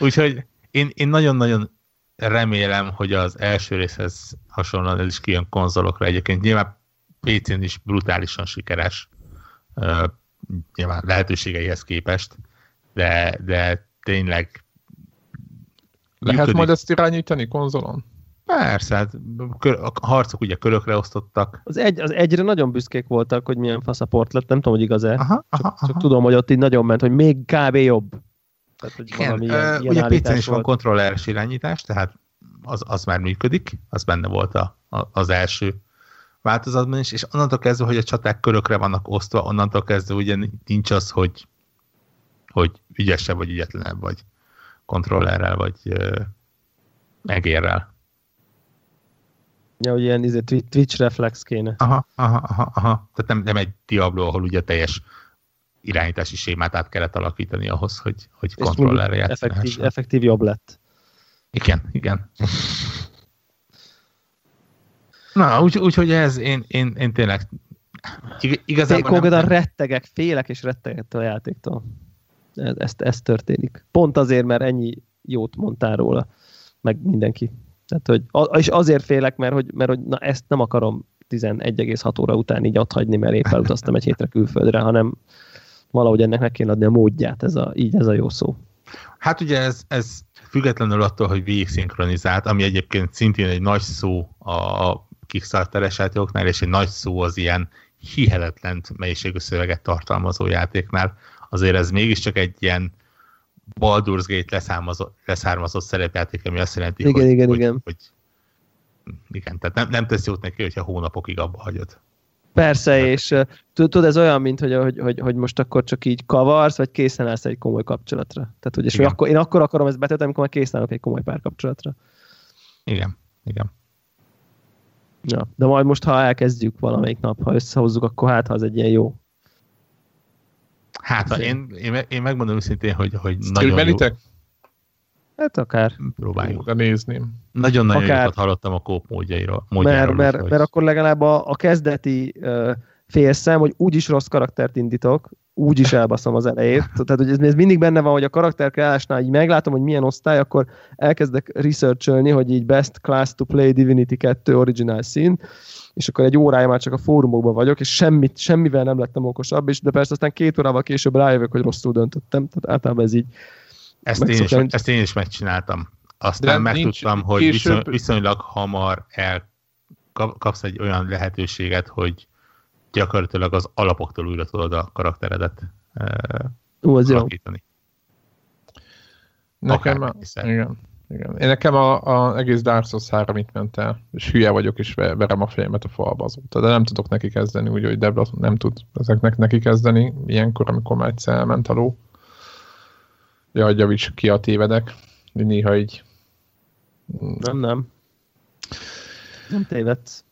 Úgyhogy én, én nagyon-nagyon remélem, hogy az első részhez hasonlóan ez is kijön konzolokra. Egyébként nyilván PC-n is brutálisan sikeres, uh, nyilván lehetőségeihez képest, de, de tényleg lehet működik. majd ezt irányítani konzolon? Persze, hát a harcok ugye körökre osztottak. Az, egy, az egyre nagyon büszkék voltak, hogy milyen faszaport lett, nem tudom, hogy igaz-e. Aha, aha, csak, aha. csak tudom, hogy ott így nagyon ment, hogy még kb. jobb. Tehát, hogy Igen, ilyen, uh, ugye PC-n is van kontrolleres irányítás, tehát az, az már működik, az benne volt a, a, az első változatban is, és onnantól kezdve, hogy a csaták körökre vannak osztva, onnantól kezdve ugye nincs az, hogy, hogy ügyesebb vagy ügyetlenebb vagy kontrollerrel, vagy uh, megérrel. Ja, hogy ilyen izé, Twitch reflex kéne. Aha, aha, aha, aha. Tehát nem, nem egy Diablo, ahol ugye teljes irányítási sémát át kellett alakítani ahhoz, hogy, hogy kontrollerre játszani. Effektív, effektív jobb lett. Igen, igen. Na, úgyhogy úgy, úgy, ez, én, én, én tényleg igazából Konkrétan nem... rettegek, félek és rettegek a játéktól. Ez, ez, ez történik. Pont azért, mert ennyi jót mondtál róla, meg mindenki. Tehát, hogy, és azért félek, mert hogy, mert hogy na, ezt nem akarom 11,6 óra után így adhagyni, mert épp elutaztam egy hétre külföldre, hanem valahogy ennek meg kéne adni a módját, ez a, így ez a jó szó. Hát ugye ez, ez függetlenül attól, hogy végig szinkronizált, ami egyébként szintén egy nagy szó a Kickstarter-es játékoknál, és egy nagy szó az ilyen hihetetlen mennyiségű szöveget tartalmazó játéknál, azért ez mégiscsak egy ilyen Baldur's Gate leszármazott, leszármazott szerepjáték, ami azt jelenti, igen, hogy, igen, hogy, igen. hogy igen, tehát nem, nem tesz jót neki, hogyha hónapokig abba hagyod. Persze, és tudod, ez olyan, mint hogy, hogy, hogy, hogy most akkor csak így kavarsz, vagy készen állsz egy komoly kapcsolatra. Tehát, hogy, és hogy akkor, én akkor akarom ezt betölteni, amikor már készen állok egy komoly párkapcsolatra. Igen, igen. Ja, de majd most, ha elkezdjük valamelyik nap, ha összehozzuk, akkor hát, ha az egy ilyen jó. Hát, ha én, én, én megmondom őszintén, hogy, hogy nagyon jó. Hát akár. Próbáljuk. De nézni. Nagyon-nagyon akár... jókat hallottam a kóp módjairól. Mert, mert, hogy... mert akkor legalább a, a kezdeti uh, félszem, hogy úgyis rossz karaktert indítok, úgy is elbaszom az elejét. Tehát, hogy ez, ez mindig benne van, hogy a karakter kreálásnál így meglátom, hogy milyen osztály, akkor elkezdek researcholni, hogy így best class to play Divinity 2 original szín, és akkor egy órája már csak a fórumokban vagyok, és semmit, semmivel nem lettem okosabb, és de persze aztán két órával később rájövök, hogy rosszul döntöttem. Tehát általában ez így. Ezt, én is, ezt én is megcsináltam. Aztán de megtudtam, hogy később... viszony, viszonylag hamar el kapsz egy olyan lehetőséget, hogy gyakorlatilag az alapoktól újra tudod a karakteredet uh, az alakítani. Nekem, a, igen, igen. Én nekem a, a egész Dark Souls 3 itt ment el, és hülye vagyok, és verem a fejemet a falba azóta, de nem tudok neki kezdeni, úgyhogy Debra nem tud ezeknek neki kezdeni, ilyenkor, amikor már egyszer elment a ló. Jaj, javíts ki a tévedek, néha így... Nem, nem. Nem tévedsz.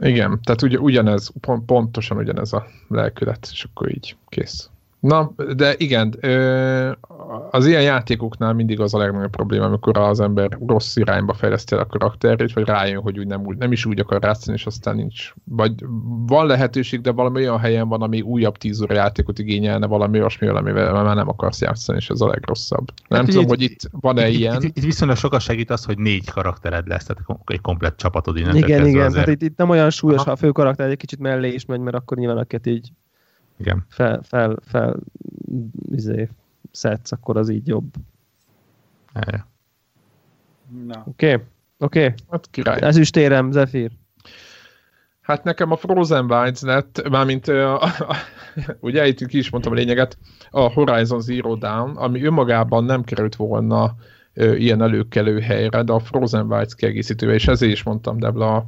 Igen, tehát ugye, ugyanez, pont, pontosan ugyanez a lelkület, és akkor így kész. Na, de igen, az ilyen játékoknál mindig az a legnagyobb probléma, amikor az ember rossz irányba fejleszti a karakterét, vagy rájön, hogy úgy nem, úgy, nem is úgy akar rátszani, és aztán nincs. Vagy van lehetőség, de valami olyan helyen van, ami újabb tíz óra játékot igényelne, valami olyasmi, amivel már nem akarsz játszani, és ez a legrosszabb. Nem hát tudom, hogy itt van-e itt, ilyen. Itt, itt, viszonylag sokat segít az, hogy négy karaktered lesz, tehát egy komplet csapatod innen. Igen, igen, azért. tehát itt, itt, nem olyan súlyos, Aha. ha a fő karakter egy kicsit mellé is megy, mert akkor nyilván akiket így igen. fel, fel, fel izé, szedsz, akkor az így jobb. Oké, oké. Okay. Okay. Hát király. Ezüstérem, Zephyr. Hát nekem a Frozen Wilds lett, mármint a, a, a, ugye itt ki is mondtam a lényeget, a Horizon Zero Dawn, ami önmagában nem került volna ö, ilyen előkelő helyre, de a Frozen Wilds kiegészítője, és ezért is mondtam Debla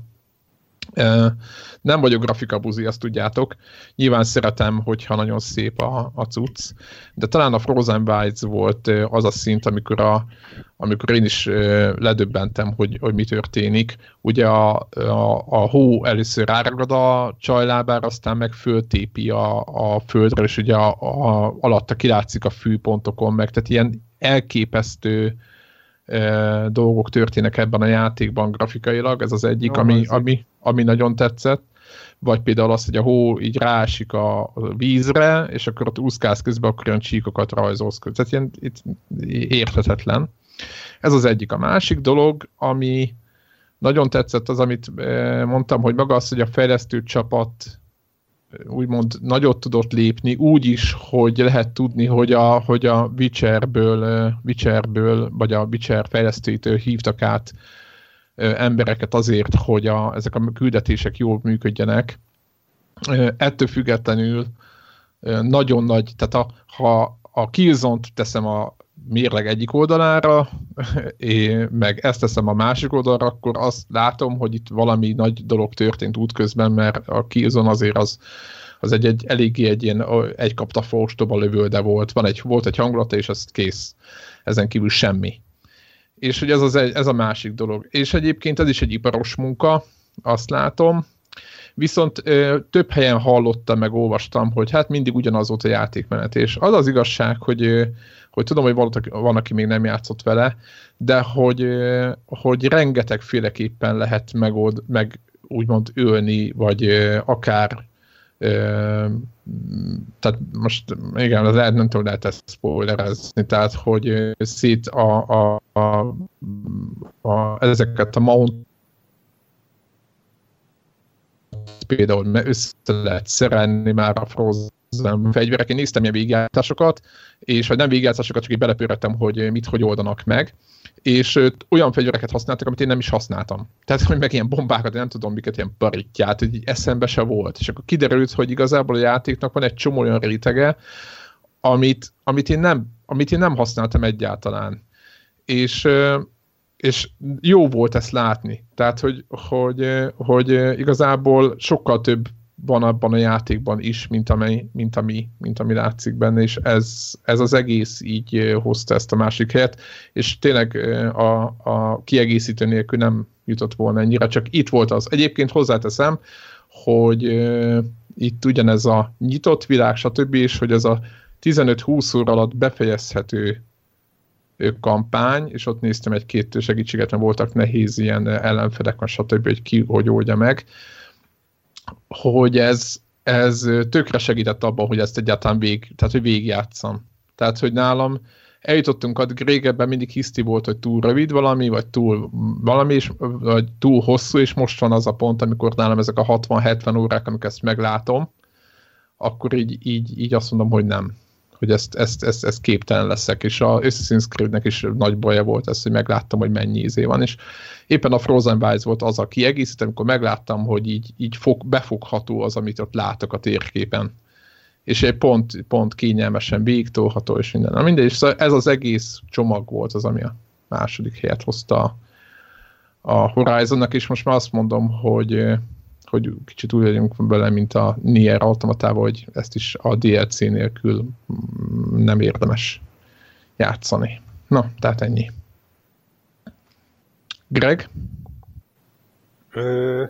Nem vagyok grafikabuzi, azt tudjátok. Nyilván szeretem, hogyha nagyon szép a, a cucc, de talán a Frozen Wilds volt az a szint, amikor, a, amikor én is ledöbbentem, hogy, hogy mi történik. Ugye a, a, a hó először ráragad a csajlábára, aztán meg föltépi a, a földre, és ugye a, a, alatta kilátszik a fűpontokon meg, tehát ilyen elképesztő dolgok történnek ebben a játékban grafikailag, ez az egyik, ami, ami, ami nagyon tetszett. Vagy például az, hogy a hó így rásik a vízre, és akkor ott úszkálsz közben, akkor olyan csíkokat rajzolsz közben. Tehát ilyen itt érthetetlen. Ez az egyik. A másik dolog, ami nagyon tetszett az, amit mondtam, hogy maga az, hogy a fejlesztő csapat úgymond nagyot tudott lépni, úgy is, hogy lehet tudni, hogy a, hogy a Witcherből, Witcherből, vagy a Witcher fejlesztőitől hívtak át embereket azért, hogy a, ezek a küldetések jól működjenek. Ettől függetlenül nagyon nagy, tehát a, ha a killzone teszem a mérleg egyik oldalára, én meg ezt teszem a másik oldalra, akkor azt látom, hogy itt valami nagy dolog történt útközben, mert a Killzone azért az, az egy, egy eléggé egy ilyen egy kapta fóstoba lövölde volt, van egy, volt egy hangulata, és az kész. Ezen kívül semmi. És hogy ez, az egy, ez a másik dolog. És egyébként ez is egy iparos munka, azt látom, Viszont ö, több helyen hallottam, meg olvastam, hogy hát mindig ugyanaz volt a játékmenet, és az az igazság, hogy ö, hogy tudom, hogy valaki, van, aki még nem játszott vele, de hogy, hogy rengetegféleképpen lehet megold, meg úgymond ölni, vagy akár tehát most igen, az lehet, nem tudom, lehet ezt spoilerezni, tehát hogy szét a, a, a, a, ezeket a mount például össze lehet szerelni már a Frozen fegyverek. Én néztem ilyen végigjátszásokat, és vagy nem végigjátszásokat, csak így belepőrettem, hogy mit, hogy oldanak meg és olyan fegyvereket használtak, amit én nem is használtam. Tehát, hogy meg ilyen bombákat, nem tudom miket, ilyen barítját, hogy így eszembe se volt. És akkor kiderült, hogy igazából a játéknak van egy csomó olyan rétege, amit, amit, én, nem, amit én nem használtam egyáltalán. És, és jó volt ezt látni. Tehát, hogy, hogy, hogy igazából sokkal több van abban a játékban is, mint ami, mint ami, mint ami látszik benne, és ez, ez az egész így hozta ezt a másik helyet, és tényleg a, a kiegészítő nélkül nem jutott volna ennyire, csak itt volt az. Egyébként hozzáteszem, hogy itt ugyanez a nyitott világ, stb., és hogy ez a 15-20 óra alatt befejezhető kampány, és ott néztem egy-két segítséget, mert voltak nehéz ilyen ellenfedek, stb., hogy ki hogy oldja meg hogy ez, ez tökre segített abban, hogy ezt egyáltalán vég, tehát hogy végigjátszam. Tehát, hogy nálam eljutottunk addig régebben mindig hiszti volt, hogy túl rövid valami, vagy túl valami, és, vagy túl hosszú, és most van az a pont, amikor nálam ezek a 60-70 órák, amikor ezt meglátom, akkor így, így, így azt mondom, hogy nem hogy ezt, ezt, ezt, ezt képtelen leszek, és a Assassin's Creed-nek is nagy baja volt ez, hogy megláttam, hogy mennyi izé van, és éppen a Frozen Wilds volt az a kiegészítő, amikor megláttam, hogy így, így fog, befogható az, amit ott látok a térképen. És egy pont, pont kényelmesen végtolható, és minden. Na mindegy, szóval ez az egész csomag volt az, ami a második helyet hozta a Horizonnak, és most már azt mondom, hogy hogy kicsit úgy vagyunk bele, mint a Nier automatával, hogy ezt is a DLC nélkül nem érdemes játszani. Na, tehát ennyi. Greg? Ö,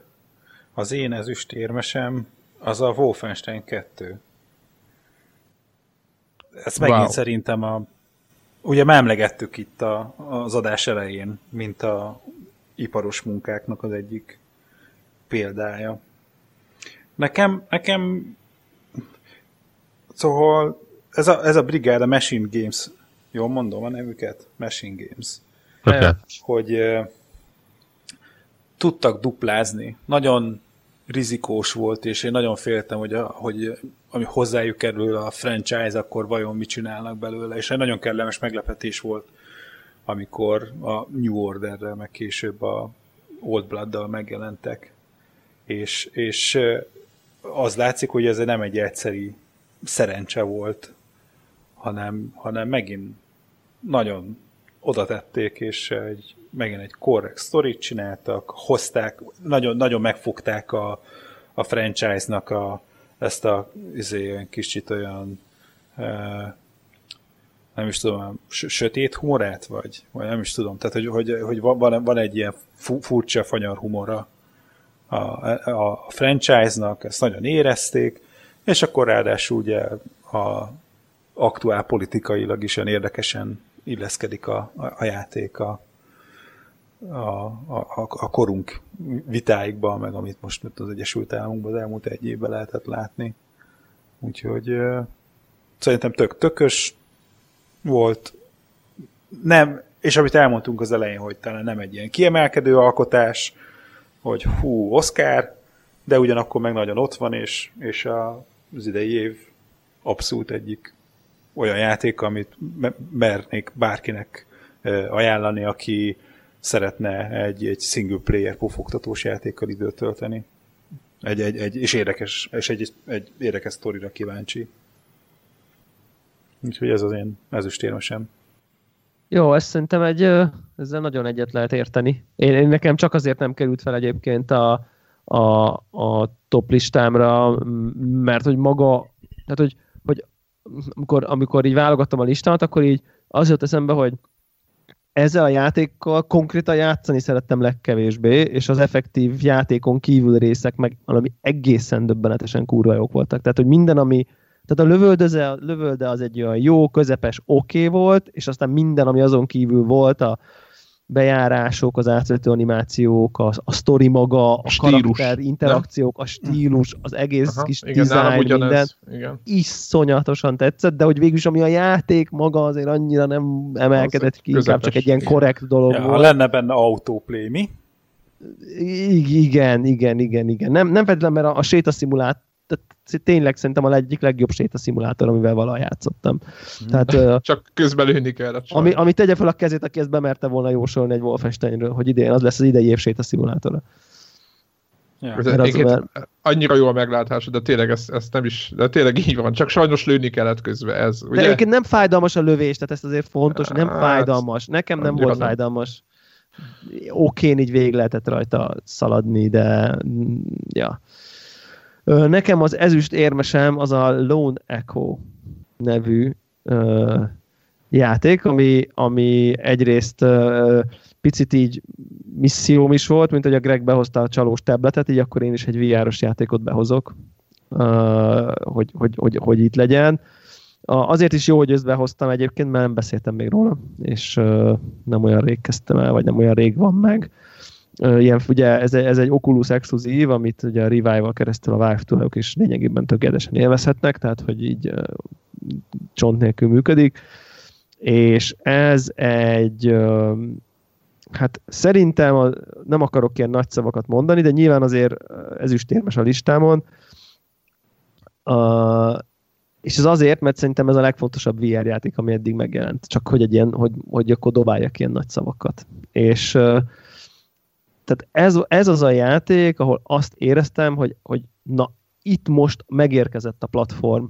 az én ezüstérmesem az a Wolfenstein 2. Ezt megint wow. szerintem a ugye már emlegettük itt a, az adás elején, mint a iparos munkáknak az egyik példája. Nekem, nekem szóval ez a, ez a brigád, a Machine Games, jól mondom a nevüket? Machine Games. Okay. Hogy tudtak duplázni. Nagyon rizikós volt, és én nagyon féltem, hogy, a, hogy ami hozzájuk kerül a franchise, akkor vajon mit csinálnak belőle, és egy nagyon kellemes meglepetés volt, amikor a New Order-rel, meg később a Old Blood-dal megjelentek és, és az látszik, hogy ez nem egy egyszeri szerencse volt, hanem, hanem megint nagyon oda tették, és egy, megint egy korrekt sztorit csináltak, hozták, nagyon, nagyon megfogták a, a franchise-nak a, ezt a izé, kicsit olyan e, nem is tudom, sötét humorát, vagy, vagy nem is tudom, tehát hogy, hogy, hogy van, van egy ilyen furcsa, fanyar humora a, a, franchise-nak, ezt nagyon érezték, és akkor ráadásul ugye a aktuál politikailag is olyan érdekesen illeszkedik a, a, a játék a, a, a, a korunk vitáikba, meg amit most az Egyesült Államokban az elmúlt egy évben lehetett látni. Úgyhogy uh, szerintem tök tökös volt. Nem, és amit elmondtunk az elején, hogy talán nem egy ilyen kiemelkedő alkotás, hogy hú, Oscar, de ugyanakkor meg nagyon ott van, és, és az idei év abszolút egyik olyan játék, amit mernék bárkinek ajánlani, aki szeretne egy, egy single player pofogtatós játékkal időt tölteni. Egy, egy, egy, és érdekes, és egy, egy érdekes sztorira kíváncsi. Úgyhogy ez az én ezüstérmesem. Jó, ezt szerintem egy, ezzel nagyon egyet lehet érteni. Én, én nekem csak azért nem került fel egyébként a, a, a top listámra, mert hogy maga, tehát hogy, hogy amikor, amikor így válogattam a listát, akkor így az jött eszembe, hogy ezzel a játékkal konkrétan játszani szerettem legkevésbé, és az effektív játékon kívül részek meg valami egészen döbbenetesen kurva jók voltak. Tehát, hogy minden, ami, tehát a lövöldöze, a lövölde az egy olyan jó, közepes, oké okay volt, és aztán minden, ami azon kívül volt, a bejárások, az átvető animációk, a, a sztori maga, a, a stílus, karakter, interakciók, nem? a stílus, az egész Aha, kis igen, design, minden igen. iszonyatosan tetszett, de hogy végülis ami a játék maga azért annyira nem emelkedett ki, inkább csak egy ilyen korrekt dolog ja, volt. Lenne benne autoplay, mi? igen, igen, igen, igen. Nem, nem feltétlenül, mert a, a sétaszimulátor tehát tényleg szerintem a egyik legjobb szimulátor, amivel valaha játszottam. Tehát, Csak közben lőni kell a ami, ami tegye fel a kezét, aki ezt bemerte volna jósolni egy Wolfensteinről, hogy idén az lesz az idei év szimulátora. Ja. Ez az, mert... Annyira jó a meglátás, de tényleg ez, ez nem is, de tényleg így van, csak sajnos lőni kellett közben ez. Ugye? De egyébként nem fájdalmas a lövés, tehát ez azért fontos, nem hát, fájdalmas. Nekem nem volt nem. fájdalmas. Okén így végig lehetett rajta szaladni, de ja. Nekem az ezüst érmesem az a Lone Echo nevű uh, játék, ami, ami egyrészt uh, picit így misszióm is volt, mint hogy a Greg behozta a csalós tabletet, így akkor én is egy VR-os játékot behozok, uh, hogy, hogy, hogy, hogy itt legyen. Azért is jó, hogy ezt behoztam egyébként, mert nem beszéltem még róla, és uh, nem olyan rég kezdtem el, vagy nem olyan rég van meg ilyen, ugye ez, ez egy Oculus exkluzív, amit ugye a Revive-val keresztül a Vive tulajok is lényegében tökéletesen élvezhetnek, tehát hogy így csont nélkül működik, és ez egy hát szerintem nem akarok ilyen nagy szavakat mondani, de nyilván azért ez is térmes a listámon, és ez azért, mert szerintem ez a legfontosabb VR játék, ami eddig megjelent. Csak hogy egy ilyen, hogy, hogy akkor dobáljak ilyen nagy szavakat. És uh, tehát ez, ez az a játék, ahol azt éreztem, hogy, hogy na, itt most megérkezett a platform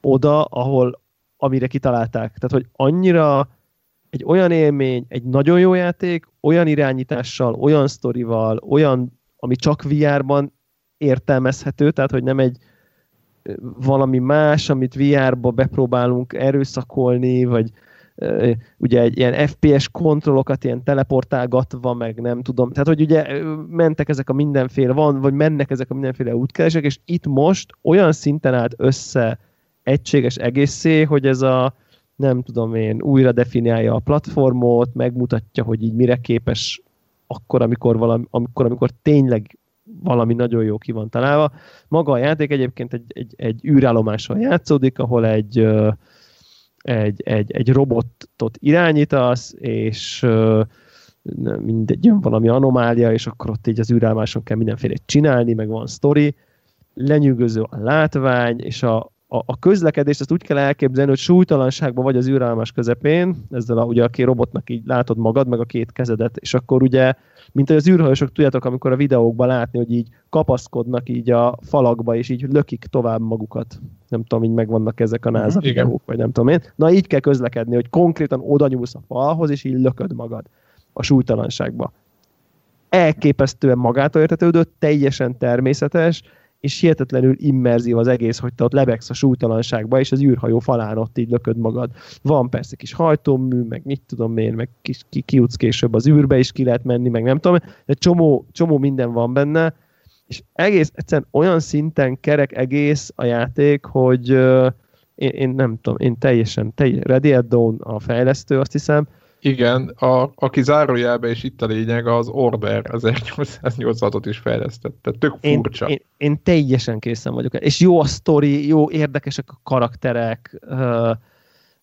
oda, ahol amire kitalálták. Tehát, hogy annyira egy olyan élmény, egy nagyon jó játék, olyan irányítással, olyan sztorival, olyan, ami csak VR-ban értelmezhető, tehát, hogy nem egy valami más, amit VR-ba bepróbálunk erőszakolni, vagy, ugye egy ilyen FPS kontrollokat ilyen teleportálgatva, meg nem tudom, tehát hogy ugye mentek ezek a mindenféle, van, vagy mennek ezek a mindenféle útkeresek, és itt most olyan szinten állt össze egységes egészé, hogy ez a nem tudom én, újra definiálja a platformot, megmutatja, hogy így mire képes akkor, amikor, valami, amikor, amikor tényleg valami nagyon jó ki van találva. Maga a játék egyébként egy, egy, egy űrállomással játszódik, ahol egy, egy, egy, egy robotot irányítasz, és mindegy, jön valami anomália, és akkor ott így az űrállomáson kell mindenféle csinálni, meg van sztori, lenyűgöző a látvány, és a, a, a közlekedést azt úgy kell elképzelni, hogy súlytalanságban vagy az űrállomás közepén, ezzel a, ugye a két robotnak így látod magad, meg a két kezedet, és akkor ugye, mint az űrhajósok tudjátok, amikor a videókban látni, hogy így kapaszkodnak így a falakba, és így lökik tovább magukat. Nem tudom, így megvannak ezek a NASA Igen. videók, vagy nem tudom én. Na így kell közlekedni, hogy konkrétan oda nyúlsz a falhoz, és így lököd magad a súlytalanságba. Elképesztően magától értetődött, teljesen természetes, és hihetetlenül immerzív az egész, hogy te ott lebegsz a súlytalanságba, és az űrhajó falán ott így lököd magad. Van persze kis hajtómű, meg mit tudom én, meg kis, ki, kijutsz később az űrbe is ki lehet menni, meg nem tudom, de csomó, csomó minden van benne, és egész egyszerűen olyan szinten kerek egész a játék, hogy uh, én, én nem tudom, én teljesen, teljesen Ready at Dawn a fejlesztő, azt hiszem, Igen, a, aki zárójelbe, és itt a lényeg, az Order 1886-ot is fejlesztette. Tök én, furcsa. én, én teljesen készen vagyok. És jó a sztori, jó, érdekesek a karakterek, ö,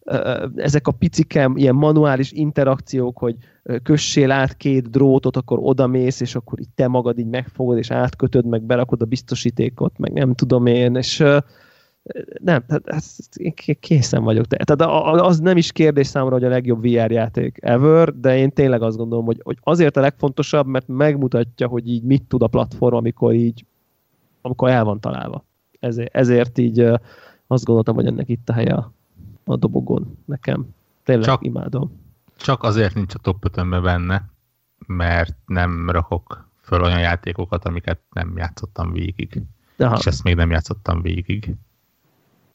ö, ezek a picikem, ilyen manuális interakciók, hogy kössél át két drótot, akkor odamész, és akkor így te magad így megfogod, és átkötöd, meg berakod a biztosítékot, meg nem tudom én, és nem, tehát ezt- én ké- készen vagyok. Te- Tehát az nem is kérdés számomra, hogy a legjobb VR játék ever, de én tényleg azt gondolom, hogy, hogy azért a legfontosabb, mert megmutatja, hogy így mit tud a platform, amikor így amikor el van találva. Ezért, ezért így azt gondoltam, hogy ennek itt a helye a, a dobogon nekem. Tényleg Csak- imádom. Csak azért nincs a top 5 benne, mert nem rakok föl olyan játékokat, amiket nem játszottam végig. Aha. És ezt még nem játszottam végig.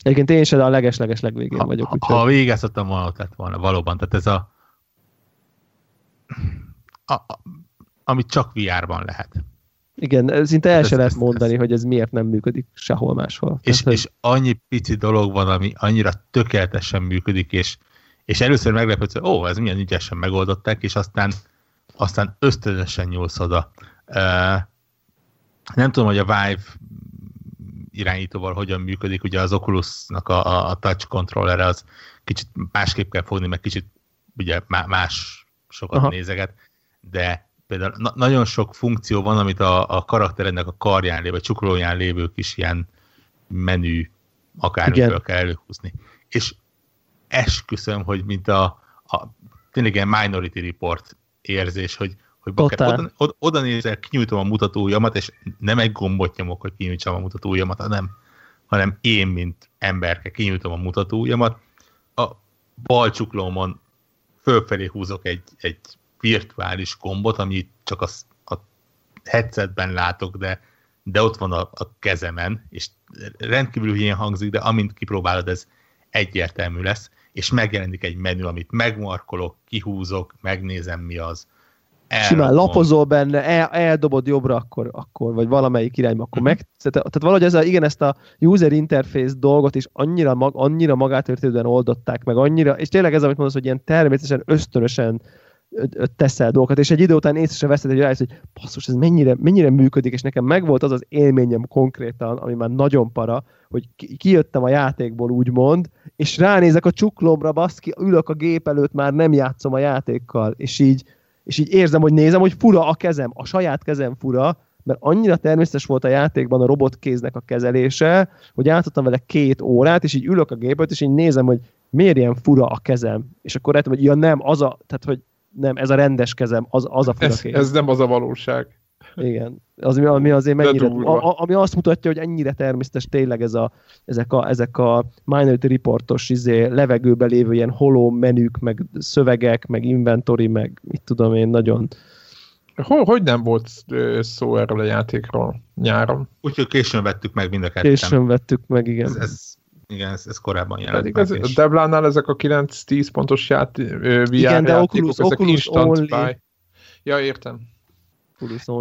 Egyébként én sem, a leges-leges legvégén Ha, vagyok. ha, úgyhogy- ha végigjátszottam volna, ott lett volna, valóban. Tehát ez a, a, a amit csak VR-ban lehet. Igen, szinte el Ez- se lehet mondani, ez- hogy ez miért nem működik sehol máshol. És, Tehát, és annyi pici dolog van, ami annyira tökéletesen működik, és, és először meglepődsz, hogy ó, ez milyen ügyesen megoldották, és aztán, aztán ösztönösen nyúlsz oda. Uh, nem tudom, hogy a Vive irányítóval hogyan működik, ugye az Oculusnak a, a, touch controller az kicsit másképp kell fogni, meg kicsit ugye má- más sokat Aha. Nézeget, de például na- nagyon sok funkció van, amit a, a karakterednek a karján lévő, csuklóján lévő kis ilyen menü akármiből kell előhúzni. És esküszöm, hogy mint a, a tényleg ilyen Minority Report érzés, hogy, hogy bakker, oda, oda, oda nézel, kinyújtom a mutatóujjamat, és nem egy gombot nyomok, hogy kinyújtsam a mutatóujjamat, hanem, hanem én, mint emberke kinyújtom a mutatóujjamat, a bal csuklómon fölfelé húzok egy, egy virtuális gombot, amit csak a, a headsetben látok, de, de ott van a, a kezemen, és rendkívül hülyen hangzik, de amint kipróbálod, ez egyértelmű lesz, és megjelenik egy menü, amit megmarkolok, kihúzok, megnézem mi az. Simán elrakom. lapozol benne, el, eldobod jobbra, akkor, akkor vagy valamelyik irányba, akkor meg... Tehát, valahogy ez a, igen, ezt a user interface dolgot is annyira, mag, annyira magátörténően oldották meg, annyira, és tényleg ez, amit mondasz, hogy ilyen természetesen, ösztönösen teszel dolgokat, és egy idő után észre se veszed, hogy rájössz, hogy basszus, ez mennyire, mennyire működik, és nekem megvolt az az élményem konkrétan, ami már nagyon para, hogy ki- kijöttem a játékból úgymond, és ránézek a csuklomra, baszki, ülök a gép előtt, már nem játszom a játékkal, és így, és így érzem, hogy nézem, hogy fura a kezem, a saját kezem fura, mert annyira természetes volt a játékban a robotkéznek a kezelése, hogy átadtam vele két órát, és így ülök a gépet, és így nézem, hogy miért ilyen fura a kezem. És akkor rájöttem, hogy ja nem, az a, tehát hogy nem, ez a rendes kezem, az, az a fura Ez, kéz. ez nem az a valóság. Igen. Az, ami- ami azért mennyire, a, ami azt mutatja, hogy ennyire természetes tényleg ez a, ezek, a, ezek a Minority Reportos izé, levegőbe lévő ilyen holó menük, meg szövegek, meg inventory, meg mit tudom én, nagyon Hogy, hogy nem volt szó erről a játékról nyáron? Úgyhogy későn vettük meg mind a ketten. későn vettük meg, igen. Ez, ez, igen, ez, ez korábban jelent Pedig meg. ez, a Deblánál ezek a 9-10 pontos játé, ö, VR Igen, de játékok, Oculus- ezek Oculus instant only. buy. Ja, értem.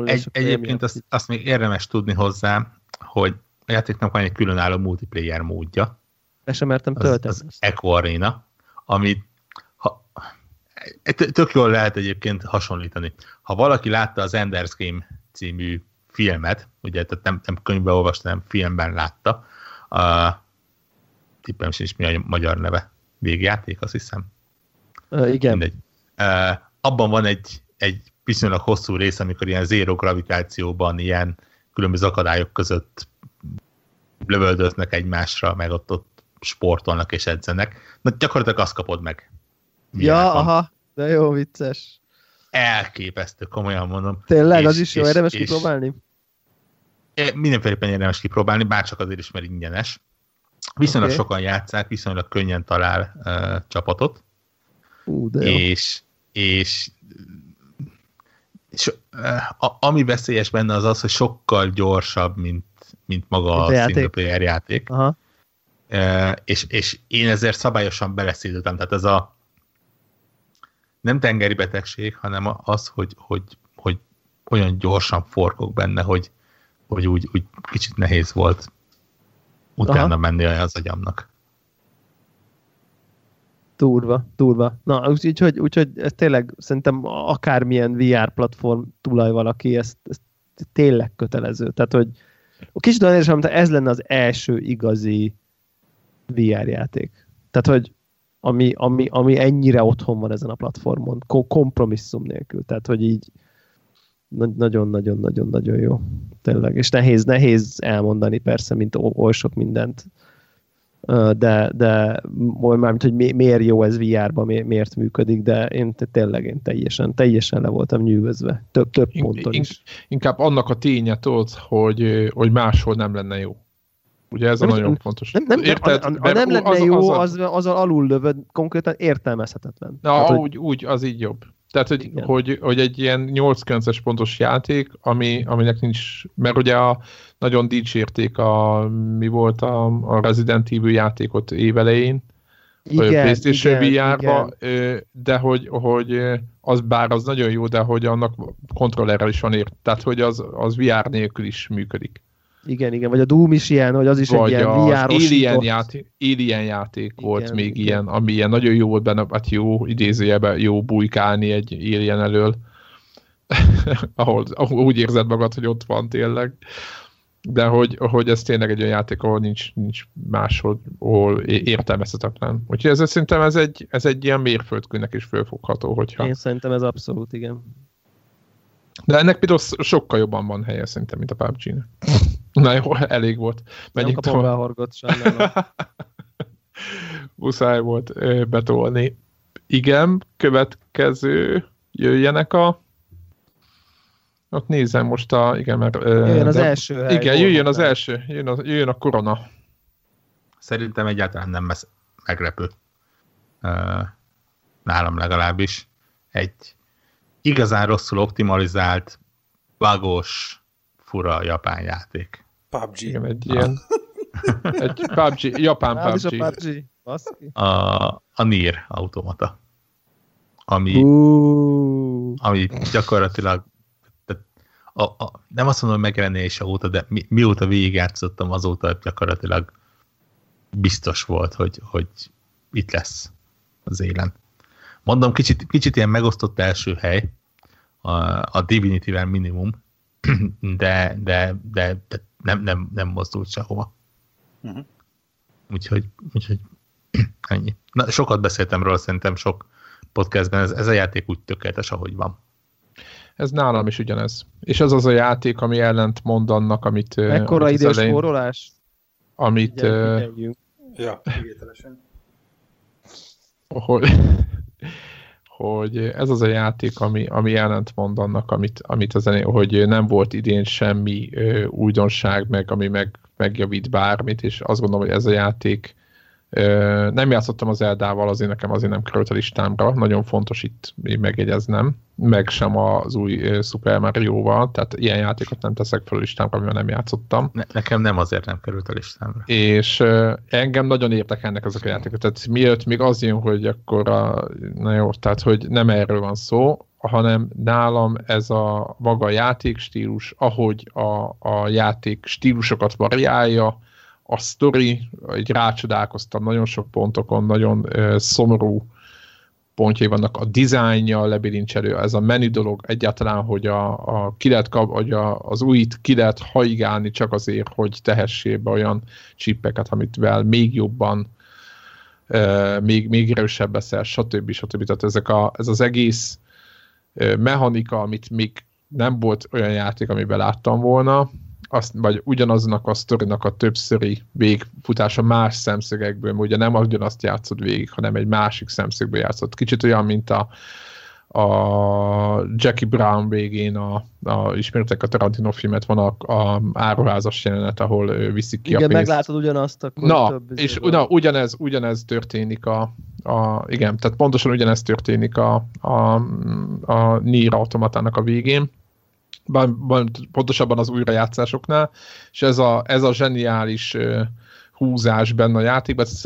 Egy, egyébként azt, azt még érdemes tudni hozzá, hogy a játéknak van egy különálló multiplayer módja, be sem mertem az, tölteni. az Echo Arena, amit ha, t- tök jól lehet egyébként hasonlítani. Ha valaki látta az Ender's Game című filmet, ugye tehát nem, nem könyvben olvasta, nem filmben látta, uh, tippem sincs mi a magyar neve. Végjáték, azt hiszem. Uh, igen. Mindegy. Uh, abban van egy, egy viszonylag hosszú rész, amikor ilyen zéro gravitációban ilyen különböző akadályok között lövöldöznek egymásra, meg ott, ott sportolnak és edzenek. Na gyakorlatilag azt kapod meg. Ja, van. aha, de jó vicces. Elképesztő, komolyan mondom. Tényleg, és, az is jó, és, érdemes és, kipróbálni? Mindenféleképpen érdemes kipróbálni, bárcsak azért is, mert ingyenes. Viszonylag okay. sokan játszák, viszonylag könnyen talál uh, csapatot. Ú, de jó. És, és, és a, ami veszélyes benne az az, hogy sokkal gyorsabb, mint, mint maga a, játék. single player játék. Aha. Uh, és, és én ezért szabályosan beleszédültem. Tehát ez a nem tengeri betegség, hanem az, hogy, hogy, hogy olyan gyorsan forkok benne, hogy, hogy úgy, úgy kicsit nehéz volt utána Aha. menni az agyamnak. Durva, durva. Na, úgyhogy, úgyhogy ez tényleg szerintem akármilyen VR platform tulaj valaki, ezt, ezt tényleg kötelező. Tehát, hogy a olyan érzem, ez lenne az első igazi VR játék. Tehát, hogy ami, ami, ami ennyire otthon van ezen a platformon, kompromisszum nélkül. Tehát, hogy így nagyon-nagyon-nagyon-nagyon jó. Tényleg. És nehéz, nehéz elmondani persze, mint oly sok mindent. De, de mármint, hogy miért jó ez VR-ban, miért működik, de én tényleg én teljesen, teljesen le voltam nyűgözve. Több, több ponton is. Inkább annak a ténye tudod, hogy, hogy máshol nem lenne jó. Ugye ez nem, a nagyon fontos. Nem, nem, Érted? A, a, a nem lenne az, jó, az, az, az alul lövöd, konkrétan értelmezhetetlen. Na, Tehát, úgy, úgy, az így jobb. Tehát, hogy, hogy, hogy egy ilyen 8-9-es pontos játék, ami, aminek nincs, mert ugye a, nagyon dicsérték a, mi volt a, a Resident Evil játékot évelején, igen, PlayStation VR-ba, de hogy, hogy az bár az nagyon jó, de hogy annak kontrollerrel is van ért, tehát hogy az, az VR nélkül is működik. Igen, igen, vagy a Doom is ilyen, hogy az is vagy egy ilyen vr Alien játék, Alien játék igen, volt még igen. ilyen, ami ilyen nagyon jó volt benne, hát jó, idézőjebe jó bujkálni egy Alien elől, ahol, ahol úgy érzed magad, hogy ott van tényleg. De hogy, hogy ez tényleg egy olyan játék, ahol nincs, nincs máshol, ahol értelmezhetetlen. Úgyhogy ez szerintem ez egy, ez egy ilyen mérföldkőnek is fölfogható, hogyha... Én szerintem ez abszolút, igen. De ennek például sokkal jobban van helye szerintem, mint a PUBG-nek. Na jó, elég volt. Menjünk Nem kapom be a horgot, Muszáj volt betolni. Igen, következő jöjjenek a ott nézem most a, igen, mert... Jöjjön az de, első hely, Igen, jöjjön az első, jöjjön a, jöjjön a korona. Szerintem egyáltalán nem lesz meglepő. Nálam legalábbis. Egy igazán rosszul optimalizált, bagos, fura japán játék. PUBG. Igen, egy ilyen... egy PUBG, japán PUBG. A, PUBG. a, a Nier automata. Ami, uh. ami gyakorlatilag a, a, nem azt mondom, hogy megjelenése óta, de mi, mióta végigjátszottam, azóta gyakorlatilag biztos volt, hogy, hogy itt lesz az élen. Mondom, kicsit, kicsit ilyen megosztott első hely, a, a Divinity-vel minimum, de, de, de, de nem, nem, nem mozdult sehova. Uh-huh. Úgyhogy, úgyhogy ennyi. Na, sokat beszéltem róla, szerintem sok podcastben, ez, ez a játék úgy tökéletes, ahogy van. Ez nálam is ugyanez. És ez az a játék, ami ellent mond annak, amit... Mekkora idős forrolás? Amit... Uh, ja, Hogy, hogy ez az a játék, ami, ami ellent mond annak, amit, amit az hogy nem volt idén semmi ö, újdonság, meg ami meg, megjavít bármit, és azt gondolom, hogy ez a játék nem játszottam az Eldával, azért nekem azért nem került a listámra, nagyon fontos itt megjegyeznem, meg sem az új Super Mario-val, tehát ilyen játékot nem teszek fel a listámra, amivel nem játszottam. Ne, nekem nem azért nem került a listámra. És engem nagyon érdekelnek ezek a játékok, tehát miért még az jön, hogy akkor a, na jó, tehát hogy nem erről van szó, hanem nálam ez a maga játékstílus, ahogy a, a játék stílusokat variálja, a sztori, egy rácsodálkoztam nagyon sok pontokon, nagyon uh, szomorú pontjai vannak, a dizájnja, lebilincselő, ez a menü dolog egyáltalán, hogy a, a ki lehet kap, hogy a, az újit ki lehet haigálni csak azért, hogy tehessél be olyan csippeket, amit vel még jobban uh, még, még erősebb leszel, stb. stb. Tehát ezek a, ez az egész uh, mechanika, amit még nem volt olyan játék, amiben láttam volna, azt, vagy ugyanaznak a sztorinak a többszöri végfutása más szemszögekből, ugye nem ugyanazt játszott végig, hanem egy másik szemszögből játszott. Kicsit olyan, mint a, a Jackie Brown végén a, a ismertek a Tarantino filmet, van a, a áruházas jelenet, ahol viszik ki igen, a pénzt. meglátod ugyanazt, akkor Na, több és izé na, ugyanez, ugyanez történik a, a, igen, tehát pontosan ugyanez történik a, a, a Nier automatának a végén, Ban- pontosabban az újrajátszásoknál, és ez a, ez a zseniális uh, húzás benne a játékban, ez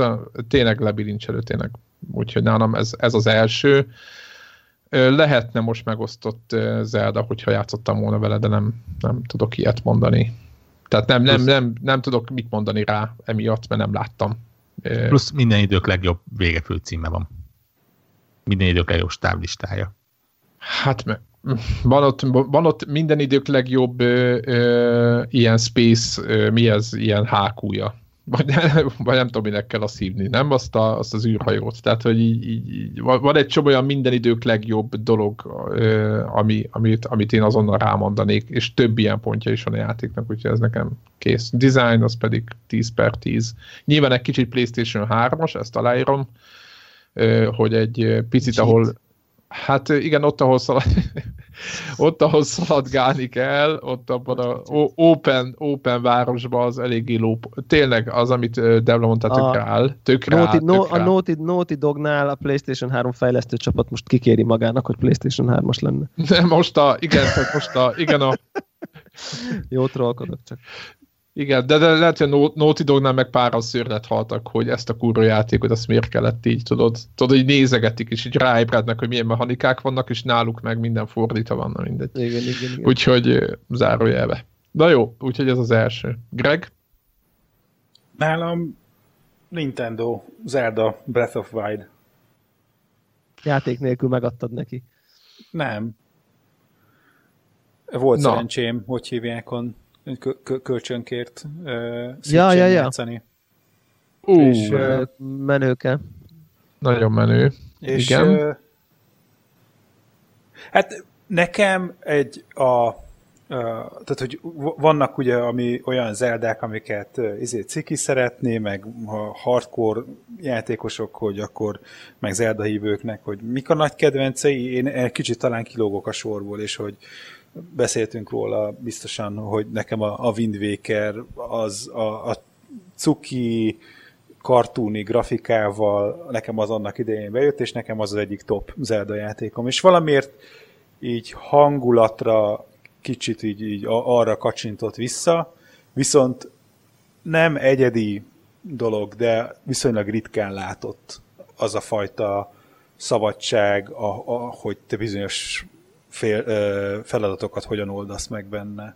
tényleg lebilincselő, tényleg. Úgyhogy nálam ez, ez az első. Lehetne most megosztott Zelda, hogyha játszottam volna vele, de nem, nem tudok ilyet mondani. Tehát nem, nem, nem, nem tudok mit mondani rá emiatt, mert nem láttam. Plusz minden idők legjobb végefő címe van. Minden idők legjobb stáblistája. Hát me- van ott, van ott minden idők legjobb ö, ö, ilyen space, ö, mi ez, ilyen hákúja. Vagy, nem- vagy nem tudom, minek kell azt hívni, nem? Azt, a, azt az űrhajót. Tehát, hogy így, így, van egy csomó olyan minden idők legjobb dolog, ö, ami, amit, amit én azonnal rámondanék, és több ilyen pontja is van a játéknak, úgyhogy ez nekem kész. Design az pedig 10 per 10. Nyilván egy kicsit PlayStation 3-as, ezt aláírom, ö, hogy egy picit, Cheat. ahol Hát igen, ott, ahol, szalad, ott, ahol szaladgálni kell, ott abban a open, open városban az eléggé ló. Tényleg az, amit Devla mondta, A tökre áll. Tökre áll, Naughty, no, tökre a. Naughty, Naughty Dognál a PlayStation 3 fejlesztő csapat most kikéri magának, hogy PlayStation 3-as lenne. De most a, igen, most a, igen, a, Jó trollkodok csak. Igen, de, de lehet, hogy a Nau- Naughty Dognál meg páran szőrlet haltak, hogy ezt a kurva játékot, azt miért kellett így, tudod, tudod, így nézegetik, és így ráébrednek, hogy milyen mechanikák vannak, és náluk meg minden fordítva van, mindegy. Igen, igen, igen. Úgyhogy zárójelbe. Na jó, úgyhogy ez az első. Greg? Nálam Nintendo Zelda Breath of Wild. Játék nélkül megadtad neki. Nem. Volt Na. szerencsém, hogy hívják on kölcsönkért uh, Ja, ja, ja. játszani. Ú, És, Menő- Menőke. nagyon menő. És, Igen. ö, hát nekem egy a ö, tehát, hogy vannak ugye ami, olyan zeldák, amiket ö, izé ciki szeretné, meg a hardcore játékosok, hogy akkor meg zelda hívőknek, hogy mik a nagy kedvencei, én egy kicsit talán kilógok a sorból, és hogy beszéltünk róla biztosan, hogy nekem a, a Wind Waker az a, a cuki kartúni grafikával, nekem az annak idején bejött, és nekem az az egyik top Zelda játékom. És valamiért így hangulatra kicsit így, így arra kacsintott vissza, viszont nem egyedi dolog, de viszonylag ritkán látott az a fajta szabadság, a, a, hogy te bizonyos fél, ö, feladatokat hogyan oldasz meg benne.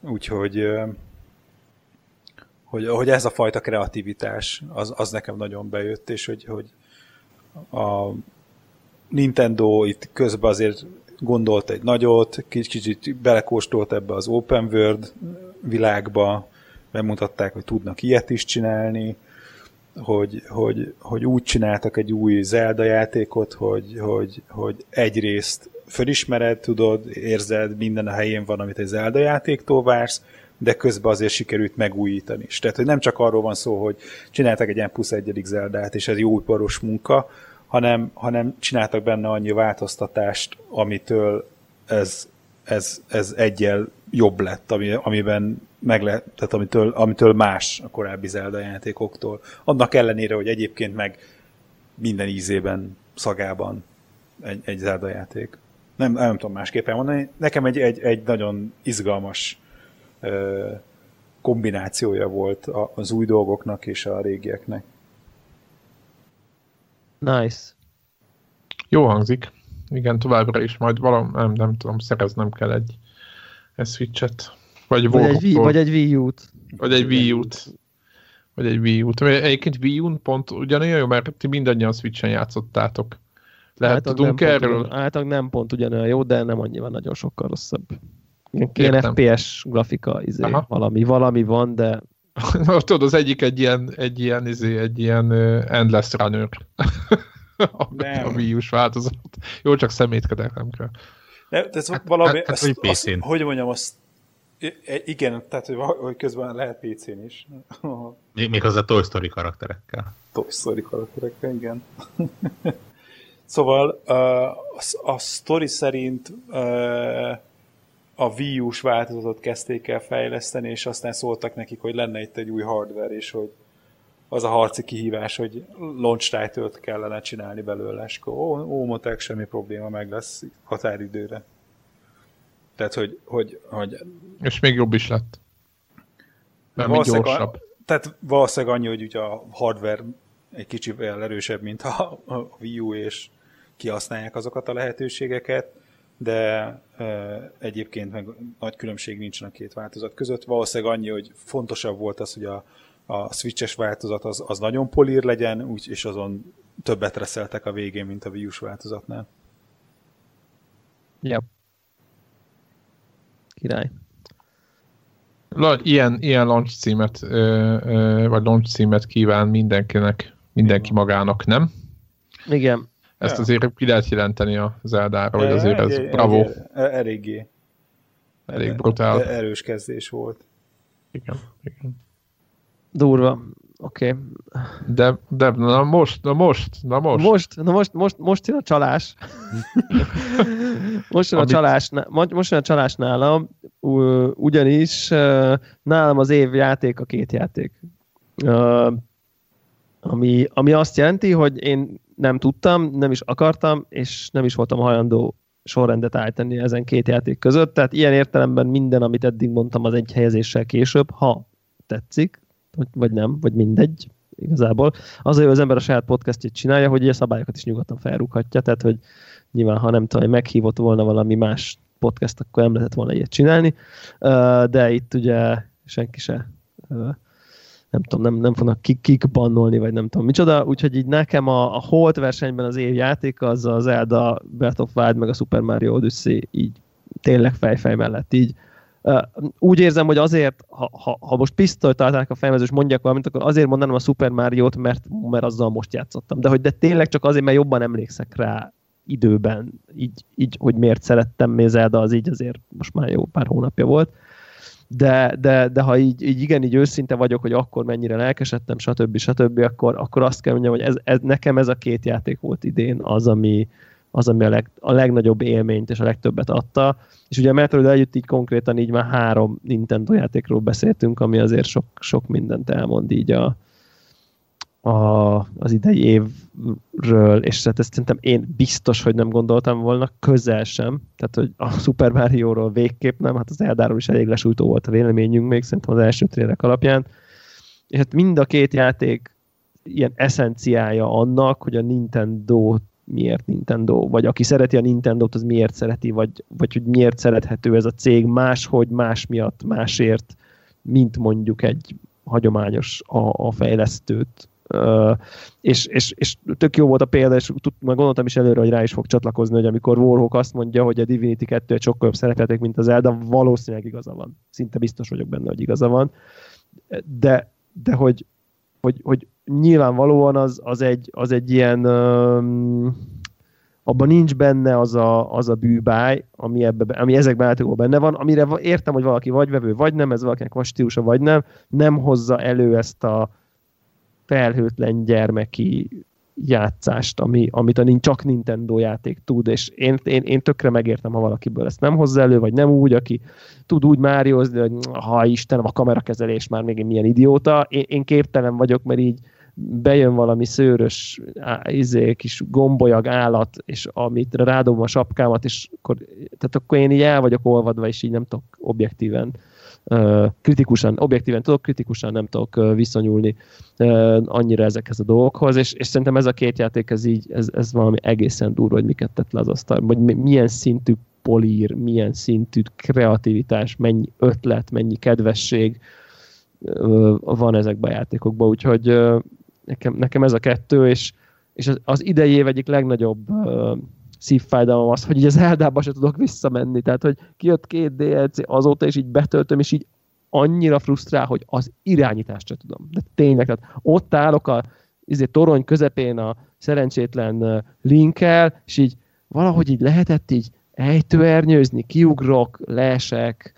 Úgyhogy ö, hogy, hogy ez a fajta kreativitás, az, az nekem nagyon bejött, és hogy, hogy a Nintendo itt közben azért gondolt egy nagyot, kicsit, belekóstolt ebbe az open world világba, bemutatták, hogy tudnak ilyet is csinálni, hogy, hogy, hogy úgy csináltak egy új Zelda játékot, hogy, hogy, hogy egyrészt fölismered, tudod, érzed, minden a helyén van, amit egy Zelda játéktól vársz, de közben azért sikerült megújítani is. Tehát, hogy nem csak arról van szó, hogy csináltak egy ilyen plusz egyedik Zeldát, és ez jó iparos munka, hanem, hanem csináltak benne annyi változtatást, amitől ez, ez, ez egyel jobb lett, ami, amiben meg lehet, tehát amitől, amitől más a korábbi Zelda játékoktól. Annak ellenére, hogy egyébként meg minden ízében, szagában egy, egy Zelda játék. Nem, nem tudom másképpen mondani. Nekem egy, egy, egy nagyon izgalmas ö, kombinációja volt a- az új dolgoknak és a régieknek. Nice. Jó hangzik. Igen, továbbra is majd valam, nem, nem tudom, szereznem kell egy, egy Switch-et. Vagy, Vagy egy, vagy egy Wii U-t. vagy egy Wii U-t. Vagy egy Wii U-t. Egyébként Wii U-n pont ugyanolyan jó, mert ti mindannyian Switch-en játszottátok. Lehet Általában tudunk nem pont erről? Ugyan, általában nem pont ugyanolyan jó, de nem annyival nagyon sokkal rosszabb. Ilyen. FPS grafika, izé, Aha. valami, valami van, de Tudod, az egyik egy ilyen, egy ilyen, izé, egy ilyen uh, endless runner. a, Nem. a Wii változat. Jó, csak szemétkedek, nem kell. De ez Hát- valami, hát- hát azt, vagy azt, hogy mondjam, azt igen, tehát hogy közben lehet PC-n is. Még, még az a Toy Story karakterekkel. Toy Story karakterekkel, igen. szóval a, a story szerint a Wii U-s változatot kezdték el fejleszteni, és aztán szóltak nekik, hogy lenne itt egy új hardware, és hogy az a harci kihívás, hogy launch title kellene csinálni belőle, és akkor ó, ó mondták, semmi probléma, meg lesz határidőre. Tehát, hogy, hogy, hogy... És még jobb is lett. Nem még gyorsabb. A, tehát valószínűleg annyi, hogy ugye a hardware egy kicsivel erősebb, mint a, a Wii U, és kihasználják azokat a lehetőségeket, de e, egyébként meg nagy különbség nincsen a két változat között. Valószínűleg annyi, hogy fontosabb volt az, hogy a, a switches változat az, az nagyon polír legyen, úgy, és azon többet reszeltek a végén, mint a Wii U-s változatnál. Yep. Király. La, ilyen, ilyen launch címet, ö, ö, vagy launch címet kíván mindenkinek, mindenki magának, nem? Igen. Ezt ja. azért ki lehet jelenteni a Zeldára, hogy azért ez e, bravo. Eléggé. Elég brutál. Erős kezdés volt. Igen, igen. Durva. Oké. Okay. De, de na most, na most, na most. Most, na most, most, most jön a csalás. most jön a csalás, most jön a csalás nálam, ugyanis nálam az év játék a két játék. Ami, ami azt jelenti, hogy én nem tudtam, nem is akartam, és nem is voltam hajlandó sorrendet állítani ezen két játék között, tehát ilyen értelemben minden, amit eddig mondtam, az egy helyezéssel később, ha tetszik, vagy nem, vagy mindegy, igazából. Az, hogy az ember a saját podcastjét csinálja, hogy a szabályokat is nyugodtan felrúghatja, tehát hogy nyilván, ha nem tudom, meghívott volna valami más podcast, akkor nem lehetett volna ilyet csinálni, de itt ugye senki se nem tudom, nem, nem fognak kik, vagy nem tudom micsoda, úgyhogy így nekem a, a Holt versenyben az év játék az az Zelda Breath of Wild meg a Super Mario Odyssey így tényleg fejfej mellett így úgy érzem, hogy azért, ha, ha, ha most pisztolyt találták a fejemhez, és mondjak valamit, akkor azért mondanám a Super Mario-t, mert, mert azzal most játszottam. De hogy de tényleg csak azért, mert jobban emlékszek rá időben, így, így hogy miért szerettem Zelda, az így azért most már jó pár hónapja volt. De, de, de ha így, így igen, így őszinte vagyok, hogy akkor mennyire lelkesedtem, stb. stb., akkor, akkor azt kell mondjam, hogy ez, ez, nekem ez a két játék volt idén az, ami, az, ami a, leg, a legnagyobb élményt és a legtöbbet adta. És ugye a Metroid együtt így konkrétan így már három Nintendo játékról beszéltünk, ami azért sok, sok mindent elmond így a, a, az idei évről, és hát ezt szerintem én biztos, hogy nem gondoltam volna, közel sem. Tehát, hogy a Super Mario-ról végképp nem, hát az Eldáról is elég lesújtó volt a véleményünk még, szerintem az első trélek alapján. És hát mind a két játék ilyen eszenciája annak, hogy a Nintendo miért Nintendo, vagy aki szereti a Nintendo-t, az miért szereti, vagy, vagy hogy miért szerethető ez a cég máshogy, más miatt, másért, mint mondjuk egy hagyományos a, a fejlesztőt. És, és, és tök jó volt a példa, és meg gondoltam is előre, hogy rá is fog csatlakozni, hogy amikor Warhawk azt mondja, hogy a Divinity 2 egy sokkal jobb szerepjáték, mint az Elda, valószínűleg igaza van. Szinte biztos vagyok benne, hogy igaza van. De, de hogy, hogy, hogy nyilvánvalóan az, az, egy, az egy ilyen um, abban nincs benne az a, az a bűbáj, ami, ebbe, ami ezekben játékokban benne van, amire értem, hogy valaki vagy vevő, vagy nem, ez valakinek van stílusa, vagy nem, nem hozza elő ezt a felhőtlen gyermeki játszást, ami, amit a csak Nintendo játék tud, és én, én, én tökre megértem, ha valakiből ezt nem hozza elő, vagy nem úgy, aki tud úgy máriozni, hogy ha Istenem, a kamerakezelés már még milyen idióta, én, én képtelen vagyok, mert így bejön valami szőrös izé, kis gombolyag állat, és amit rádom a sapkámat, és akkor, tehát akkor én így el vagyok olvadva, és így nem tudok objektíven kritikusan, objektíven tudok, kritikusan nem tudok viszonyulni annyira ezekhez a dolgokhoz, és, és szerintem ez a két játék, ez így, ez, ez valami egészen durva, hogy miket tett le az asztal, hogy milyen szintű polír, milyen szintű kreativitás, mennyi ötlet, mennyi kedvesség van ezekben a játékokban, úgyhogy nekem, nekem ez a kettő, és, és az, az idei év egyik legnagyobb szívfájdalom az, hogy így az Eldába se tudok visszamenni, tehát hogy kijött két DLC azóta, és így betöltöm, és így annyira frusztrál, hogy az irányítást sem tudom. De tényleg, tehát ott állok a izé, torony közepén a szerencsétlen linkkel, és így valahogy így lehetett így ejtőernyőzni, kiugrok, leesek,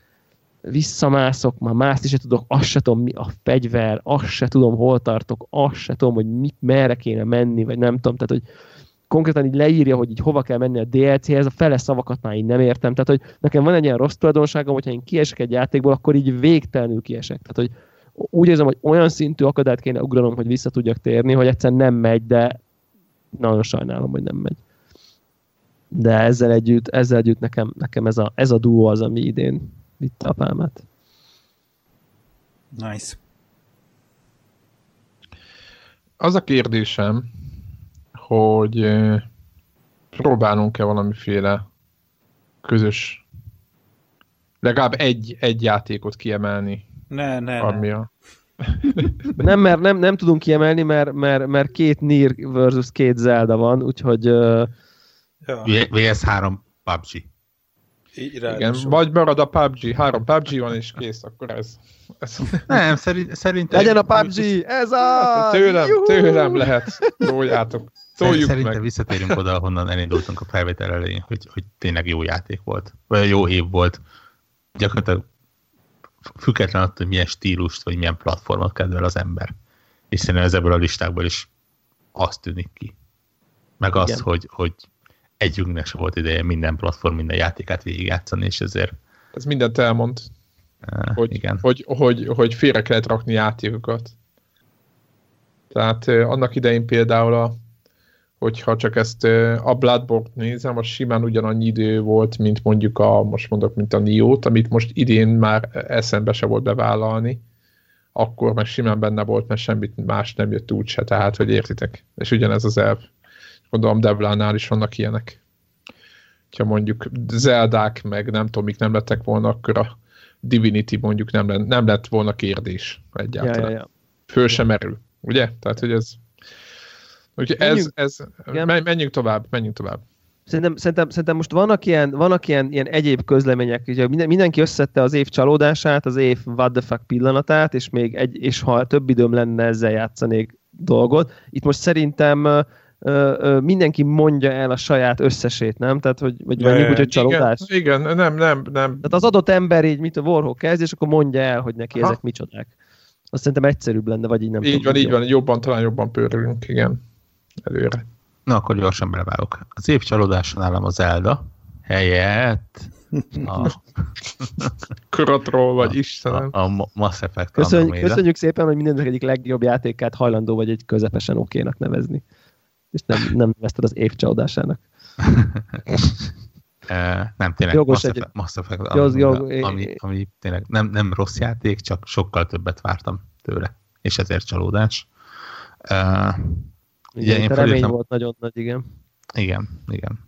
visszamászok, már mászni se tudok, azt se tudom mi a fegyver, azt se tudom hol tartok, azt se tudom, hogy mit, merre kéne menni, vagy nem tudom, tehát hogy konkrétan így leírja, hogy így hova kell menni a DLC-hez, a fele szavakat már így nem értem. Tehát, hogy nekem van egy ilyen rossz tulajdonságom, hogyha én kiesek egy játékból, akkor így végtelenül kiesek. Tehát, hogy úgy érzem, hogy olyan szintű akadályt kéne ugranom, hogy vissza tudjak térni, hogy egyszer nem megy, de nagyon sajnálom, hogy nem megy. De ezzel együtt, ezzel együtt nekem, nekem ez, a, ez a duó az, ami idén vitte a pálmát. Nice. Az a kérdésem, hogy próbálunk-e valamiféle közös, legalább egy, egy játékot kiemelni. Ne, ne, ami a... nem, mert nem, nem tudunk kiemelni, mert, mert, mert két Nier versus két Zelda van, úgyhogy... Uh... Ja. VS3 PUBG. Így Igen, vagy marad a PUBG, három PUBG van és kész, akkor ez. ez... Nem, szerint, szerintem... Legyen a PUBG, ez a... Tőlem, tőlem lehet, szóljátok. Szóljuk Szerintem meg. visszatérünk oda, ahonnan elindultunk a felvétel elején, hogy, hogy tényleg jó játék volt, vagy jó év volt. Gyakorlatilag független attól, hogy milyen stílust, vagy milyen platformot kedvel az ember. És szerintem ez ebből a listákból is azt tűnik ki. Meg Igen. hogy, hogy együnknek se volt ideje minden platform, minden játékát végigjátszani, és ezért... Ez mindent elmond. Uh, hogy, igen. Hogy, hogy, hogy félre kellett rakni játékokat. Tehát uh, annak idején például a hogyha csak ezt a Bloodborne nézem, az simán ugyanannyi idő volt, mint mondjuk a, most mondok, mint a Niót, amit most idén már eszembe se volt bevállalni, akkor meg simán benne volt, mert semmit más nem jött úgy se, tehát, hogy értitek. És ugyanez az elv. Gondolom Devlánál is vannak ilyenek. Ha mondjuk Zeldák, meg nem tudom, mik nem lettek volna, akkor a Divinity mondjuk nem, lett, nem lett volna kérdés egyáltalán. Ja, ja, ja. Föl sem merül, ugye? Tehát, hogy ez Úgyhogy ez, ez igen. menjünk tovább, menjünk tovább. Szerintem, szerintem, szerintem most vannak ilyen, vannak ilyen, ilyen egyéb közlemények, ugye minden, mindenki összette az év csalódását, az év what the fuck pillanatát, és még egy, és ha több időm lenne, ezzel játszanék dolgot. Itt most szerintem ö, mindenki mondja el a saját összesét, nem? Tehát, hogy, vagy mondjuk úgy, hogy csalódás. Igen, igen, nem, nem, nem. Tehát az adott ember így, mint a Warhol kezd, és akkor mondja el, hogy neki Aha. ezek micsodák. Azt szerintem egyszerűbb lenne, vagy így nem Így tudom, van, így van, jobban, talán jobban pörülünk, igen előre. Na, akkor gyorsan beleválok. Az év csalódása nálam az Elda helyett a... Körotról vagy Istenem. A, a Mass Effect Köszönjük, köszönjük szépen, hogy mindennek egyik legjobb játékát hajlandó vagy egy közepesen okénak nevezni. És nem, nem nevezted az év csalódásának. nem, tényleg Jogos Mass, Effect, Mass Effect ami, jog, ami, ami tényleg nem, nem rossz játék, csak sokkal többet vártam tőle, és ezért csalódás. Ugye igen, én felírtam... volt nagyon nagy, igen. Igen, igen.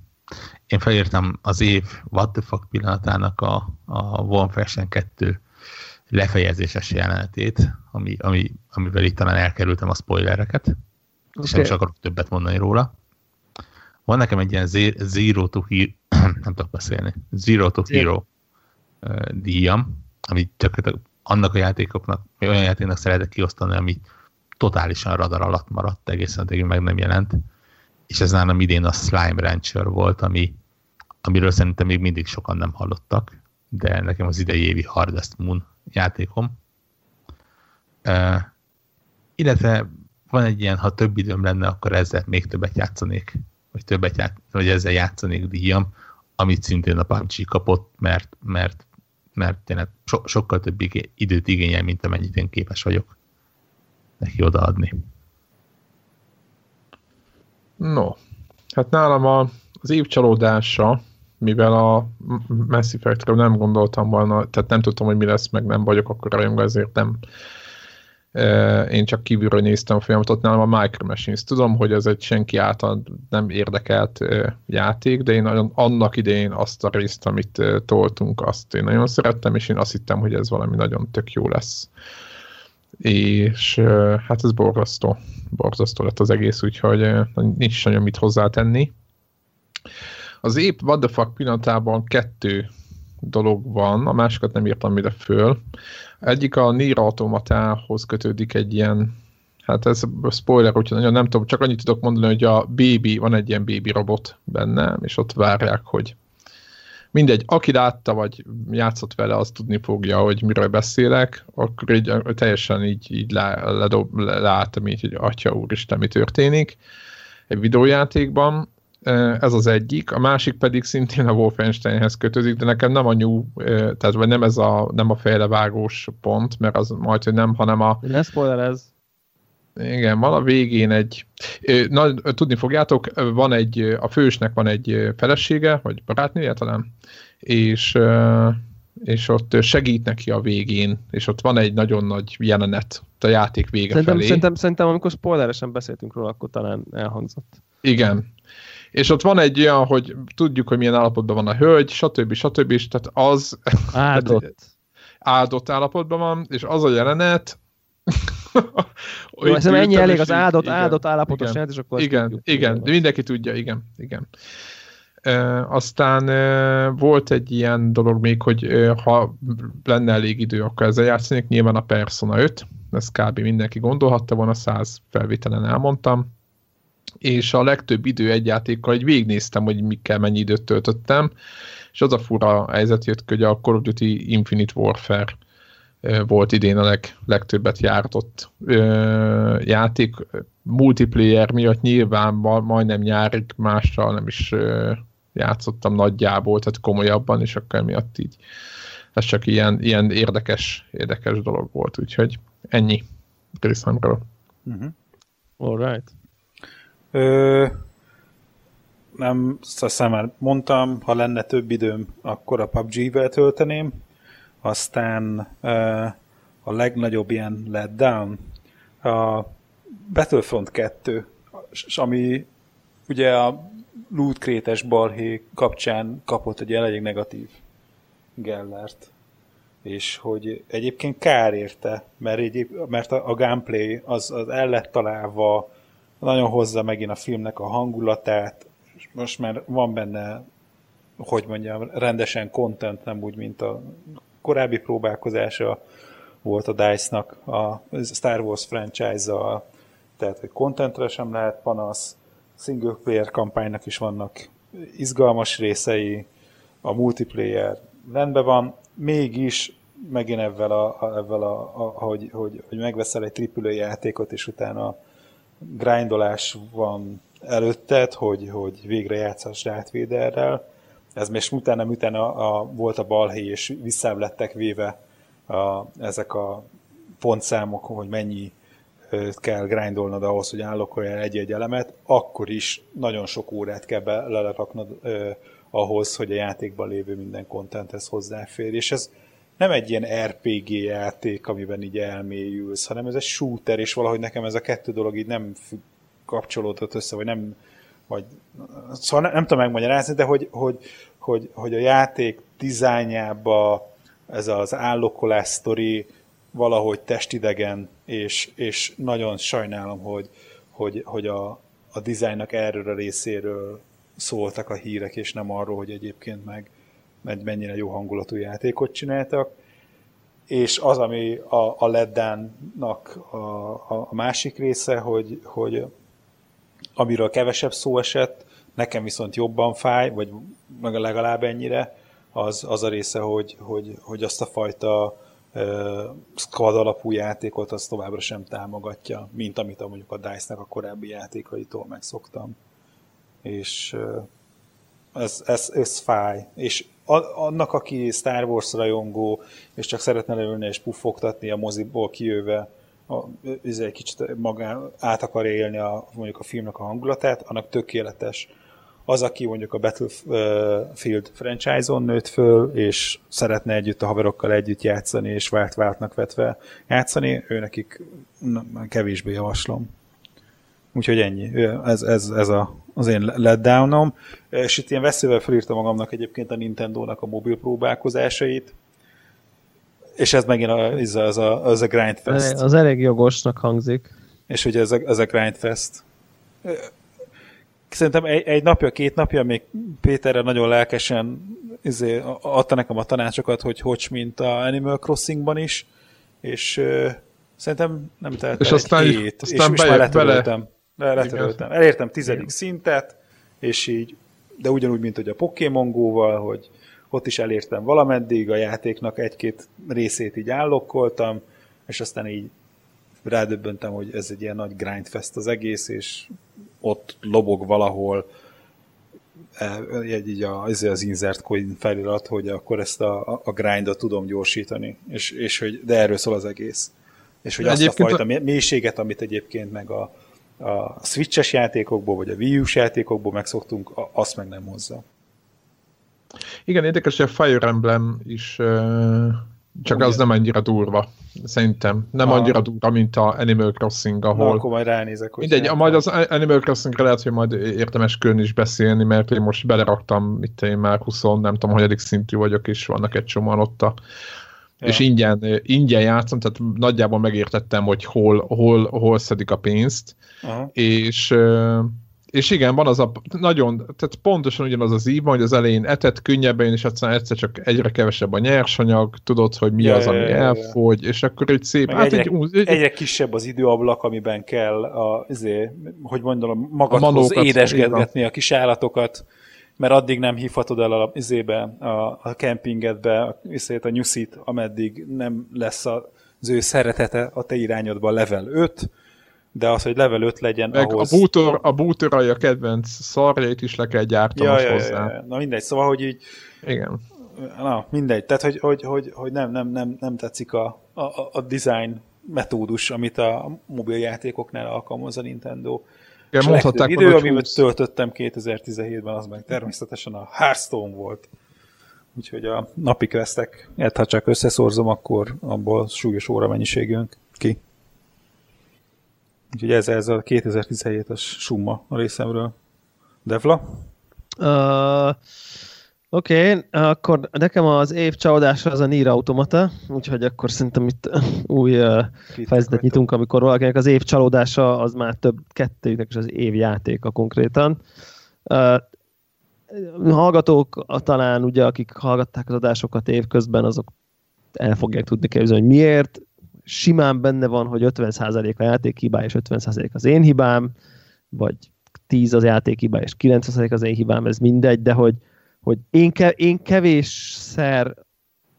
Én felírtam az év What the fuck pillanatának a, a Wolfenstein 2 lefejezéses jelenetét, ami, ami, amivel itt talán elkerültem a spoilereket, okay. és nem is akarok többet mondani róla. Van nekem egy ilyen Zero to Hero, nem tudok beszélni, Zero to Hero uh, díjam, ami csak annak a játékoknak, olyan játéknak szeretek kiosztani, ami totálisan radar alatt maradt, egészen addig meg nem jelent. És ez nálam idén a Slime Rancher volt, ami, amiről szerintem még mindig sokan nem hallottak, de nekem az idei évi Hardest Moon játékom. Uh, illetve van egy ilyen, ha több időm lenne, akkor ezzel még többet játszanék, vagy többet ját, vagy ezzel játszanék díjam, amit szintén a PUBG kapott, mert, mert, mert tényleg so, sokkal több időt igényel, mint amennyit én képes vagyok neki odaadni. No, hát nálam a, az év csalódása, mivel a Mass effect nem gondoltam volna, tehát nem tudtam, hogy mi lesz, meg nem vagyok akkor rajongó, ezért nem én csak kívülről néztem a folyamatot, nálam a Micro Machines. Tudom, hogy ez egy senki által nem érdekelt játék, de én nagyon, annak idején azt a részt, amit toltunk, azt én nagyon szerettem, és én azt hittem, hogy ez valami nagyon tök jó lesz és hát ez borzasztó, borzasztó lett az egész, úgyhogy nincs nagyon mit hozzátenni. Az épp What the fuck pillanatában kettő dolog van, a másikat nem írtam ide föl. Egyik a Nier Automatához kötődik egy ilyen, hát ez spoiler, úgyhogy nagyon nem tudom, csak annyit tudok mondani, hogy a Baby, van egy ilyen Baby robot benne, és ott várják, hogy mindegy, aki látta, vagy játszott vele, az tudni fogja, hogy miről beszélek, akkor így, teljesen így, így lá, ledob, látom így, hogy atya úristen, mi történik egy videójátékban. Ez az egyik, a másik pedig szintén a Wolfensteinhez kötődik, de nekem nem a nyú, tehát vagy nem ez a, nem a fejlevágós pont, mert az majd, hogy nem, hanem a... Ne ez. Igen, van a végén egy, na, tudni fogjátok, van egy, a fősnek van egy felesége, vagy barátnője talán, és, és ott segít neki a végén, és ott van egy nagyon nagy jelenet a játék vége szerintem, felé. Szerintem, szerintem amikor spoileresen beszéltünk róla, akkor talán elhangzott. Igen. És ott van egy olyan, hogy tudjuk, hogy milyen állapotban van a hölgy, stb. stb. És tehát az... Áldott. áldott állapotban van, és az a jelenet, jó, hiszem ennyi elég az áldott, igen, áldott állapotos igen, jelent, és akkor Igen, tudjuk, igen, de mindenki tudja, igen, igen. E, aztán e, volt egy ilyen dolog még, hogy e, ha lenne elég idő, akkor ezzel játszanék, nyilván a Persona 5, ezt kb. mindenki gondolhatta volna, száz felvételen elmondtam, és a legtöbb idő egy játékkal, hogy végignéztem, hogy mikkel mennyi időt töltöttem, és az a fura helyzet jött, hogy a Call of Duty Infinite Warfare volt idén a leg, legtöbbet jártott ö, játék. Multiplayer miatt nyilván majdnem nyárig mással nem is ö, játszottam nagyjából, tehát komolyabban, és akkor miatt így ez csak ilyen, ilyen érdekes, érdekes dolog volt, úgyhogy ennyi részemről. Uh-huh. All right. Ö, nem, azt már mondtam, ha lenne több időm, akkor a PUBG-vel tölteném, aztán a legnagyobb ilyen letdown a Battlefront 2, ami ugye a loot krétes balhé kapcsán kapott egy elég negatív Gellert. És hogy egyébként kár érte, mert, egyéb, mert a, a gameplay az, az el lett találva, nagyon hozza megint a filmnek a hangulatát, és most már van benne, hogy mondjam, rendesen content, nem úgy, mint a korábbi próbálkozása volt a DICE-nak a Star Wars franchise-zal, tehát hogy contentre sem lehet panasz, single player kampánynak is vannak izgalmas részei, a multiplayer rendben van, mégis megint ezzel a, a, a, a hogy, hogy, hogy megveszel egy AAA játékot, és utána grindolás van előtted, hogy, hogy végre játszhass Darth Vaderrel, ez most utána, utána a, volt a balhé, és visszább lettek véve a, ezek a pontszámok, hogy mennyi kell grindolnod ahhoz, hogy állokolja egy-egy elemet, akkor is nagyon sok órát kell beleraknod eh, ahhoz, hogy a játékban lévő minden kontenthez hozzáfér. És ez nem egy ilyen RPG játék, amiben így elmélyülsz, hanem ez egy shooter, és valahogy nekem ez a kettő dolog így nem kapcsolódott össze, vagy nem vagy szóval nem, nem tudom megmagyarázni, de hogy, hogy, hogy, hogy a játék dizájnjába ez az állokolás sztori valahogy testidegen, és, és nagyon sajnálom, hogy, hogy, hogy a, a dizájnnak erről a részéről szóltak a hírek, és nem arról, hogy egyébként meg mennyire jó hangulatú játékot csináltak. És az, ami a, a Leddánnak a, a, a másik része, hogy, hogy amiről kevesebb szó esett, nekem viszont jobban fáj, vagy legalább ennyire, az, az a része, hogy, hogy, hogy azt a fajta uh, squad alapú játékot az továbbra sem támogatja, mint amit a, mondjuk a DICE-nek a korábbi játékaitól megszoktam. És uh, ez, ez, ez fáj. És annak, aki Star Wars rajongó, és csak szeretne leülni és puffogtatni a moziból kijöve, a, egy kicsit magán át akarja élni a, mondjuk a filmnek a hangulatát, annak tökéletes. Az, aki mondjuk a Battlefield franchise-on nőtt föl, és szeretne együtt a haverokkal együtt játszani, és vált-váltnak vetve játszani, ő nekik kevésbé javaslom. Úgyhogy ennyi. Ez, ez, ez a, az én letdownom. És itt ilyen veszélyvel felírtam magamnak egyébként a Nintendo-nak a mobil próbálkozásait és ez megint a, ez a, az a, az a Grindfest. Az elég jogosnak hangzik. És ugye ez a, ez a Grindfest. Szerintem egy, egy napja, két napja még Péterre nagyon lelkesen izé, adta nekem a tanácsokat, hogy hogy mint a Animal Crossingban is, és uh, szerintem nem telt és aztán, hét, aztán és, és már letöröltem. Bele. letöröltem. Elértem tizedik szintet, és így, de ugyanúgy, mint hogy a Pokémon Go-val, hogy ott is elértem valameddig, a játéknak egy-két részét így állokkoltam, és aztán így rádöbbentem, hogy ez egy ilyen nagy grindfest az egész, és ott lobog valahol egy, így a, ez az insert coin felirat, hogy akkor ezt a, a grindot tudom gyorsítani, és, és hogy, de erről szól az egész. És hogy azt a fajta a... mélységet, amit egyébként meg a, a Switch-es játékokból, vagy a Wii U-s játékokból megszoktunk, azt meg nem hozza. Igen, érdekes, hogy a Fire Emblem is csak Ugye? az nem annyira durva. Szerintem. Nem a... annyira durva, mint a Animal Crossing, ahol... Na, akkor majd ránézek. Hogy Mindegy, majd az Animal crossing lehet, hogy majd érdemes külön is beszélni, mert én most beleraktam, mit én már 20, nem tudom, hogy szintű vagyok, és vannak egy csomóan ott a Ja. és ingyen, ingyen játszom, tehát nagyjából megértettem, hogy hol, hol, hol szedik a pénzt, Aha. és és igen, van az a nagyon, tehát pontosan ugyanaz az ív, hogy az elején etet könnyebben, és aztán egyszer csak egyre kevesebb a nyersanyag, tudod, hogy mi ja, az, ami ja, ja, elfogy, és akkor egy szép... hát egyre, egy, egy, egyre kisebb az időablak, amiben kell, a, azért, hogy mondom, magadhoz édesgetgetni a kis állatokat, mert addig nem hívhatod el a, izébe, a, a kempingedbe, a, a nyuszit, ameddig nem lesz az ő szeretete a te irányodban level 5, de az, hogy level 5 legyen Meg ahhoz... a bútor, a bútorai a kedvenc szarjait is le kell gyártani ja, ja, hozzá. Ja, ja. Na mindegy, szóval, hogy így... Igen. Na, mindegy. Tehát, hogy, hogy, hogy, hogy nem, nem, nem, nem tetszik a, a, a design metódus, amit a mobiljátékoknál alkalmaz a Nintendo. Igen, mondhatták idő, volna, amit 20... töltöttem 2017-ben, az meg természetesen a Hearthstone volt. Úgyhogy a napi questek, ha csak összeszorzom, akkor abból súlyos óra mennyiségünk ki. Úgyhogy ez, ez a 2017-es summa a részemről. Devla? Uh, Oké, okay, akkor nekem az év csalódása az a Nier Automata, úgyhogy akkor szerintem itt új uh, fejezetet nyitunk, amikor valakinek az év csalódása az már több kettőjüknek is az év játéka konkrétan. Uh, hallgatók talán ugye, akik hallgatták az adásokat évközben, azok el fogják tudni képzelni, hogy miért simán benne van, hogy 50% a játék hibá, és 50% az én hibám, vagy 10 az játék hibá, és 90% az én hibám, ez mindegy, de hogy, hogy én, ke, én kevésszer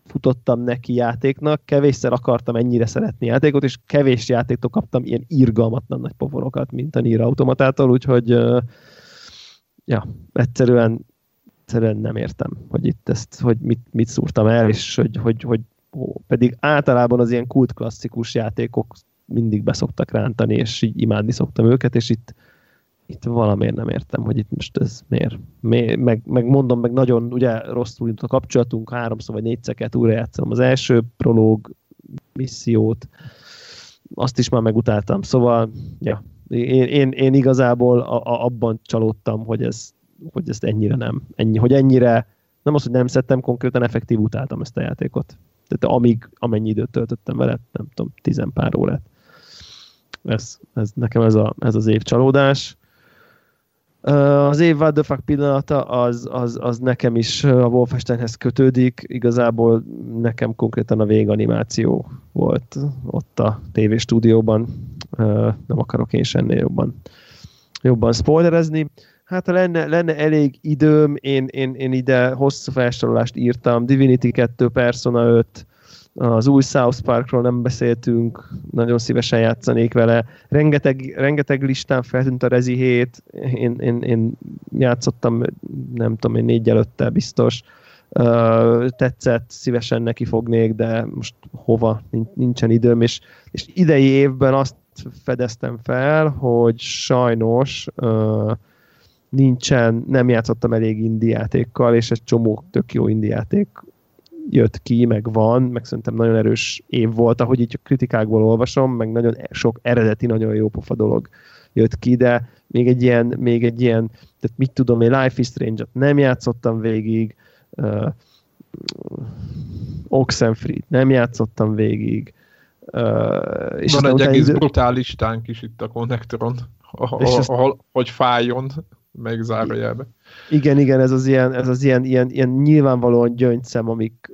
futottam neki játéknak, kevésszer akartam ennyire szeretni játékot, és kevés játéktól kaptam ilyen irgalmatlan nagy poforokat, mint a Nier Automatától, úgyhogy ja, egyszerűen, egyszerűen nem értem, hogy itt ezt, hogy mit, mit szúrtam el, és hogy, hogy, hogy pedig általában az ilyen kult klasszikus játékok mindig beszoktak rántani, és így imádni szoktam őket, és itt, itt valamiért nem értem, hogy itt most ez miért. miért meg, meg mondom, meg nagyon ugye rosszul indult a kapcsolatunk, háromszor vagy négyszer kellett újra játszom az első prológ missziót, azt is már megutáltam, szóval ja, én, én, én igazából a, a, abban csalódtam, hogy, ez, hogy ezt ennyire nem, ennyi, hogy ennyire, nem az, hogy nem szedtem, konkrétan effektív utáltam ezt a játékot. Tehát amíg, amennyi időt töltöttem vele, nem tudom, tizenpár órát. Ez, ez, nekem ez, a, ez az év csalódás. Az év What the fuck pillanata az, az, az nekem is a Wolfensteinhez kötődik. Igazából nekem konkrétan a véganimáció volt ott a tévéstúdióban. Nem akarok én ennél jobban, jobban spoilerezni. Hát ha lenne, lenne elég időm, én, én, én ide hosszú felsorolást írtam, Divinity 2, Persona 5, az új South Parkról nem beszéltünk, nagyon szívesen játszanék vele. Rengeteg, rengeteg listán feltűnt a Rezi 7, én, én, én játszottam, nem tudom, én négy előtte biztos. Uh, tetszett, szívesen neki fognék, de most hova, nincsen időm, és, és idei évben azt fedeztem fel, hogy sajnos uh, nincsen, nem játszottam elég indiátékkal, és egy csomó tök jó indiáték jött ki, meg van, meg szerintem nagyon erős év volt, ahogy így a kritikákból olvasom, meg nagyon sok eredeti, nagyon jó pofa dolog jött ki, de még egy ilyen, még egy ilyen tehát mit tudom én, Life is Strange-ot nem játszottam végig, uh, Oxenfree nem játszottam végig, Uh, és Van egy egész idő... brutális tánk is itt a konnektoron, ahol, hogy fájjon meg. Igen, igen, ez az ilyen, ez az ilyen, ilyen, ilyen nyilvánvalóan gyöngyszem, amik,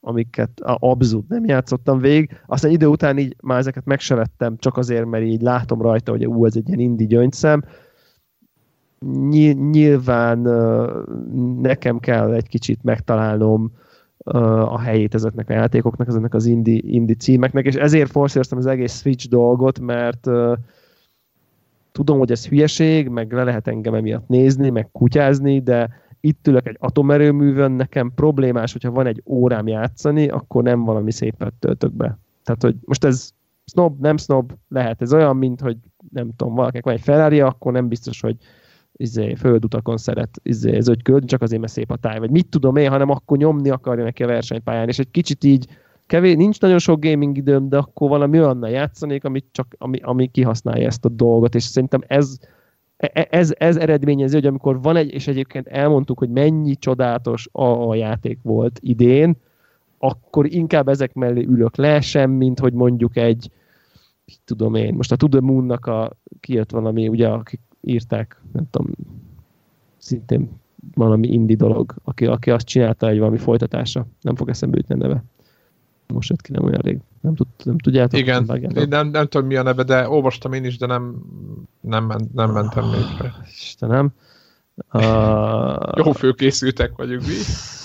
amiket abszolút nem játszottam végig. Aztán idő után így már ezeket meg se vettem, csak azért, mert így látom rajta, hogy ú, ez egy ilyen indi gyöngyszem. nyilván nekem kell egy kicsit megtalálnom a helyét ezeknek a játékoknak, ezeknek az indie, indie címeknek, és ezért forszíroztam az egész Switch dolgot, mert tudom, hogy ez hülyeség, meg le lehet engem emiatt nézni, meg kutyázni, de itt ülök egy atomerőművön, nekem problémás, hogyha van egy órám játszani, akkor nem valami szépet töltök be. Tehát, hogy most ez snob, nem snob, lehet ez olyan, mint hogy nem tudom, valakinek van egy Ferrari, akkor nem biztos, hogy izé, földutakon szeret izé, zögykölni, csak azért, mert szép a táj, vagy mit tudom én, hanem akkor nyomni akarja neki a versenypályán, és egy kicsit így kevés, nincs nagyon sok gaming időm, de akkor valami olyannal játszanék, ami, csak, ami, ami kihasználja ezt a dolgot, és szerintem ez, e, e, ez, ez eredményezi, hogy amikor van egy, és egyébként elmondtuk, hogy mennyi csodálatos a, a játék volt idén, akkor inkább ezek mellé ülök le, sem, mint hogy mondjuk egy, tudom én, most a To The Moon-nak a, kijött valami, ugye, akik írták, nem tudom, szintén valami indi dolog, aki, aki azt csinálta egy valami folytatása. Nem fog eszembe jutni a neve. Most jött ki nem olyan rég. Nem, tud, nem tudjátok? Igen, nem, nem, nem tudom mi a neve, de olvastam én is, de nem, nem, ment, nem mentem még fel. Istenem. Uh... Jó főkészültek vagyunk mi,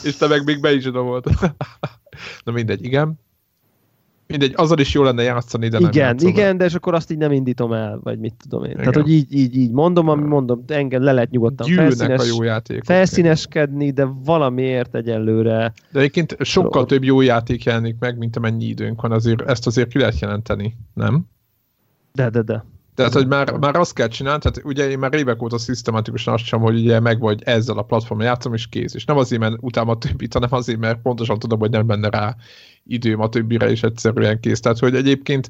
és te meg még be is volt. Na mindegy, igen. Mindegy, azzal is jó lenne játszani, de igen, nem játszom Igen, de és akkor azt így nem indítom el, vagy mit tudom én. Igen. Tehát, hogy így, így, így mondom, ami mondom, engem le lehet nyugodtan felszínes, a jó játék. felszíneskedni, de valamiért egyelőre... De egyébként sokkal Ró... több jó játék jelenik meg, mint amennyi időnk van, azért ezt azért ki lehet jelenteni, nem? De, de, de. Tehát, hogy már, már azt kell csinálni, tehát ugye én már évek óta szisztematikusan azt sem, hogy ugye meg vagy ezzel a platformon játszom, és kész. És nem azért, mert utána a többit, hanem azért, mert pontosan tudom, hogy nem benne rá időm a többire, és egyszerűen kész. Tehát, hogy egyébként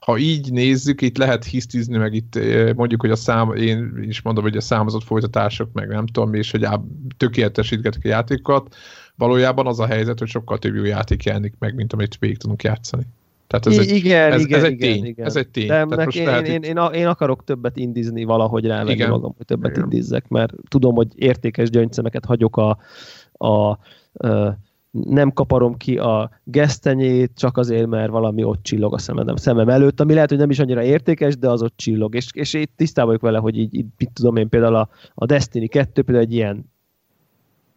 ha így nézzük, itt lehet hisztizni, meg itt eh, mondjuk, hogy a szám, én is mondom, hogy a számozott folytatások, meg nem tudom, és hogy tökéletesítgetik a játékokat, valójában az a helyzet, hogy sokkal több jó játék jelenik meg, mint amit végig tudunk játszani. Tehát ez egy, igen, ez, igen, ez egy igen, tény. Igen. Ez egy tény. De most én, én, én, én, én, akarok többet indizni valahogy rá igen. magam, hogy többet igen. indizzek, mert tudom, hogy értékes gyöngyszemeket hagyok a, a, a nem kaparom ki a gesztenyét, csak azért, mert valami ott csillog a szemem, szemem előtt, ami lehet, hogy nem is annyira értékes, de az ott csillog. És, és én tisztában vagyok vele, hogy így, így mit tudom én, például a, a Destiny 2 például egy ilyen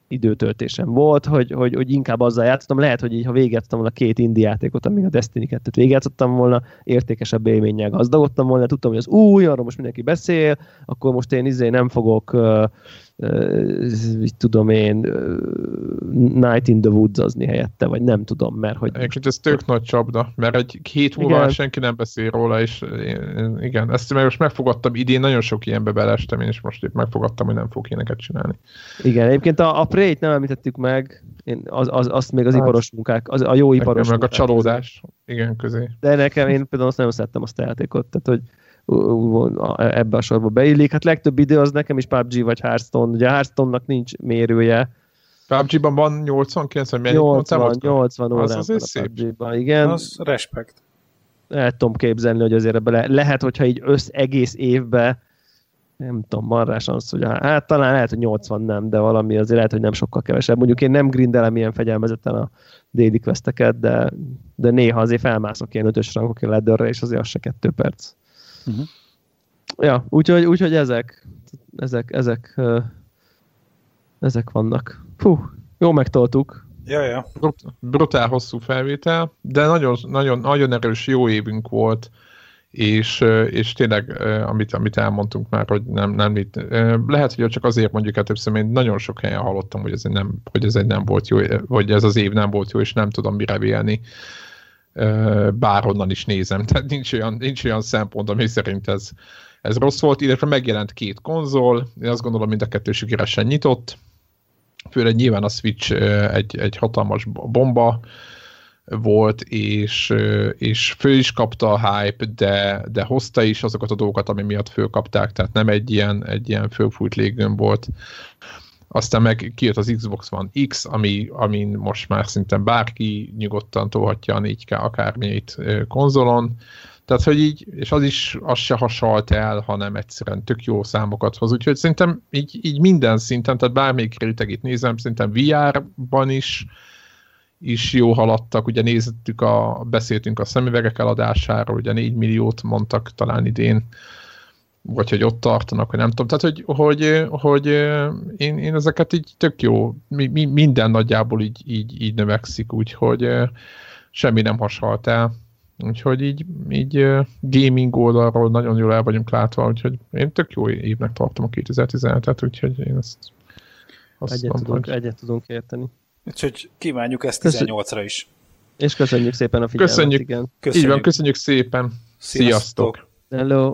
időtöltésem volt, hogy, hogy, hogy inkább azzal játszottam. Lehet, hogy így, ha végigjátszottam volna két indi játékot, amíg a Destiny 2-t végigjátszottam volna, értékesebb élménnyel gazdagodtam volna, tudtam, hogy az új, arról most mindenki beszél, akkor most én izé nem fogok uh, mit tudom én, Night in the Woods azni helyette, vagy nem tudom, mert hogy... Egyébként ez tök nagy csapda, mert egy két múlva senki nem beszél róla, és én, igen, ezt meg most megfogadtam, idén nagyon sok ilyenbe belestem, én és most épp megfogadtam, hogy nem fog ilyeneket csinálni. Igen, egyébként a, a Prey-t nem említettük meg, én az, az, azt még az hát, iparos munkák, az, a jó iparos meg munkák. a csalódás, igen, közé. De nekem, én például azt nagyon szerettem azt a játékot, tehát hogy ebbe a sorba beillik. Hát legtöbb idő az nekem is PUBG vagy Hearthstone. Ugye Hearthstone-nak nincs mérője. PUBG-ban van 80, 90, 80, 80 órán az azért szép. PUBG-ban, igen. Az respekt. El tudom képzelni, hogy azért ebbe le, lehet, hogyha így össz egész évbe nem tudom, marrás az, hogy hát talán lehet, hogy 80 nem, de valami azért lehet, hogy nem sokkal kevesebb. Mondjuk én nem grindelem ilyen fegyelmezetten a daily questeket, de, de néha azért felmászok ilyen ötös rangok ledörre, és azért az se kettő perc. Uh-huh. Ja, úgyhogy, úgyhogy ezek, ezek, ezek, ezek vannak. Fú, jó megtoltuk. Ja, ja. Brutál hosszú felvétel, de nagyon, nagyon, nagyon erős jó évünk volt, és, és tényleg, amit, amit elmondtunk már, hogy nem, nem itt, lehet, hogy csak azért mondjuk el többször, én nagyon sok helyen hallottam, hogy ez, nem, hogy ez egy nem volt jó, vagy ez az év nem volt jó, és nem tudom mire vélni bárhonnan is nézem. Tehát nincs olyan, nincs olyan szempont, ami szerint ez, ez rossz volt, illetve megjelent két konzol, én azt gondolom mind a kettő sikeresen nyitott, főleg nyilván a Switch egy, egy hatalmas bomba volt, és, és fő is kapta a hype, de, de hozta is azokat a dolgokat, ami miatt fölkapták, tehát nem egy ilyen, egy ilyen fölfújt léggömb volt. Aztán meg kijött az Xbox One X, ami, amin most már szinte bárki nyugodtan tolhatja a 4K akármilyét konzolon. Tehát, hogy így, és az is, az se hasalt el, hanem egyszerűen tök jó számokat hoz. Úgyhogy szerintem így, így minden szinten, tehát bármelyik rétegét nézem, szerintem VR-ban is, is jó haladtak, ugye néztük a, beszéltünk a szemüvegek eladásáról, ugye 4 milliót mondtak talán idén, vagy hogy ott tartanak, hogy nem tudom. Tehát, hogy, hogy, hogy én, én ezeket így tök jó, mi, mi, minden nagyjából így, így, így növekszik, úgyhogy semmi nem hasalt el. Úgyhogy így, így gaming oldalról nagyon jól el vagyunk látva, úgyhogy én tök jó évnek tartom a 2017-et, úgyhogy én ezt azt egyet, mondom, tudunk, hogy... egyet tudunk érteni. Úgyhogy kívánjuk ezt 18-ra is. És köszönjük szépen a figyelmet. Köszönjük. Igen. köszönjük. Így van, köszönjük szépen. Sziasztok. Sziasztok. Hello.